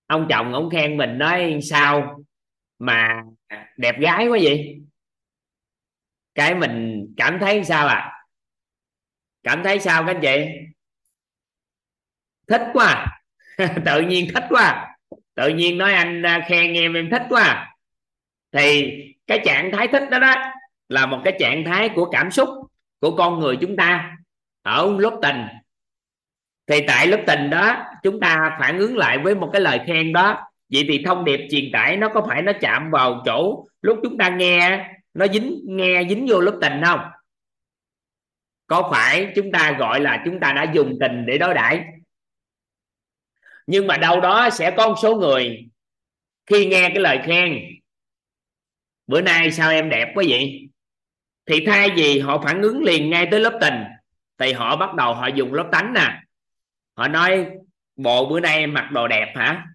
Ông chồng ông khen mình nói sao mà đẹp gái quá vậy? Cái mình cảm thấy sao à cảm thấy sao các anh chị? Thích quá à. tự nhiên thích quá à. tự nhiên nói anh à, khen em em thích quá thì cái trạng thái thích đó đó là một cái trạng thái của cảm xúc của con người chúng ta ở lúc tình. Thì tại lúc tình đó, chúng ta phản ứng lại với một cái lời khen đó. Vậy thì thông điệp truyền tải nó có phải nó chạm vào chỗ lúc chúng ta nghe, nó dính, nghe dính vô lúc tình không? Có phải chúng ta gọi là chúng ta đã dùng tình để đối đãi? Nhưng mà đâu đó sẽ có một số người khi nghe cái lời khen, bữa nay sao em đẹp quá vậy? Thì thay vì họ phản ứng liền ngay tới lớp tình, thì họ bắt đầu họ dùng lớp tánh nè. Họ nói, bộ bữa nay em mặc đồ đẹp hả?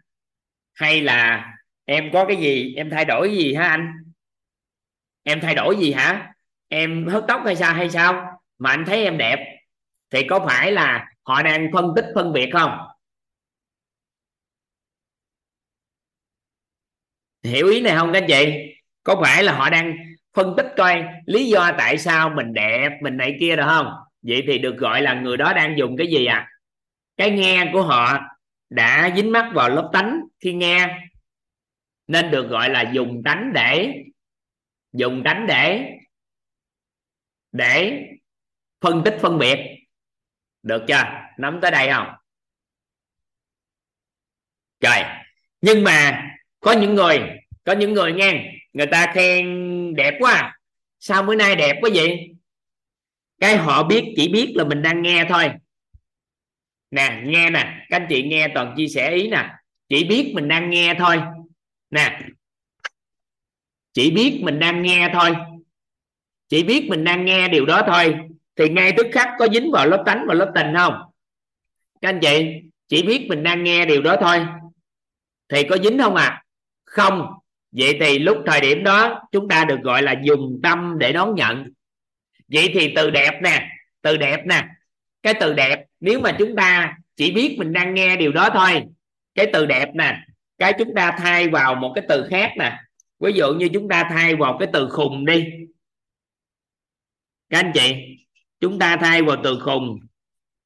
Hay là em có cái gì, em thay đổi gì hả anh? Em thay đổi gì hả? Em hớt tóc hay sao hay sao? Mà anh thấy em đẹp. Thì có phải là họ đang phân tích, phân biệt không? Hiểu ý này không các anh chị? Có phải là họ đang phân tích coi lý do tại sao mình đẹp, mình này kia được không? Vậy thì được gọi là người đó đang dùng cái gì à? Cái nghe của họ đã dính mắc vào lớp tánh khi nghe. Nên được gọi là dùng tánh để, dùng tánh để để phân tích phân biệt. Được chưa? Nắm tới đây không? Trời nhưng mà có những người, có những người nghe, người ta khen đẹp quá. Sao bữa nay đẹp quá vậy? Cái họ biết, chỉ biết là mình đang nghe thôi. Nè, nghe nè, các anh chị nghe toàn chia sẻ ý nè. Chỉ biết mình đang nghe thôi. Nè, chỉ biết mình đang nghe thôi. Chỉ biết mình đang nghe điều đó thôi. Thì ngay tức khắc có dính vào lớp tánh và lớp tình không? Các anh chị, chỉ biết mình đang nghe điều đó thôi. Thì có dính không à không. Vậy thì lúc thời điểm đó, chúng ta được gọi là dùng tâm để đón nhận. Vậy thì từ đẹp nè, từ đẹp nè. Cái từ đẹp, nếu mà chúng ta chỉ biết mình đang nghe điều đó thôi, cái từ đẹp nè, cái chúng ta thay vào một cái từ khác nè. Ví dụ như chúng ta thay vào cái từ khùng đi. Các anh chị, chúng ta thay vào từ khùng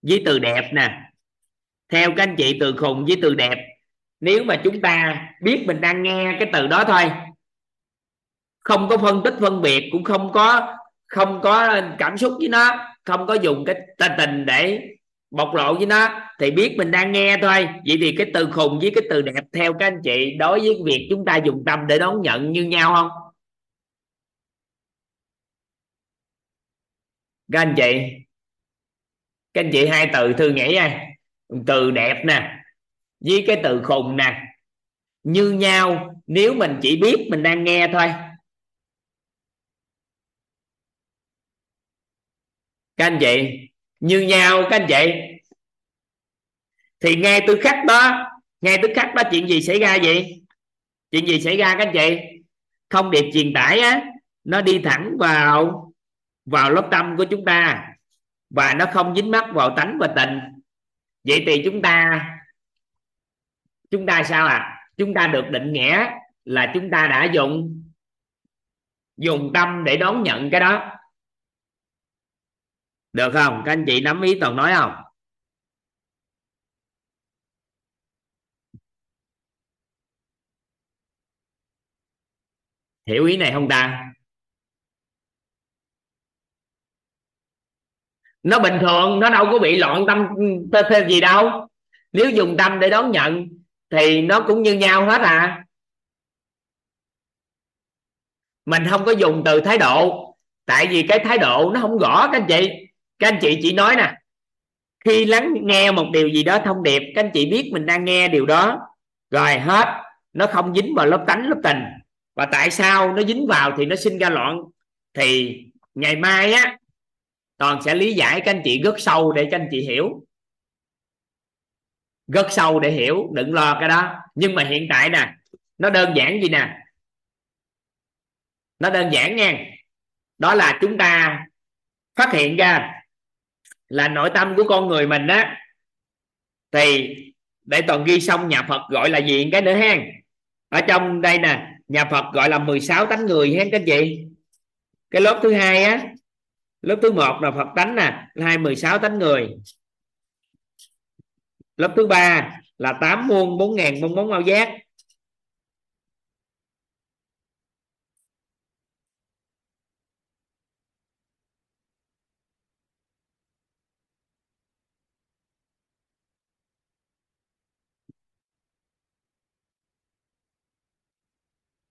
với từ đẹp nè. Theo các anh chị, từ khùng với từ đẹp nếu mà chúng ta biết mình đang nghe cái từ đó thôi, không có phân tích phân biệt, cũng không có không có cảm xúc với nó, không có dùng cái tình để bộc lộ với nó, thì biết mình đang nghe thôi. Vậy thì cái từ khùng với cái từ đẹp theo các anh chị, đối với việc chúng ta dùng tâm để đón nhận như nhau không? Các anh chị, các anh chị hai từ thư nghĩ ai từ đẹp nè với cái từ khùng nè. Như nhau, nếu mình chỉ biết mình đang nghe thôi. Các anh chị, như nhau, các anh chị. Thì ngay từ khắc đó, ngay từ khắc đó chuyện gì xảy ra vậy? Chuyện gì xảy ra các anh chị? Thông điệp truyền tải á, nó đi thẳng vào vào lớp tâm của chúng ta. Và nó không dính mắc vào tánh và tình. Vậy thì chúng ta chúng ta sao à? Chúng ta được định nghĩa là chúng ta đã dùng dùng tâm để đón nhận cái đó. Được không? Các anh chị nắm ý toàn nói không? Hiểu ý này không ta? Nó bình thường, nó đâu có bị loạn tâm thêm gì đâu. Nếu dùng tâm để đón nhận thì nó cũng như nhau hết à. Mình không có dùng từ thái độ. Tại vì cái thái độ nó không rõ các anh chị. Các anh chị chỉ nói nè. Khi lắng nghe một điều gì đó thông điệp, các anh chị biết mình đang nghe điều đó. Rồi, hết. Nó không dính vào lớp tánh, lớp tình. Và tại sao nó dính vào thì nó sinh ra loạn. Thì ngày mai á, toàn sẽ lý giải các anh chị rất sâu để cho anh chị hiểu rất sâu để hiểu, đừng lo cái đó. Nhưng mà hiện tại nè, nó đơn giản gì nè? Nó đơn giản nha. Đó là chúng ta phát hiện ra là nội tâm của con người mình á, thì để toàn ghi xong, nhà Phật gọi là gì? Cái nữa ha ở trong đây nè, nhà Phật gọi là 16 tánh người hen các chị. Cái lớp thứ hai á, lớp thứ một là Phật tánh nè hai 16 tánh người lớp thứ ba là tám muôn bốn ngàn mong bóng ao giác.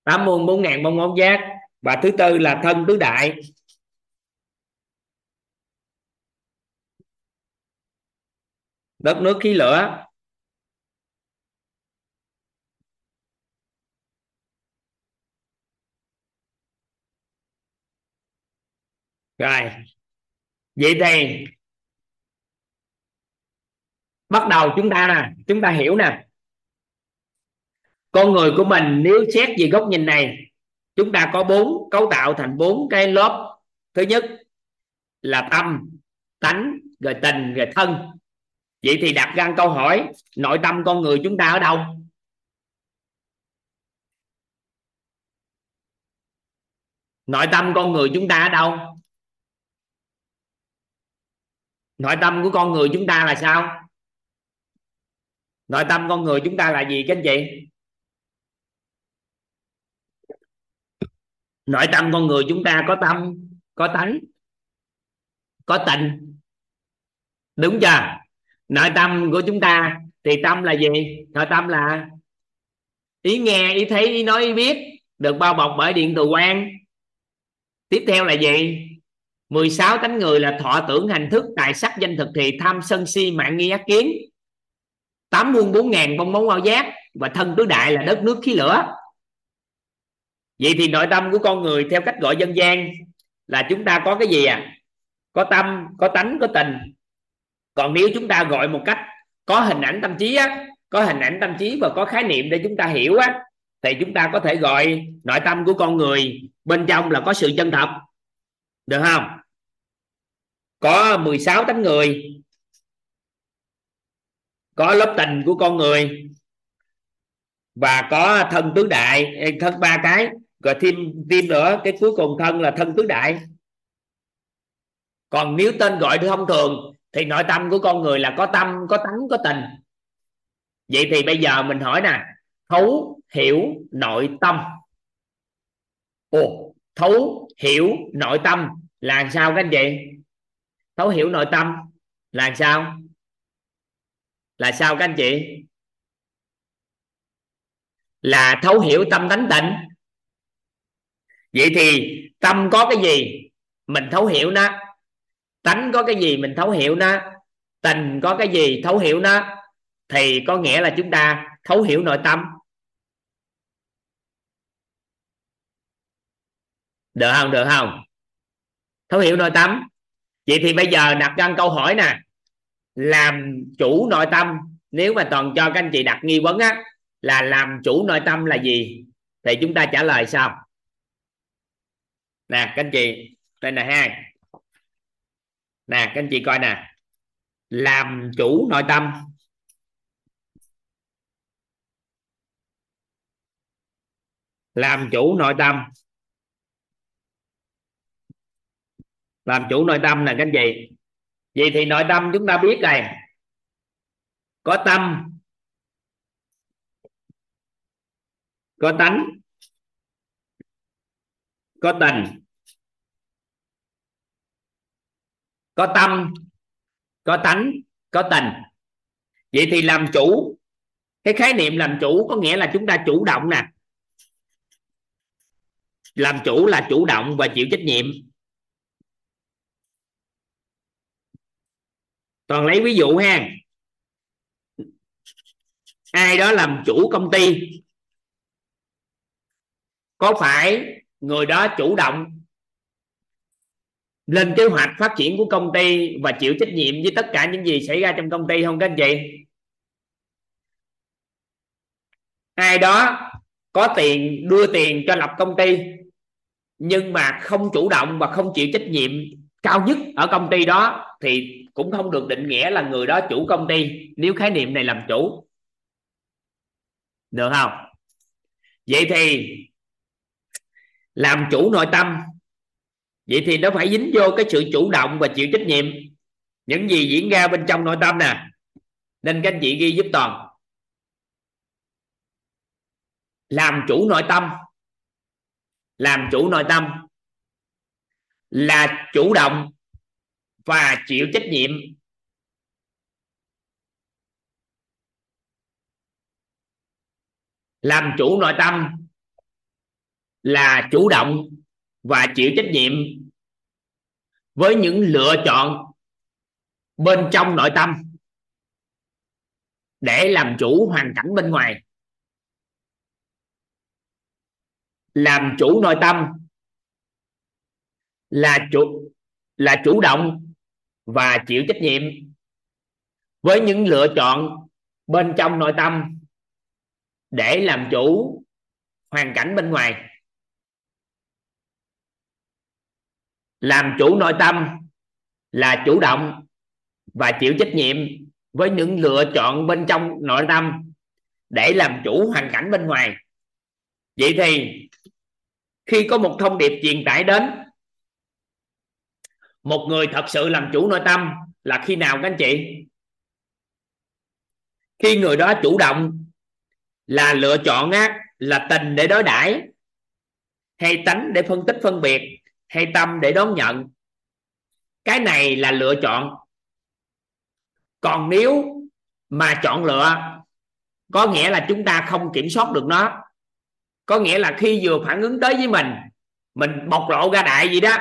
Tám muôn bốn ngàn mong bóng giác. Và thứ tư là thân tứ đại. đất nước khí lửa. Rồi. Vậy thì bắt đầu chúng ta nè, chúng ta hiểu nè. Con người của mình nếu xét về góc nhìn này, chúng ta có bốn cấu tạo thành bốn cái lớp. Thứ nhất là tâm, tánh, rồi tình, rồi thân vậy thì đặt ra câu hỏi, nội tâm con người chúng ta ở đâu? Nội tâm con người chúng ta ở đâu? Nội tâm của con người chúng ta là sao? Nội tâm con người chúng ta là gì, các anh chị? Nội tâm con người chúng ta có tâm, có tánh, có tình. Đúng chưa? Nội tâm của chúng ta thì tâm là gì? Nội tâm là ý nghe, ý thấy, ý nói, ý biết được bao bọc bởi điện từ quan tiếp theo là gì? 16 tánh người là thọ tưởng hành thức, tài sắc, danh thực thì tham sân si, mạng nghi, ác kiến. Tám muôn bốn ngàn bông bóng ao giác và thân tứ đại là đất nước khí lửa. Vậy thì nội tâm của con người theo cách gọi dân gian là chúng ta có cái gì à? Có tâm, có tánh, có tình còn nếu chúng ta gọi một cách có hình ảnh tâm trí á, có hình ảnh tâm trí và có khái niệm để chúng ta hiểu á, thì chúng ta có thể gọi nội tâm của con người bên trong là có sự chân thật. Được không? Có 16 tánh người. Có lớp tình của con người. Và có thân tứ đại thân ba cái. Rồi thêm thêm nữa, cái cuối cùng thân là thân tứ đại. Còn nếu tên gọi thông thường thì nội tâm của con người là có tâm, có tánh, có tình. Vậy thì bây giờ mình hỏi nè, thấu hiểu nội tâm. Ồ, thấu hiểu nội tâm là sao các anh chị? Thấu hiểu nội tâm là sao? Là sao các anh chị? Là thấu hiểu tâm tánh tịnh. Vậy thì tâm có cái gì? Mình thấu hiểu nó tánh có cái gì mình thấu hiểu nó, tình có cái gì thấu hiểu nó, thì có nghĩa là chúng ta thấu hiểu nội tâm. Được không? Được không? Thấu hiểu nội tâm. Vậy thì bây giờ đặt ra câu hỏi nè. Làm chủ nội tâm, nếu mà toàn cho các anh chị đặt nghi vấn á, là làm chủ nội tâm là gì? Thì chúng ta trả lời sao? Nè, các anh chị, đây là hai nè, các anh chị coi nè. Làm chủ nội tâm. Làm chủ nội tâm. Làm chủ nội tâm nè, các anh chị. Vậy thì nội tâm chúng ta biết rồi có tâm. Có tánh. Có tình. Có tâm, có tánh, có tình. Vậy thì làm chủ, cái khái niệm làm chủ có nghĩa là chúng ta chủ động nè. Làm chủ là chủ động và chịu trách nhiệm. Toàn lấy ví dụ ha. Ai đó làm chủ công ty, có phải người đó chủ động lên kế hoạch phát triển của công ty và chịu trách nhiệm với tất cả những gì xảy ra trong công ty không các anh chị? Ai đó có tiền đưa tiền cho lập công ty, nhưng mà không chủ động và không chịu trách nhiệm cao nhất ở công ty đó, thì cũng không được định nghĩa là người đó chủ công ty nếu khái niệm này làm chủ. Được không? Vậy thì làm chủ nội tâm vậy thì nó phải dính vô cái sự chủ động và chịu trách nhiệm. Những gì diễn ra bên trong nội tâm nè. Nên các anh chị ghi giúp toàn. Làm chủ nội tâm. Làm chủ nội tâm. Là chủ động và chịu trách nhiệm. Làm chủ nội tâm là chủ động và chịu trách nhiệm với những lựa chọn bên trong nội tâm để làm chủ hoàn cảnh bên ngoài. Làm chủ nội tâm là chủ là chủ động và chịu trách nhiệm với những lựa chọn bên trong nội tâm để làm chủ hoàn cảnh bên ngoài. Làm chủ nội tâm là chủ động và chịu trách nhiệm với những lựa chọn bên trong nội tâm để làm chủ hoàn cảnh bên ngoài. Vậy thì, khi có một thông điệp truyền tải đến, một người thật sự làm chủ nội tâm là khi nào các anh chị? Khi người đó chủ động là lựa chọn á, là tình để đối đãi hay tánh để phân tích phân biệt hay tâm để đón nhận. Cái này là lựa chọn. Còn nếu mà chọn lựa, có nghĩa là chúng ta không kiểm soát được nó. Có nghĩa là khi vừa phản ứng tới với mình mình bộc lộ ra đại gì đó,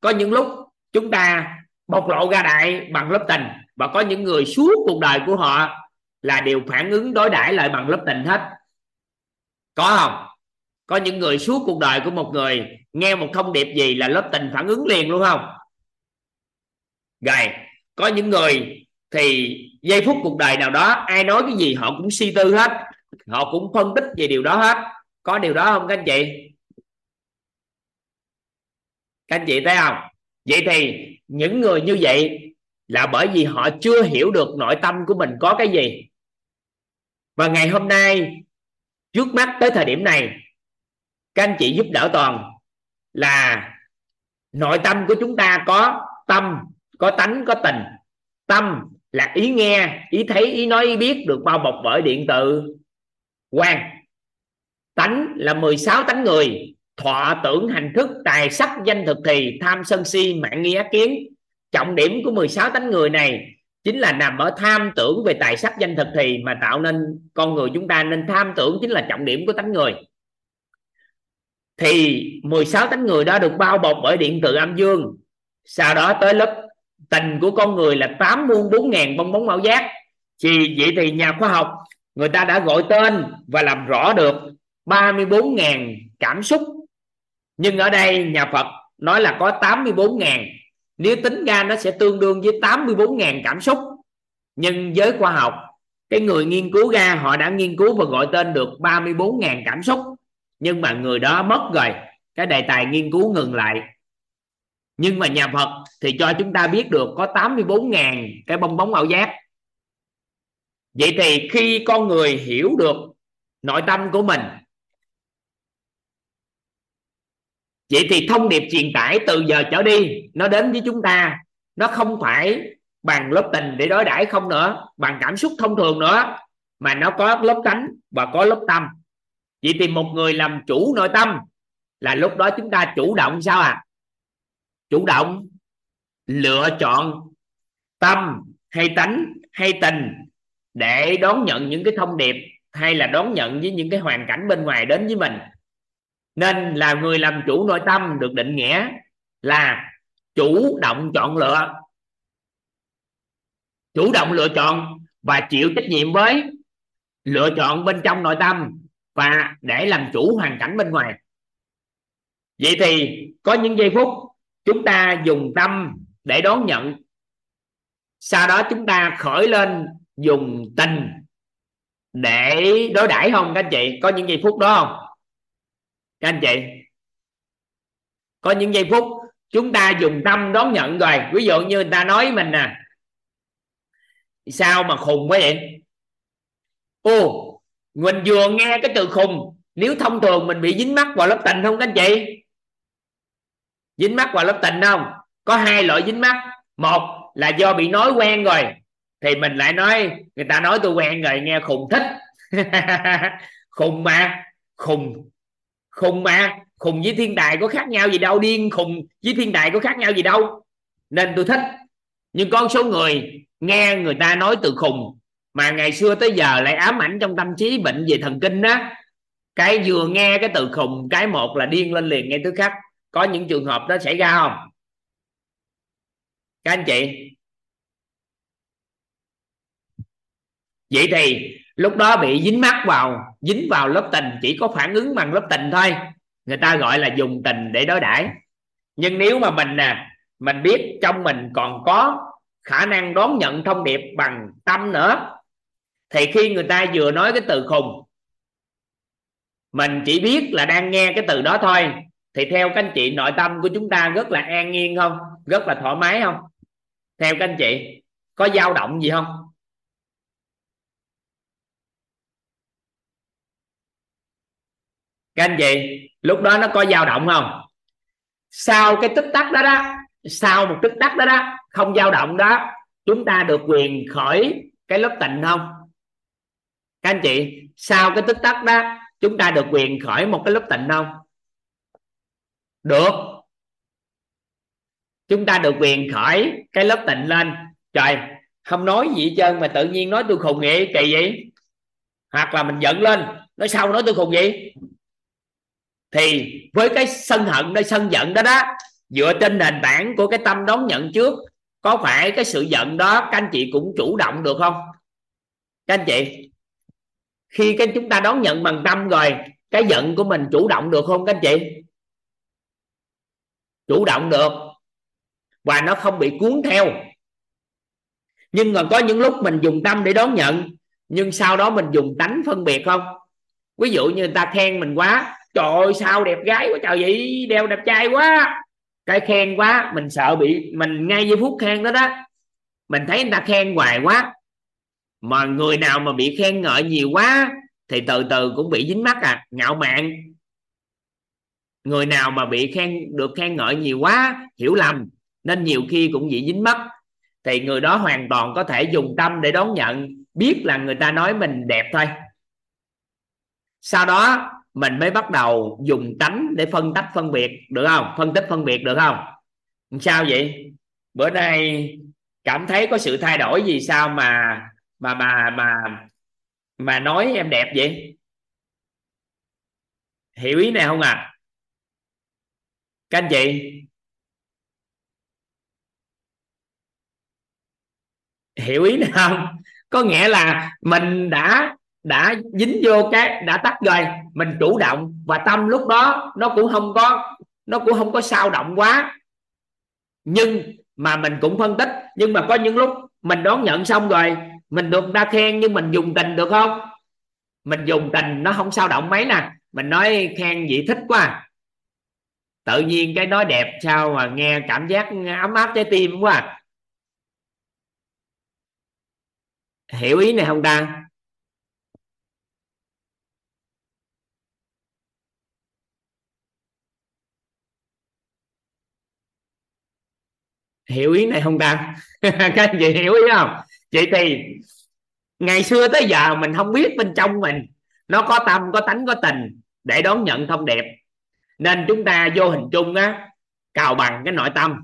có những lúc chúng ta bộc lộ ra đại bằng lớp tình và có những người suốt cuộc đời của họ là đều phản ứng đối đãi lại bằng lớp tình hết. Có không? Có những người suốt cuộc đời của một người nghe một thông điệp gì là lớp tình phản ứng liền luôn không? Rồi, có những người thì giây phút cuộc đời nào đó, ai nói cái gì họ cũng suy tư hết. Họ cũng phân tích về điều đó hết. Có điều đó không các anh chị? Các anh chị thấy không? Vậy thì những người như vậy là bởi vì họ chưa hiểu được nội tâm của mình có cái gì. Và ngày hôm nay, trước mắt tới thời điểm này, các anh chị giúp đỡ toàn là nội tâm của chúng ta có tâm, có tánh, có tình. Tâm là ý nghe, ý thấy, ý nói, ý biết được bao bọc bởi điện tử quan tánh là 16 tánh người, thọ tưởng hành thức, tài sắc, danh thực thì tham sân si, mạng nghi ác kiến. Trọng điểm của 16 tánh người này chính là nằm ở tham tưởng về tài sắc, danh thực thì mà tạo nên con người chúng ta nên tham tưởng chính là trọng điểm của tánh người thì 16 tánh người đó được bao bọc bởi điện từ âm dương. Sau đó tới lớp tình của con người là 8 muôn 4 ngàn bong bóng mạo giác. Thì vậy thì nhà khoa học, người ta đã gọi tên và làm rõ được 34 ngàn cảm xúc. Nhưng ở đây nhà Phật nói là có 84 ngàn. Nếu tính ra nó sẽ tương đương với 84 ngàn cảm xúc. Nhưng với khoa học, cái người nghiên cứu ra, họ đã nghiên cứu và gọi tên được 34 ngàn cảm xúc nhưng mà người đó mất rồi. Cái đề tài nghiên cứu ngừng lại. Nhưng mà nhà Phật thì cho chúng ta biết được có 84 ngàn cái bong bóng ảo giác. Vậy thì khi con người hiểu được nội tâm của mình, vậy thì thông điệp truyền tải từ giờ trở đi, nó đến với chúng ta. Nó không phải bằng lớp tình để đối đãi không nữa, bằng cảm xúc thông thường nữa, mà nó có lớp tánh và có lớp tâm vậy thì một người làm chủ nội tâm là lúc đó chúng ta chủ động sao à chủ động lựa chọn tâm hay tánh hay tình để đón nhận những cái thông điệp hay là đón nhận với những cái hoàn cảnh bên ngoài đến với mình. Nên là người làm chủ nội tâm được định nghĩa là chủ động chọn lựa. Chủ động lựa chọn và chịu trách nhiệm với lựa chọn bên trong nội tâm và để làm chủ hoàn cảnh bên ngoài. Vậy thì có những giây phút chúng ta dùng tâm để đón nhận. Sau đó chúng ta khởi lên dùng tình để đối đãi không, các anh chị? Có những giây phút đó không? Các anh chị? Có những giây phút chúng ta dùng tâm đón nhận rồi. Ví dụ như người ta nói mình nè, sao mà khùng quá vậy? Ô mình vừa nghe cái từ khùng. Nếu thông thường mình bị dính mắc vào lớp tình không các anh chị? Dính mắc vào lớp tình không? Có hai loại dính mắc. Một là do bị nói quen rồi. Thì mình lại nói, người ta nói tôi quen rồi, nghe khùng thích. Khùng mà. Khùng. Khùng mà. Khùng với thiên tài có khác nhau gì đâu. Điên khùng với thiên tài có khác nhau gì đâu. Nên tôi thích. Nhưng con số người nghe người ta nói từ khùng mà ngày xưa tới giờ lại ám ảnh trong tâm trí bệnh về thần kinh đó. Cái vừa nghe cái từ khùng, cái một là điên lên liền ngay tức khắc. Có những trường hợp đó xảy ra không? Các anh chị? Vậy thì lúc đó bị dính mắc vào, dính vào lớp tình, chỉ có phản ứng bằng lớp tình thôi. Người ta gọi là dùng tình để đối đãi. Nhưng nếu mà mình nè, mình biết trong mình còn có khả năng đón nhận thông điệp bằng tâm nữa thì khi người ta vừa nói cái từ khùng, mình chỉ biết là đang nghe cái từ đó thôi. Thì theo các anh chị, nội tâm của chúng ta rất là an nhiên không? Rất là thoải mái không? Theo các anh chị, có dao động gì không? Các anh chị, lúc đó nó có dao động không? Sau cái tích tắc đó đó, sau một tích tắc đó đó, không dao động đó, chúng ta được quyền khởi cái lớp tịnh không? Các anh chị, sau cái tích tắc đó, chúng ta được quyền khởi một cái lớp tịnh không? Được. Chúng ta được quyền khởi cái lớp tịnh lên. Trời, không nói gì hết trơn mà tự nhiên nói tôi khùng vậy, kỳ vậy? Hoặc là mình giận lên, nói sau nói tôi khùng vậy? Thì với cái sân hận, nơi sân giận đó đó, dựa trên nền tảng của cái tâm đón nhận trước, có phải cái sự giận đó các anh chị cũng chủ động được không? Các anh chị khi cái chúng ta đón nhận bằng tâm rồi, cái giận của mình chủ động được không các anh chị? Chủ động được. Và nó không bị cuốn theo. Nhưng mà có những lúc mình dùng tâm để đón nhận, nhưng sau đó mình dùng tánh phân biệt không? Ví dụ như người ta khen mình quá, trời ơi, sao đẹp gái quá, trời vậy đeo đẹp trai quá. Cái khen quá, mình sợ bị, mình ngay giây phút khen đó đó. Mình thấy người ta khen hoài quá mà người nào mà bị khen ngợi nhiều quá, thì từ từ cũng bị dính mắt à ngạo mạn. Người nào mà bị khen, được khen ngợi nhiều quá, hiểu lầm, nên nhiều khi cũng bị dính mắt. Thì người đó hoàn toàn có thể dùng tâm để đón nhận, biết là người ta nói mình đẹp thôi. Sau đó, mình mới bắt đầu dùng tánh để phân tách phân biệt, được không? Phân tích phân biệt được không? Sao vậy? Bữa nay cảm thấy có sự thay đổi gì sao mà mà mà mà mà nói em đẹp vậy? Hiểu ý này không à? Các anh chị. Hiểu ý này không? Có nghĩa là mình đã đã dính vô cái, đã tắt rồi. Mình chủ động và tâm lúc đó nó cũng không có, nó cũng không có sao động quá. Nhưng mà mình cũng phân tích. Nhưng mà có những lúc mình đón nhận xong rồi mình được đa khen nhưng mình dùng tình được không? Mình dùng tình nó không sao động mấy nè. Mình nói khen vậy thích quá. Tự nhiên cái nói đẹp sao mà nghe cảm giác ấm áp trái tim quá. Hiểu ý này không ta? Hiểu ý này không ta? Các anh chị hiểu ý không? Vậy thì, ngày xưa tới giờ mình không biết bên trong mình nó có tâm, có tánh, có tình để đón nhận thông đẹp. Nên chúng ta vô hình chung á, cào bằng cái nội tâm.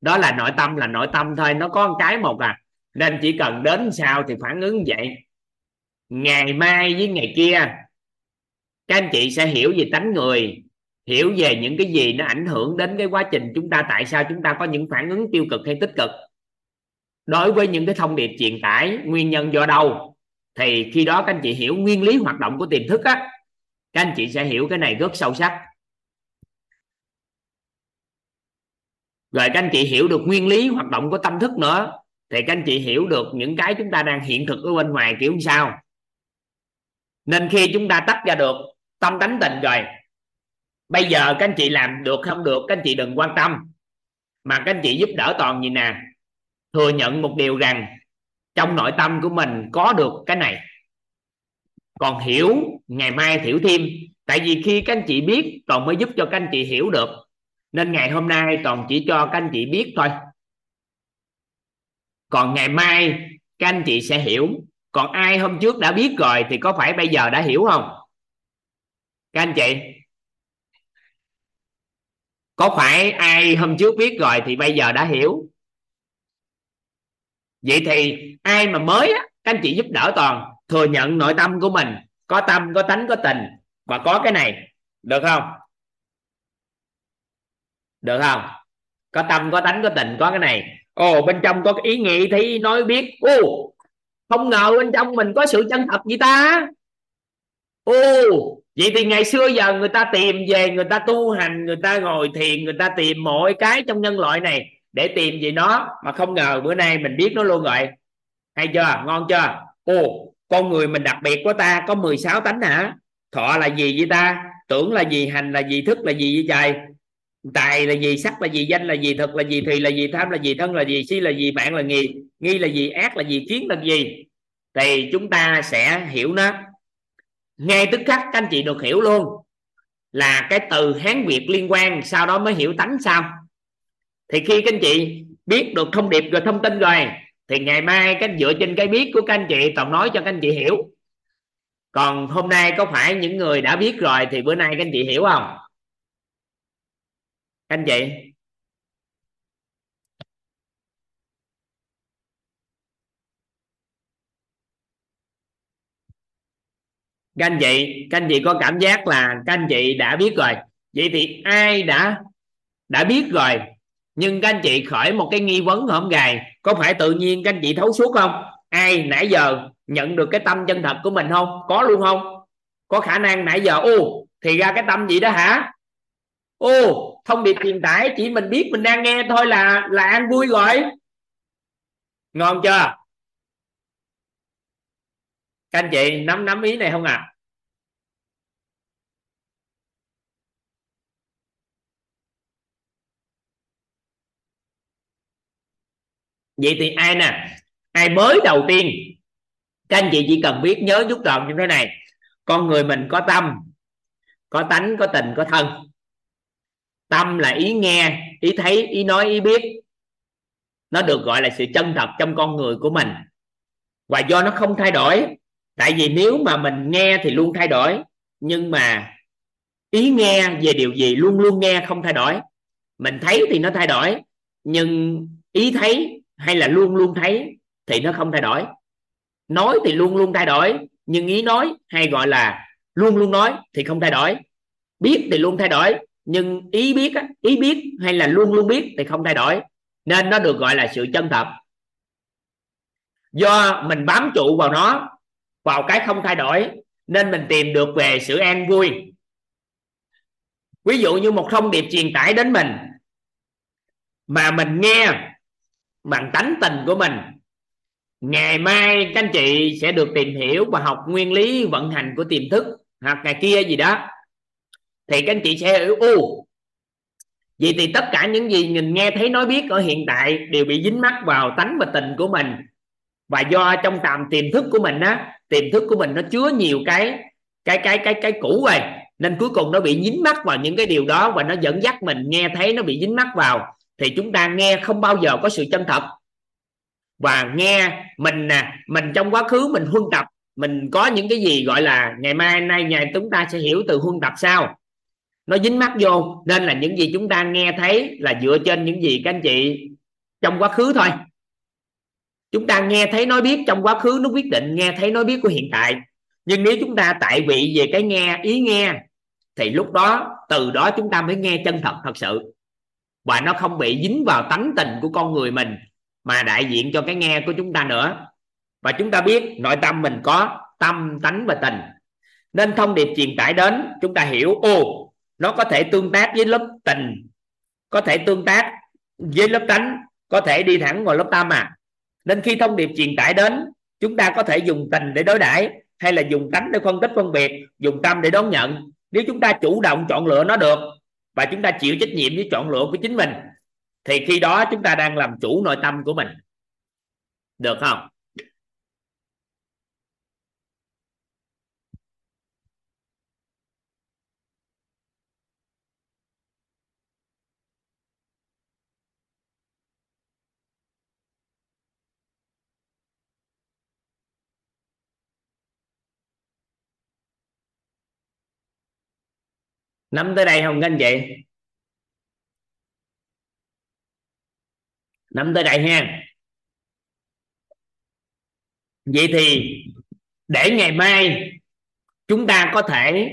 Đó là nội tâm là nội tâm thôi, nó có một cái một à. Nên chỉ cần đến sao thì phản ứng vậy. Ngày mai với ngày kia, các anh chị sẽ hiểu về tánh người, hiểu về những cái gì nó ảnh hưởng đến cái quá trình chúng ta, tại sao chúng ta có những phản ứng tiêu cực hay tích cực đối với những cái thông điệp truyền tải nguyên nhân do đâu, thì khi đó các anh chị hiểu nguyên lý hoạt động của tiềm thức á, các anh chị sẽ hiểu cái này rất sâu sắc. Rồi các anh chị hiểu được nguyên lý hoạt động của tâm thức nữa, thì các anh chị hiểu được những cái chúng ta đang hiện thực ở bên ngoài kiểu như sao. Nên khi chúng ta tách ra được tâm tánh tình rồi, bây giờ các anh chị làm được không được các anh chị đừng quan tâm, mà các anh chị giúp đỡ toàn gì nè thừa nhận một điều rằng trong nội tâm của mình có được cái này. Còn hiểu ngày mai hiểu thêm, tại vì khi các anh chị biết, toàn mới giúp cho các anh chị hiểu được. Nên ngày hôm nay toàn chỉ cho các anh chị biết thôi. Còn ngày mai các anh chị sẽ hiểu. Còn ai hôm trước đã biết rồi thì có phải bây giờ đã hiểu không? Các anh chị? Có phải ai hôm trước biết rồi thì bây giờ đã hiểu? Vậy thì ai mà mới á, các anh chị giúp đỡ toàn, thừa nhận nội tâm của mình, có tâm, có tánh, có tình, và có cái này, được không? Được không? Có tâm, có tánh, có tình, có cái này. Ồ, bên trong có cái ý nghĩ thì nói biết. Ô không ngờ bên trong mình có sự chân thật gì ta? Ô vậy thì ngày xưa giờ người ta tìm về, người ta tu hành, người ta ngồi thiền, người ta tìm mọi cái trong nhân loại này để tìm gì nó mà không ngờ bữa nay mình biết nó luôn rồi hay chưa ngon chưa ồ con người mình đặc biệt của ta có 16 tánh hả thọ là gì với ta tưởng là gì hành là gì thức là gì với trời tài là gì sắc là gì danh là gì thực là gì thì là gì tham là gì thân là gì si là gì mạng là nghi nghi là gì ác là gì kiến là gì thì chúng ta sẽ hiểu nó ngay tức khắc các anh chị được hiểu luôn là cái từ hán việt liên quan sau đó mới hiểu tánh sao thì khi các anh chị biết được thông điệp rồi thông tin rồi, thì ngày mai các dựa trên cái biết của các anh chị, toàn nói cho các anh chị hiểu. Còn hôm nay có phải những người đã biết rồi thì bữa nay các anh chị hiểu không? Các anh chị? Các anh chị, các anh chị có cảm giác là các anh chị đã biết rồi. Vậy thì ai đã đã biết rồi nhưng các anh chị khởi một cái nghi vấn hôm ngày, có phải tự nhiên các anh chị thấu suốt không? Ai nãy giờ nhận được cái tâm chân thật của mình không? Có luôn không? Có khả năng nãy giờ, ô, thì ra cái tâm gì đó hả? Ô, thông điệp truyền tải chỉ mình biết mình đang nghe thôi là là an vui rồi. Ngon chưa? Các anh chị nắm nắm ý này không ạ à? Vậy thì ai nè? Ai mới đầu tiên? Các anh chị chỉ cần biết nhớ chút gọn như thế này. Con người mình có tâm, có tánh, có tình, có thân. Tâm là ý nghe, ý thấy, ý nói, ý biết. Nó được gọi là sự chân thật trong con người của mình. Và do nó không thay đổi, tại vì nếu mà mình nghe thì luôn thay đổi. Nhưng mà ý nghe về điều gì luôn luôn nghe không thay đổi. Mình thấy thì nó thay đổi, nhưng ý thấy hay là luôn luôn thấy thì nó không thay đổi. Nói thì luôn luôn thay đổi, nhưng ý nói hay gọi là luôn luôn nói thì không thay đổi. Biết thì luôn thay đổi, nhưng ý biết ý biết hay là luôn luôn biết thì không thay đổi. Nên nó được gọi là sự chân thật. Do mình bám trụ vào nó, vào cái không thay đổi, nên mình tìm được về sự an vui. Ví dụ như một thông điệp truyền tải đến mình, mà mình nghe bằng tánh tình của mình. Ngày mai các anh chị sẽ được tìm hiểu và học nguyên lý vận hành của tiềm thức hoặc ngày kia gì đó. Thì các anh chị sẽ hiểu u vậy thì tất cả những gì nhìn nghe thấy nói biết ở hiện tại đều bị dính mắc vào tánh và tình của mình. Và do trong tầm tiềm thức của mình á, tiềm thức của mình nó chứa nhiều cái cái cái cái cái cũ rồi, nên cuối cùng nó bị dính mắc vào những cái điều đó và nó dẫn dắt mình nghe thấy nó bị dính mắc vào thì chúng ta nghe không bao giờ có sự chân thật. Và nghe mình nè, mình trong quá khứ mình huân tập, mình có những cái gì gọi là ngày mai nay ngày chúng ta sẽ hiểu từ huân tập sao nó dính mắt vô, nên là những gì chúng ta nghe thấy là dựa trên những gì các anh chị trong quá khứ thôi. Chúng ta nghe thấy nói biết trong quá khứ, nó quyết định nghe thấy nói biết của hiện tại. Nhưng nếu chúng ta tại vị về cái nghe, ý nghe, thì lúc đó, từ đó chúng ta mới nghe chân thật thật sự và nó không bị dính vào tánh tình của con người mình, mà đại diện cho cái nghe của chúng ta nữa. Và chúng ta biết nội tâm mình có tâm, tánh và tình. Nên thông điệp truyền tải đến, chúng ta hiểu, ô, nó có thể tương tác với lớp tình, có thể tương tác với lớp tánh, có thể đi thẳng vào lớp tâm à. Nên khi thông điệp truyền tải đến, chúng ta có thể dùng tình để đối đãi, hay là dùng tánh để phân tích phân biệt, dùng tâm để đón nhận. Nếu chúng ta chủ động chọn lựa nó được và chúng ta chịu trách nhiệm với chọn lựa của chính mình. Thì khi đó chúng ta đang làm chủ nội tâm của mình. Được không? Nắm tới đây không các anh chị? Nắm tới đây ha. Vậy thì để ngày mai chúng ta có thể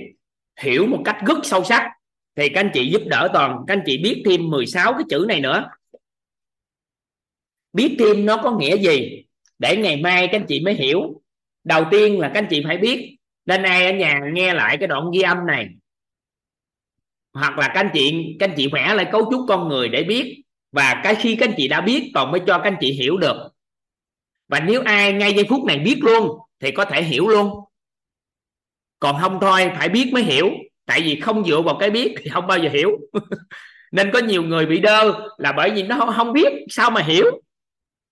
hiểu một cách rất sâu sắc, thì các anh chị giúp đỡ toàn, các anh chị biết thêm 16 cái chữ này nữa. Biết thêm nó có nghĩa gì? Để ngày mai các anh chị mới hiểu. Đầu tiên là các anh chị phải biết nên ai ở nhà nghe lại cái đoạn ghi âm này hoặc là các anh chị, các anh chị vẽ lại cấu trúc con người để biết. Và cái khi các anh chị đã biết còn mới cho các anh chị hiểu được. Và nếu ai ngay giây phút này biết luôn thì có thể hiểu luôn. Còn không thôi, phải biết mới hiểu. Tại vì không dựa vào cái biết thì không bao giờ hiểu. Nên có nhiều người bị đơ là bởi vì nó không biết sao mà hiểu.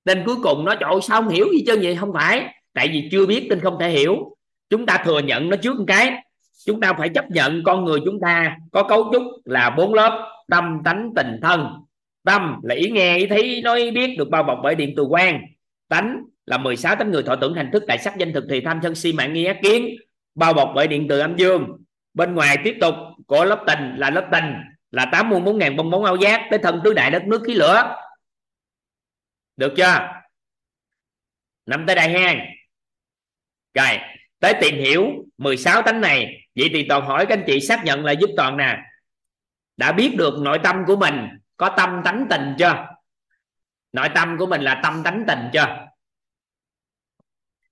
Nên cuối cùng nó chọn sao không hiểu gì chứ? Vậy không phải. Tại vì chưa biết nên không thể hiểu. Chúng ta thừa nhận nó trước một cái chúng ta phải chấp nhận con người chúng ta có cấu trúc là bốn lớp, tâm tánh tình thân. Tâm là ý nghe, ý thấy, nói, biết được bao bọc bởi điện từ quan. Tánh là 16 tánh người thọ tưởng hành thức, đại sắc danh thực thì tham sân si mạng nghi ác kiến, bao bọc bởi điện từ âm dương. Bên ngoài tiếp tục của lớp tình là lớp tình, là tám muôn bốn ngàn bông bóng ao giác tới thân tứ đại đất nước khí lửa. Được chưa? Nằm tới đây ha rồi, tới tìm hiểu 16 tánh này vậy thì toàn hỏi các anh chị xác nhận là giúp toàn nè. Đã biết được nội tâm của mình có tâm tánh tình chưa? Nội tâm của mình là tâm tánh tình chưa?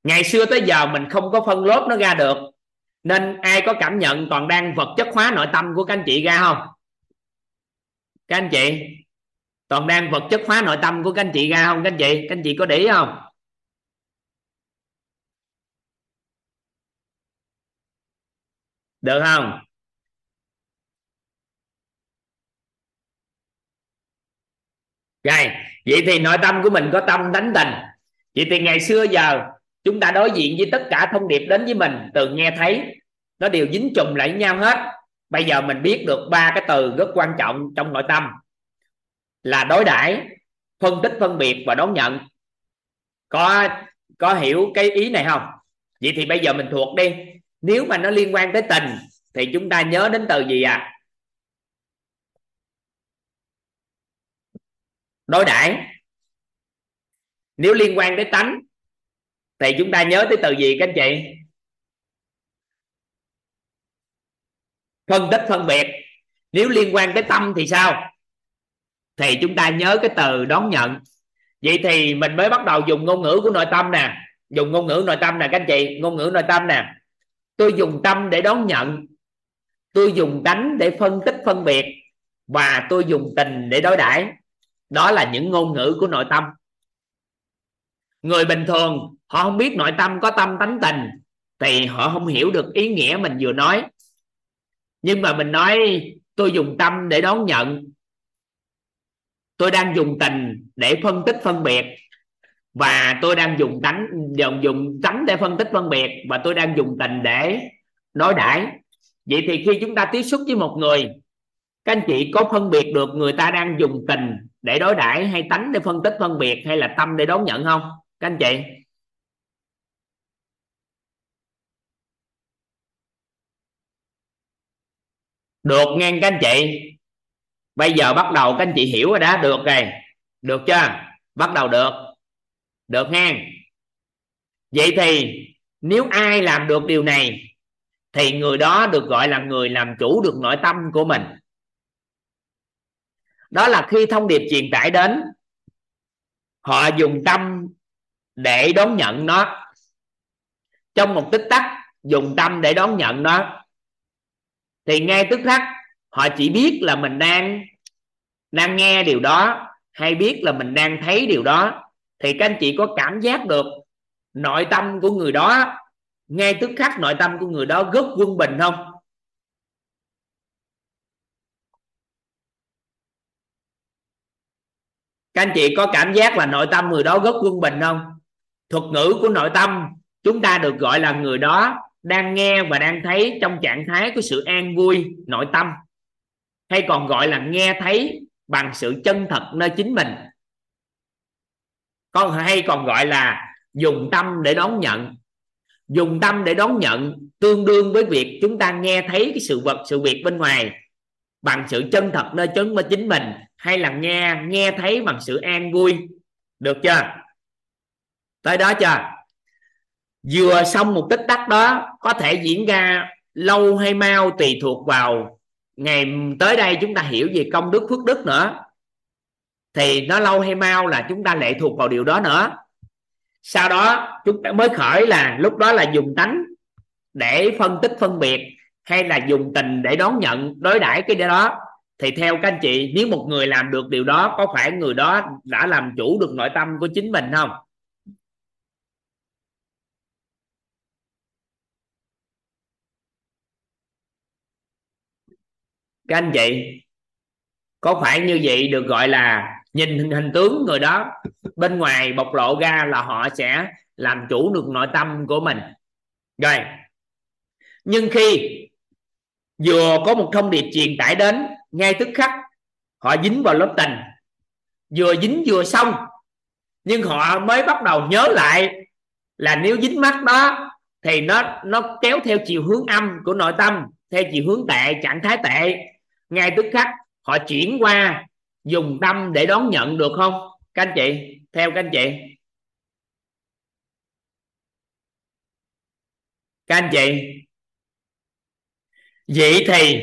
Ngày xưa tới giờ mình không có phân lốp nó ra được. Nên ai có cảm nhận toàn đang vật chất hóa nội tâm của các anh chị ra không? Các anh chị, toàn đang vật chất hóa nội tâm của các anh chị ra không các anh chị? Các anh chị có để ý không? Được không? Rồi, vậy thì nội tâm của mình có tâm đánh tình. Vậy thì ngày xưa giờ, chúng ta đối diện với tất cả thông điệp đến với mình, từ nghe thấy, nó đều dính chùm lại nhau hết. Bây giờ mình biết được ba cái từ rất quan trọng trong nội tâm. Là đối đãi, phân tích, phân biệt và đón nhận. Có có hiểu cái ý này không? Vậy thì bây giờ mình thuộc đi nếu mà nó liên quan tới tình, thì chúng ta nhớ đến từ gì à đối đãi. Nếu liên quan tới tánh, thì chúng ta nhớ tới từ gì các anh chị? Phân tích phân biệt. Nếu liên quan tới tâm thì sao? Thì chúng ta nhớ cái từ đón nhận. Vậy thì mình mới bắt đầu dùng ngôn ngữ của nội tâm nè. Dùng ngôn ngữ nội tâm nè các anh chị. Ngôn ngữ nội tâm nè tôi dùng tâm để đón nhận. Tôi dùng tánh để phân tích phân biệt. Và tôi dùng tình để đối đãi. Đó là những ngôn ngữ của nội tâm. Người bình thường, họ không biết nội tâm có tâm tánh tình, thì họ không hiểu được ý nghĩa mình vừa nói. Nhưng mà mình nói, tôi dùng tâm để đón nhận. Tôi đang dùng tình để phân tích phân biệt và tôi đang dùng tánh, dùng dùng tánh để phân tích phân biệt và tôi đang dùng tình để đối đãi. Vậy thì khi chúng ta tiếp xúc với một người, các anh chị có phân biệt được người ta đang dùng tình để đối đãi hay tánh để phân tích phân biệt hay là tâm để đón nhận không? Các anh chị? Được nghe các anh chị. Bây giờ bắt đầu các anh chị hiểu rồi đó. Được rồi. Được chưa? Bắt đầu được được ha? Vậy thì nếu ai làm được điều này, thì người đó được gọi là người làm chủ được nội tâm của mình. Đó là khi thông điệp truyền tải đến, họ dùng tâm để đón nhận nó. Trong một tích tắc, dùng tâm để đón nhận nó. Thì ngay tức khắc, họ chỉ biết là mình đang đang nghe điều đó, hay biết là mình đang thấy điều đó thì các anh chị có cảm giác được nội tâm của người đó, ngay tức khắc nội tâm của người đó rất quân bình không? Các anh chị có cảm giác là nội tâm người đó rất quân bình không? Thuật ngữ của nội tâm chúng ta được gọi là người đó đang nghe và đang thấy trong trạng thái của sự an vui nội tâm, hay còn gọi là nghe thấy bằng sự chân thật nơi chính mình con hay còn gọi là dùng tâm để đón nhận. Dùng tâm để đón nhận tương đương với việc chúng ta nghe thấy cái sự vật, sự việc bên ngoài bằng sự chân thật nơi chứng với chính mình, hay là nghe nghe thấy bằng sự an vui. Được chưa? Tới đó chưa? Vừa xong một tích tắc đó, có thể diễn ra lâu hay mau tùy thuộc vào ngày tới đây chúng ta hiểu về công đức phước đức nữa thì nó lâu hay mau là chúng ta lệ thuộc vào điều đó nữa. Sau đó, chúng ta mới khởi là lúc đó là dùng tánh để phân tích, phân biệt, hay là dùng tình để đón nhận, đối đãi cái đó. Thì theo các anh chị, nếu một người làm được điều đó, có phải người đó đã làm chủ được nội tâm của chính mình không? Các anh chị, có phải như vậy được gọi là nhìn hình, hình tướng người đó bên ngoài bộc lộ ra là họ sẽ làm chủ được nội tâm của mình. Rồi nhưng khi vừa có một thông điệp truyền tải đến ngay tức khắc họ dính vào lớp tình. Vừa dính vừa xong nhưng họ mới bắt đầu nhớ lại là nếu dính mắt đó thì nó nó kéo theo chiều hướng âm của nội tâm theo chiều hướng tệ trạng thái tệ. Ngay tức khắc họ chuyển qua dùng tâm để đón nhận được không? Các anh chị, theo các anh chị. Các anh chị. Vậy thì,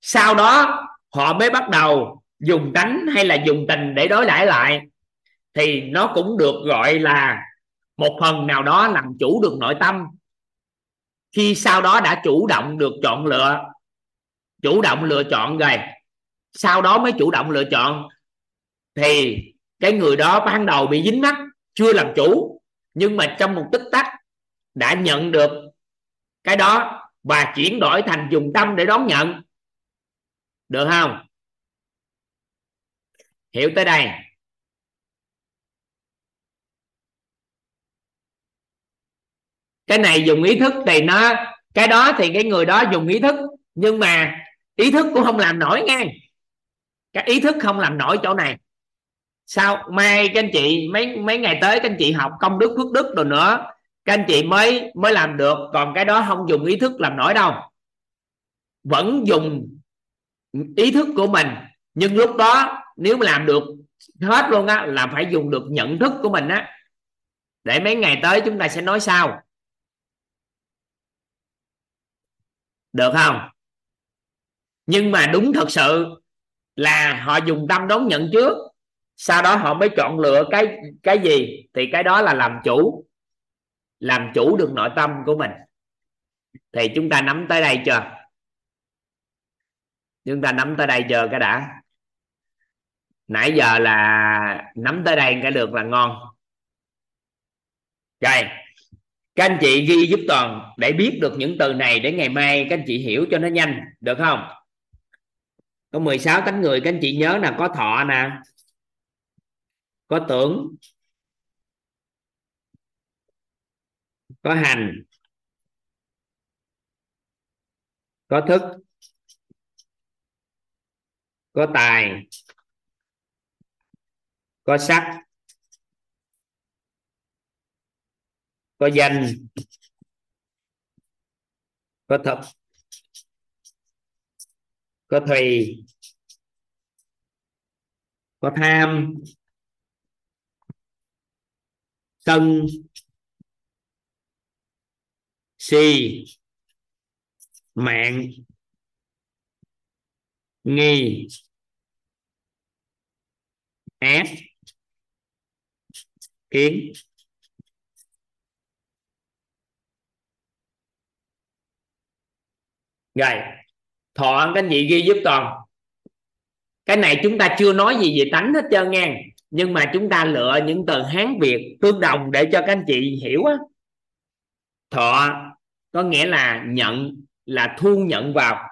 sau đó họ mới bắt đầu dùng tánh hay là dùng tình để đối đãi lại. Thì nó cũng được gọi là một phần nào đó làm chủ được nội tâm. Khi sau đó đã chủ động được chọn lựa, chủ động lựa chọn rồi sau đó mới chủ động lựa chọn. Thì cái người đó ban đầu bị dính mắt chưa làm chủ, nhưng mà trong một tích tắc đã nhận được cái đó và chuyển đổi thành dùng tâm để đón nhận. Được không? Hiểu tới đây. Cái này dùng ý thức thì nó, cái đó thì cái người đó dùng ý thức, nhưng mà ý thức cũng không làm nổi ngay cái ý thức không làm nổi chỗ này. Sao? Mai các anh chị, mấy mấy ngày tới các anh chị học công đức, phước đức rồi nữa, các anh chị mới mới làm được. Còn cái đó không dùng ý thức làm nổi đâu. Vẫn dùng ý thức của mình. Nhưng lúc đó, nếu mà làm được hết luôn á, là phải dùng được nhận thức của mình á. Để mấy ngày tới chúng ta sẽ nói sau được không? Nhưng mà đúng thật sự là họ dùng tâm đón nhận trước. Sau đó họ mới chọn lựa cái cái gì? Thì cái đó là làm chủ. Làm chủ được nội tâm của mình. Thì chúng ta nắm tới đây chưa? Chúng ta nắm tới đây chưa cái đã? Nãy giờ là nắm tới đây cái được là ngon. Rồi. Các anh chị ghi giúp toàn để biết được những từ này để ngày mai các anh chị hiểu cho nó nhanh, được không? Có 16 tánh người, các anh chị nhớ là có thọ nè, có tưởng, có hành, có thức, có tài, có sắc, có danh, có thực có thùy có tham sân si mạng nghi ác kiến. Rồi thọ các anh chị ghi giúp toàn cái này chúng ta chưa nói gì về tánh hết trơn nha. Nhưng mà chúng ta lựa những từ hán, việt tương đồng để cho các anh chị hiểu á. Thọ có nghĩa là nhận, là thu nhận vào.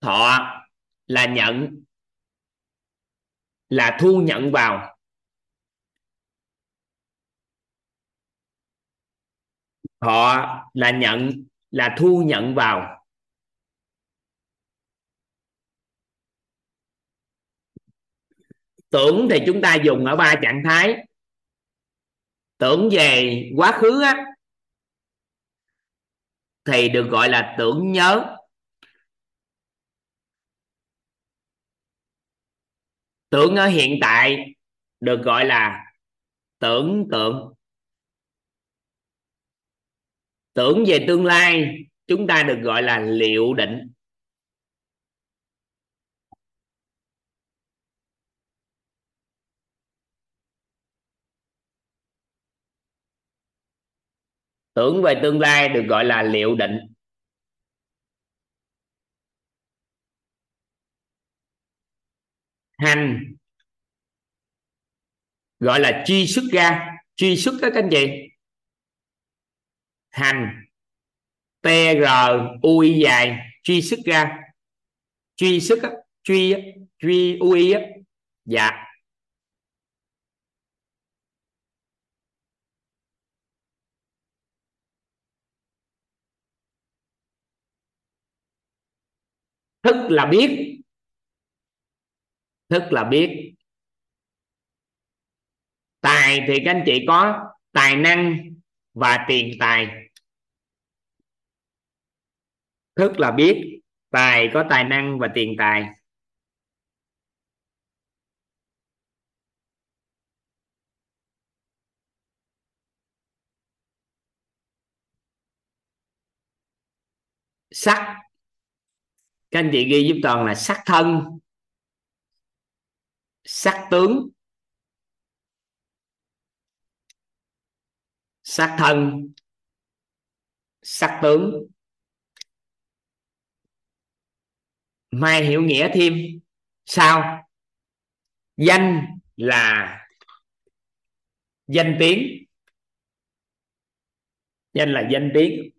Thọ là nhận, là thu nhận vào. Thọ là nhận, là thu nhận vào. Tưởng thì chúng ta dùng ở ba trạng thái. Tưởng về quá khứ á, thì được gọi là tưởng nhớ. Tưởng ở hiện tại được gọi là tưởng tượng. Tưởng về tương lai chúng ta được gọi là liệu định. tưởng về tương lai được gọi là liệu định. Hành gọi là truy xuất ra. Truy xuất các anh chị. Hành, t r u i dài, truy xuất ra. Truy xuất truy truy, u i á. Dạ. Thức là biết. Thức là biết. Tài thì các anh chị có tài năng và tiền tài. Thức là biết, tài có tài năng và tiền tài. Sắc các anh chị ghi giúp toàn là sắc thân, sắc tướng, sắc thân, sắc tướng. Mai hiểu nghĩa thêm sao? Danh là danh tiếng. Danh là danh tiếng.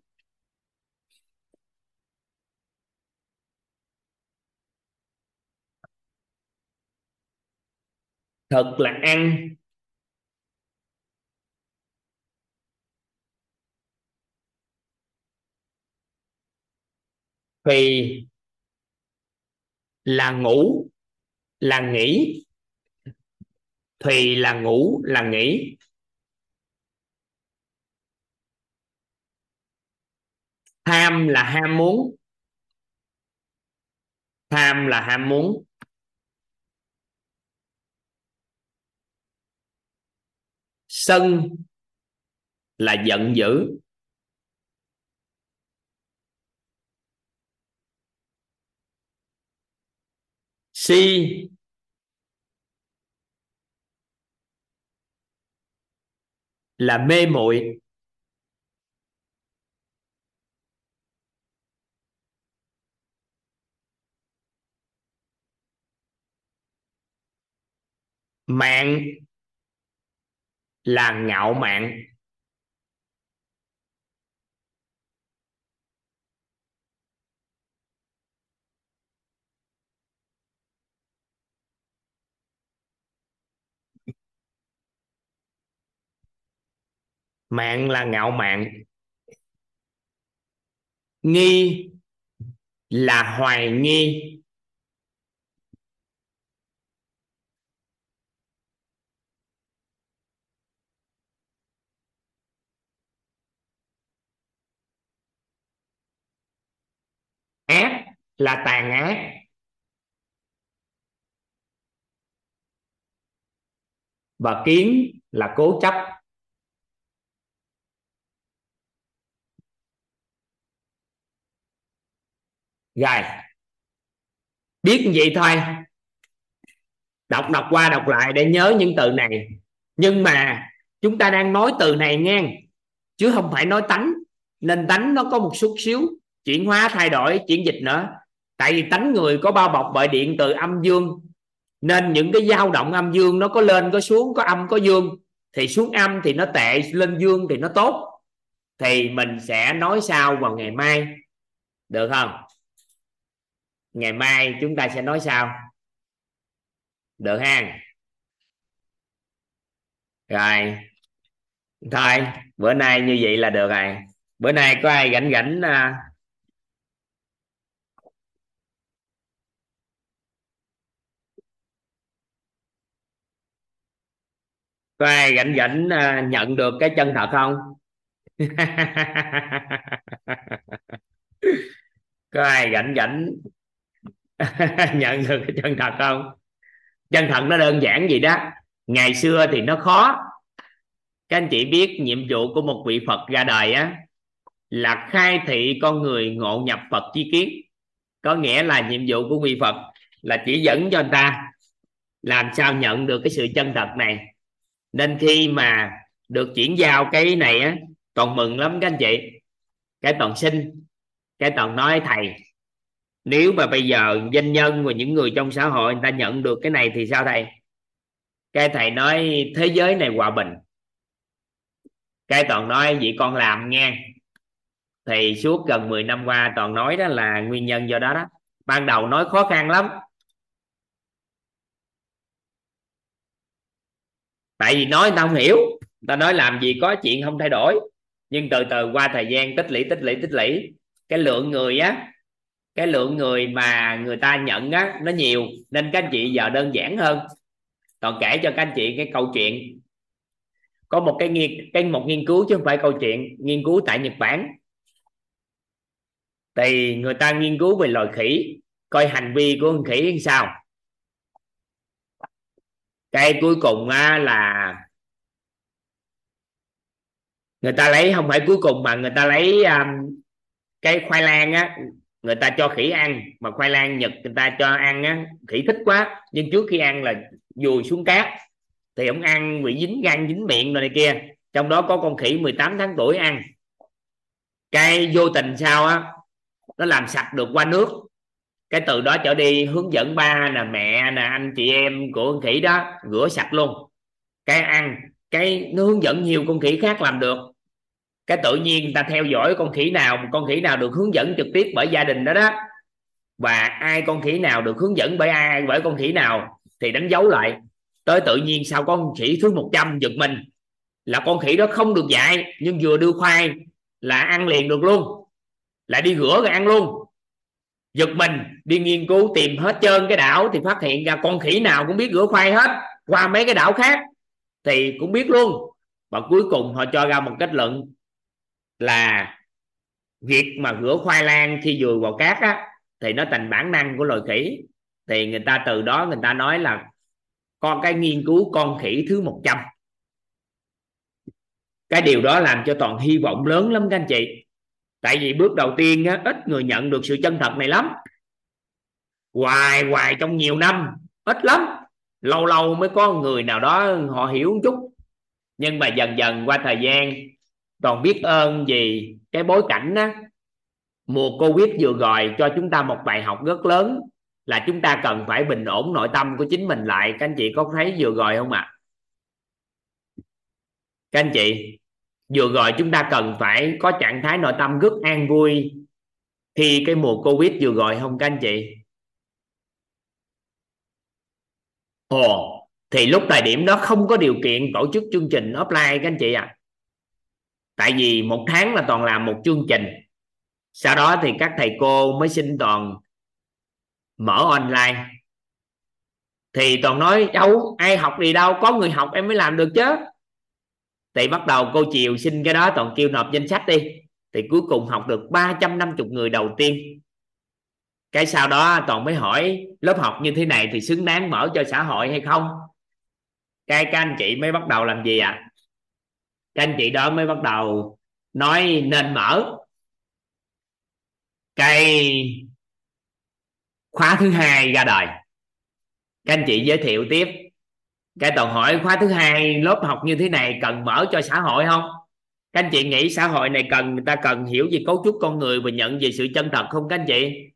Thật là ăn. Thì là ngủ, là nghỉ. Thì là ngủ, là nghỉ. Tham là ham muốn. Tham là ham muốn. Sân là giận dữ. Si là mê muội. Mạng là ngạo mạn. Mạng là ngạo mạn. Nghi là hoài nghi. Ác là tàn ác. Và kiến là cố chấp. Rồi. Biết vậy thôi. Đọc đọc qua, đọc lại để nhớ những từ này. Nhưng mà chúng ta đang nói từ này nghe. Chứ không phải nói tánh. Nên tánh nó có một chút xíu chuyển hóa thay đổi, chuyển dịch nữa. Tại vì tánh người có bao bọc bởi điện từ âm dương. Nên những cái dao động âm dương nó có lên, có xuống, có âm, có dương. Thì xuống âm thì nó tệ, lên dương thì nó tốt. Thì mình sẽ nói sau vào ngày mai. Được không? Ngày mai chúng ta sẽ nói sau. Được ha? Rồi. Thôi, bữa nay như vậy là được rồi. Bữa nay có ai rảnh rảnh à, có ai rảnh rảnh à, nhận được cái chân thật không? Có ai rảnh rảnh, nhận được cái chân thật không? Chân thật nó đơn giản gì đó. Ngày xưa thì nó khó. Các anh chị biết nhiệm vụ của một vị Phật ra đời á, là khai thị con người ngộ nhập Phật chi kiến. Có nghĩa là nhiệm vụ của vị Phật là chỉ dẫn cho anh ta làm sao nhận được cái sự chân thật này nên khi mà được chuyển giao cái này á, toàn mừng lắm các anh chị. Cái toàn xin, cái toàn nói thầy. Nếu mà bây giờ doanh nhân và những người trong xã hội người ta nhận được cái này thì sao thầy? Cái thầy nói, thế giới này hòa bình. Cái toàn nói, vậy con làm nghe. thì suốt gần 10 năm qua toàn nói đó là nguyên nhân do đó đó. Ban đầu nói khó khăn lắm. Tại vì nói người ta không hiểu, người ta nói làm gì có chuyện không thay đổi. Nhưng từ từ qua thời gian, tích lũy tích lũy tích lũy. Cái lượng người á, cái lượng người mà người ta nhận á, nó nhiều, nên các anh chị giờ đơn giản hơn. Còn kể cho các anh chị cái câu chuyện. Có một cái nghiên, cái một nghiên cứu chứ không phải câu chuyện, nghiên cứu tại Nhật Bản. Thì người ta nghiên cứu về loài khỉ, coi hành vi của con khỉ như sao cái cuối cùng á, là người ta lấy không phải cuối cùng mà người ta lấy um, cái khoai lang á người ta cho khỉ ăn mà khoai lang nhật người ta cho ăn á khỉ thích quá. Nhưng trước khi ăn là dùi xuống cát thì ông ăn bị dính gan dính miệng rồi này kia. Trong đó có con khỉ 18 tháng tuổi ăn. Cái vô tình sao á nó làm sạch được qua nước cái từ đó trở đi, hướng dẫn ba nè mẹ nè, anh chị em của con khỉ đó, rửa sạch luôn. Cái ăn, cái nó hướng dẫn nhiều con khỉ khác làm được. Cái tự nhiên người ta theo dõi con khỉ nào con khỉ nào được hướng dẫn trực tiếp bởi gia đình đó đó. Và ai con khỉ nào được hướng dẫn bởi ai, bởi con khỉ nào thì đánh dấu lại. Tới tự nhiên sau con khỉ thứ 100 giật mình. Là con khỉ đó không được dạy, nhưng vừa đưa khoai là ăn liền được luôn. Lại đi rửa rồi ăn luôn giật mình, đi nghiên cứu, tìm hết trơn cái đảo thì phát hiện ra con khỉ nào cũng biết rửa khoai hết, qua mấy cái đảo khác. Thì cũng biết luôn. Và cuối cùng họ cho ra một kết luận là việc mà rửa khoai lang khi dùi vào cát á, thì nó thành bản năng của loài khỉ. Thì người ta từ đó người ta nói là con cái nghiên cứu con khỉ thứ 100 cái điều đó làm cho toàn hy vọng lớn lắm các anh chị tại vì bước đầu tiên á, ít người nhận được sự chân thật này lắm. Hoài hoài trong nhiều năm ít lắm. Lâu lâu mới có người nào đó họ hiểu một chút. Nhưng mà dần dần qua thời gian còn biết ơn vì cái bối cảnh á mùa covid vừa rồi cho chúng ta một bài học rất lớn là chúng ta cần phải bình ổn nội tâm của chính mình lại. Các anh chị có thấy vừa rồi không ạ? À? các anh chị? Vừa rồi chúng ta cần phải có trạng thái nội tâm rất an vui khi cái mùa covid vừa rồi không các anh chị? Ồ, thì lúc thời điểm đó không có điều kiện tổ chức chương trình offline các anh chị ạ. À. tại vì một tháng là toàn làm một chương trình. Sau đó thì các thầy cô mới xin toàn mở online. Thì toàn nói, đâu, ai học gì đâu, có người học em mới làm được chứ thì bắt đầu cô chiều xin cái đó, toàn kêu nộp danh sách đi. Thì cuối cùng học được 350 người đầu tiên. Cái sau đó toàn mới hỏi, lớp học như thế này thì xứng đáng mở cho xã hội hay không? Cái các anh chị mới bắt đầu làm gì ạ? À? các anh chị đó mới bắt đầu nói nên mở cái khóa thứ hai ra đời. Các anh chị giới thiệu tiếp cái tàu hỏi khóa thứ hai, lớp học như thế này cần mở cho xã hội không? Các anh chị nghĩ xã hội này cần, người ta cần hiểu về cấu trúc con người và nhận về sự chân thật không các anh chị?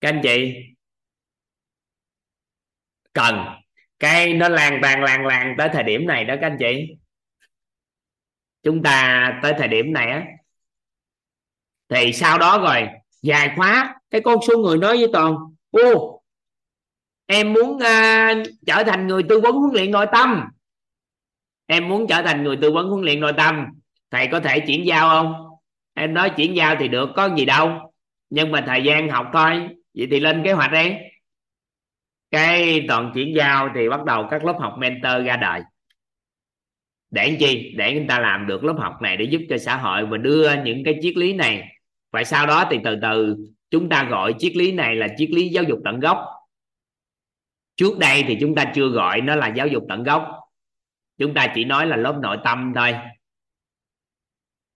Các anh chị? Cần. Cái nó lan tàn, lan lan tới thời điểm này đó các anh chị. Chúng ta tới thời điểm này á, thì sau đó rồi, dài khóa. Cái con số người nói với toàn, ô em muốn uh, trở thành người tư vấn huấn luyện nội tâm. Em muốn trở thành người tư vấn huấn luyện nội tâm. Thầy có thể chuyển giao không? Em nói chuyển giao thì được có gì đâu. Nhưng mà thời gian học thôi. Vậy thì lên kế hoạch đi. Cái toàn chuyển giao thì bắt đầu các lớp học mentor ra đời. Để làm chi? Để người ta làm được lớp học này để giúp cho xã hội và đưa những cái triết lý này. Và sau đó thì từ từ chúng ta gọi triết lý này là triết lý giáo dục tận gốc trước đây thì chúng ta chưa gọi nó là giáo dục tận gốc. Chúng ta chỉ nói là lớp nội tâm thôi.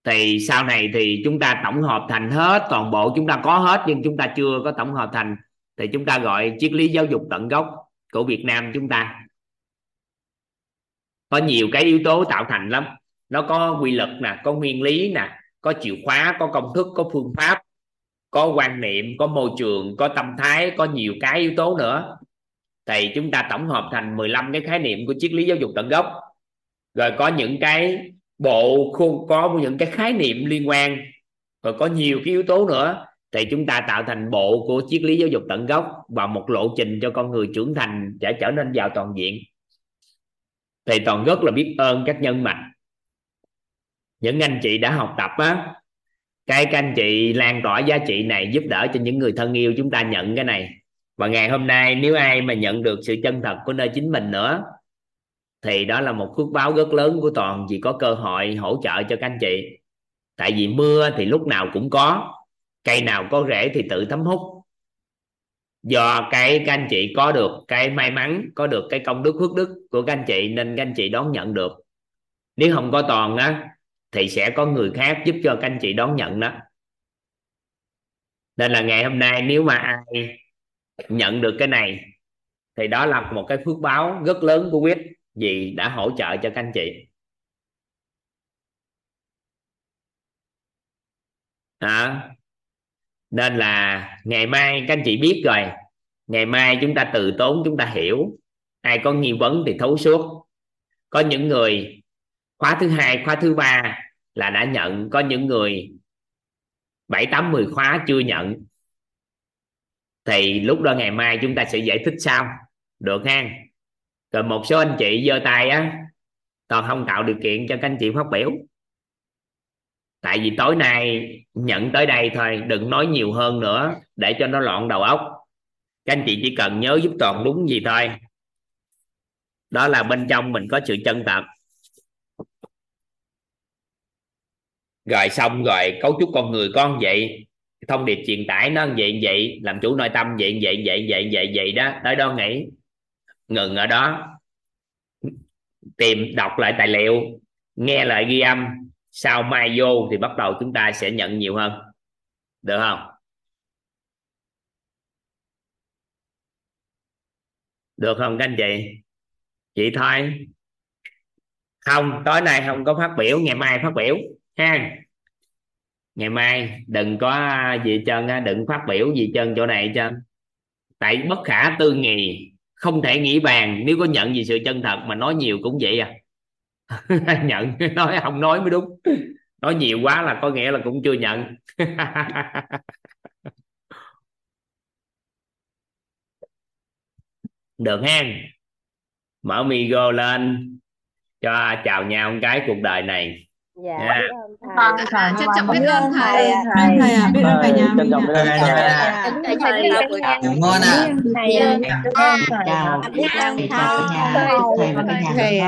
Thì sau này thì chúng ta tổng hợp thành hết, toàn bộ chúng ta có hết nhưng chúng ta chưa có tổng hợp thành, thì chúng ta gọi triết lý giáo dục tận gốc của Việt Nam chúng ta. Có nhiều cái yếu tố tạo thành lắm. Nó có quy luật nè, có nguyên lý nè, có chìa khóa, có công thức, có phương pháp, có quan niệm, có môi trường, có tâm thái, có nhiều cái yếu tố nữa thì chúng ta tổng hợp thành 15 cái khái niệm của triết lý giáo dục tận gốc. Rồi có những cái bộ khuôn có những cái khái niệm liên quan. Rồi có nhiều cái yếu tố nữa. Thì chúng ta tạo thành bộ của triết lý giáo dục tận gốc và một lộ trình cho con người trưởng thành để trở nên giàu toàn diện. Thì toàn rất là biết ơn các nhân mạch. Những anh chị đã học tập á, cái các anh chị lan tỏa giá trị này giúp đỡ cho những người thân yêu chúng ta nhận cái này và ngày hôm nay nếu ai mà nhận được sự chân thật của nơi chính mình nữa, thì đó là một phước báo rất lớn của toàn vì có cơ hội hỗ trợ cho các anh chị. Tại vì mưa thì lúc nào cũng có, cây nào có rễ thì tự thấm hút. Do cái, các anh chị có được cái may mắn, có được cái công đức phước đức của các anh chị nên các anh chị đón nhận được. Nếu không có toàn á, thì sẽ có người khác giúp cho các anh chị đón nhận đó. Nên là ngày hôm nay nếu mà ai nhận được cái này thì đó là một cái phước báo rất lớn của quyết vì đã hỗ trợ cho các anh chị. À, nên là ngày mai các anh chị biết rồi. Ngày mai chúng ta từ tốn chúng ta hiểu. Ai có nghi vấn thì thấu suốt. Có những người khóa thứ hai khóa thứ ba là đã nhận. Có những người bảy tám mười khóa chưa nhận thì lúc đó ngày mai chúng ta sẽ giải thích sau. Được ha? Rồi một số anh chị giơ tay á toàn không tạo điều kiện cho các anh chị phát biểu. Tại vì tối nay, nhận tới đây thôi, đừng nói nhiều hơn nữa, để cho nó loạn đầu óc. Các anh chị chỉ cần nhớ giúp toàn đúng gì thôi. Đó là bên trong mình có sự chân thật. Rồi xong rồi, cấu trúc con người con vậy thông điệp truyền tải nó vậy vậy, làm chủ nội tâm vậy vậy vậy vậy vậy vậy đó, tới đó nghĩ ngừng ở đó, tìm, đọc lại tài liệu, nghe lại ghi âm, sau mai vô thì bắt đầu chúng ta sẽ nhận nhiều hơn, được không? Được không các anh chị? Chị thôi. Không, tối nay không có phát biểu, ngày mai phát biểu, ha ngày mai, đừng có à, gì trơn á, đừng phát biểu gì trơn chỗ này trơn. Tại bất khả tư nghì không thể nghĩ bàn, nếu có nhận gì sự chân thật mà nói nhiều cũng vậy à. Nhận, nói không nói mới đúng. Nói nhiều quá là có nghĩa là cũng chưa nhận. Được hen. Mở migo lên, cho chào nhau một cái cuộc đời này dạ nha vâng thầy. trân trọng biết ơn thầy. thầy thầy ạ. Biết ơn cả nhà trân trọng biết ơn thầy thầy biết ơn cả nhà ngon ạ. Thầy ơn chào biết ơn cả nhà thầy và cả nhà thầy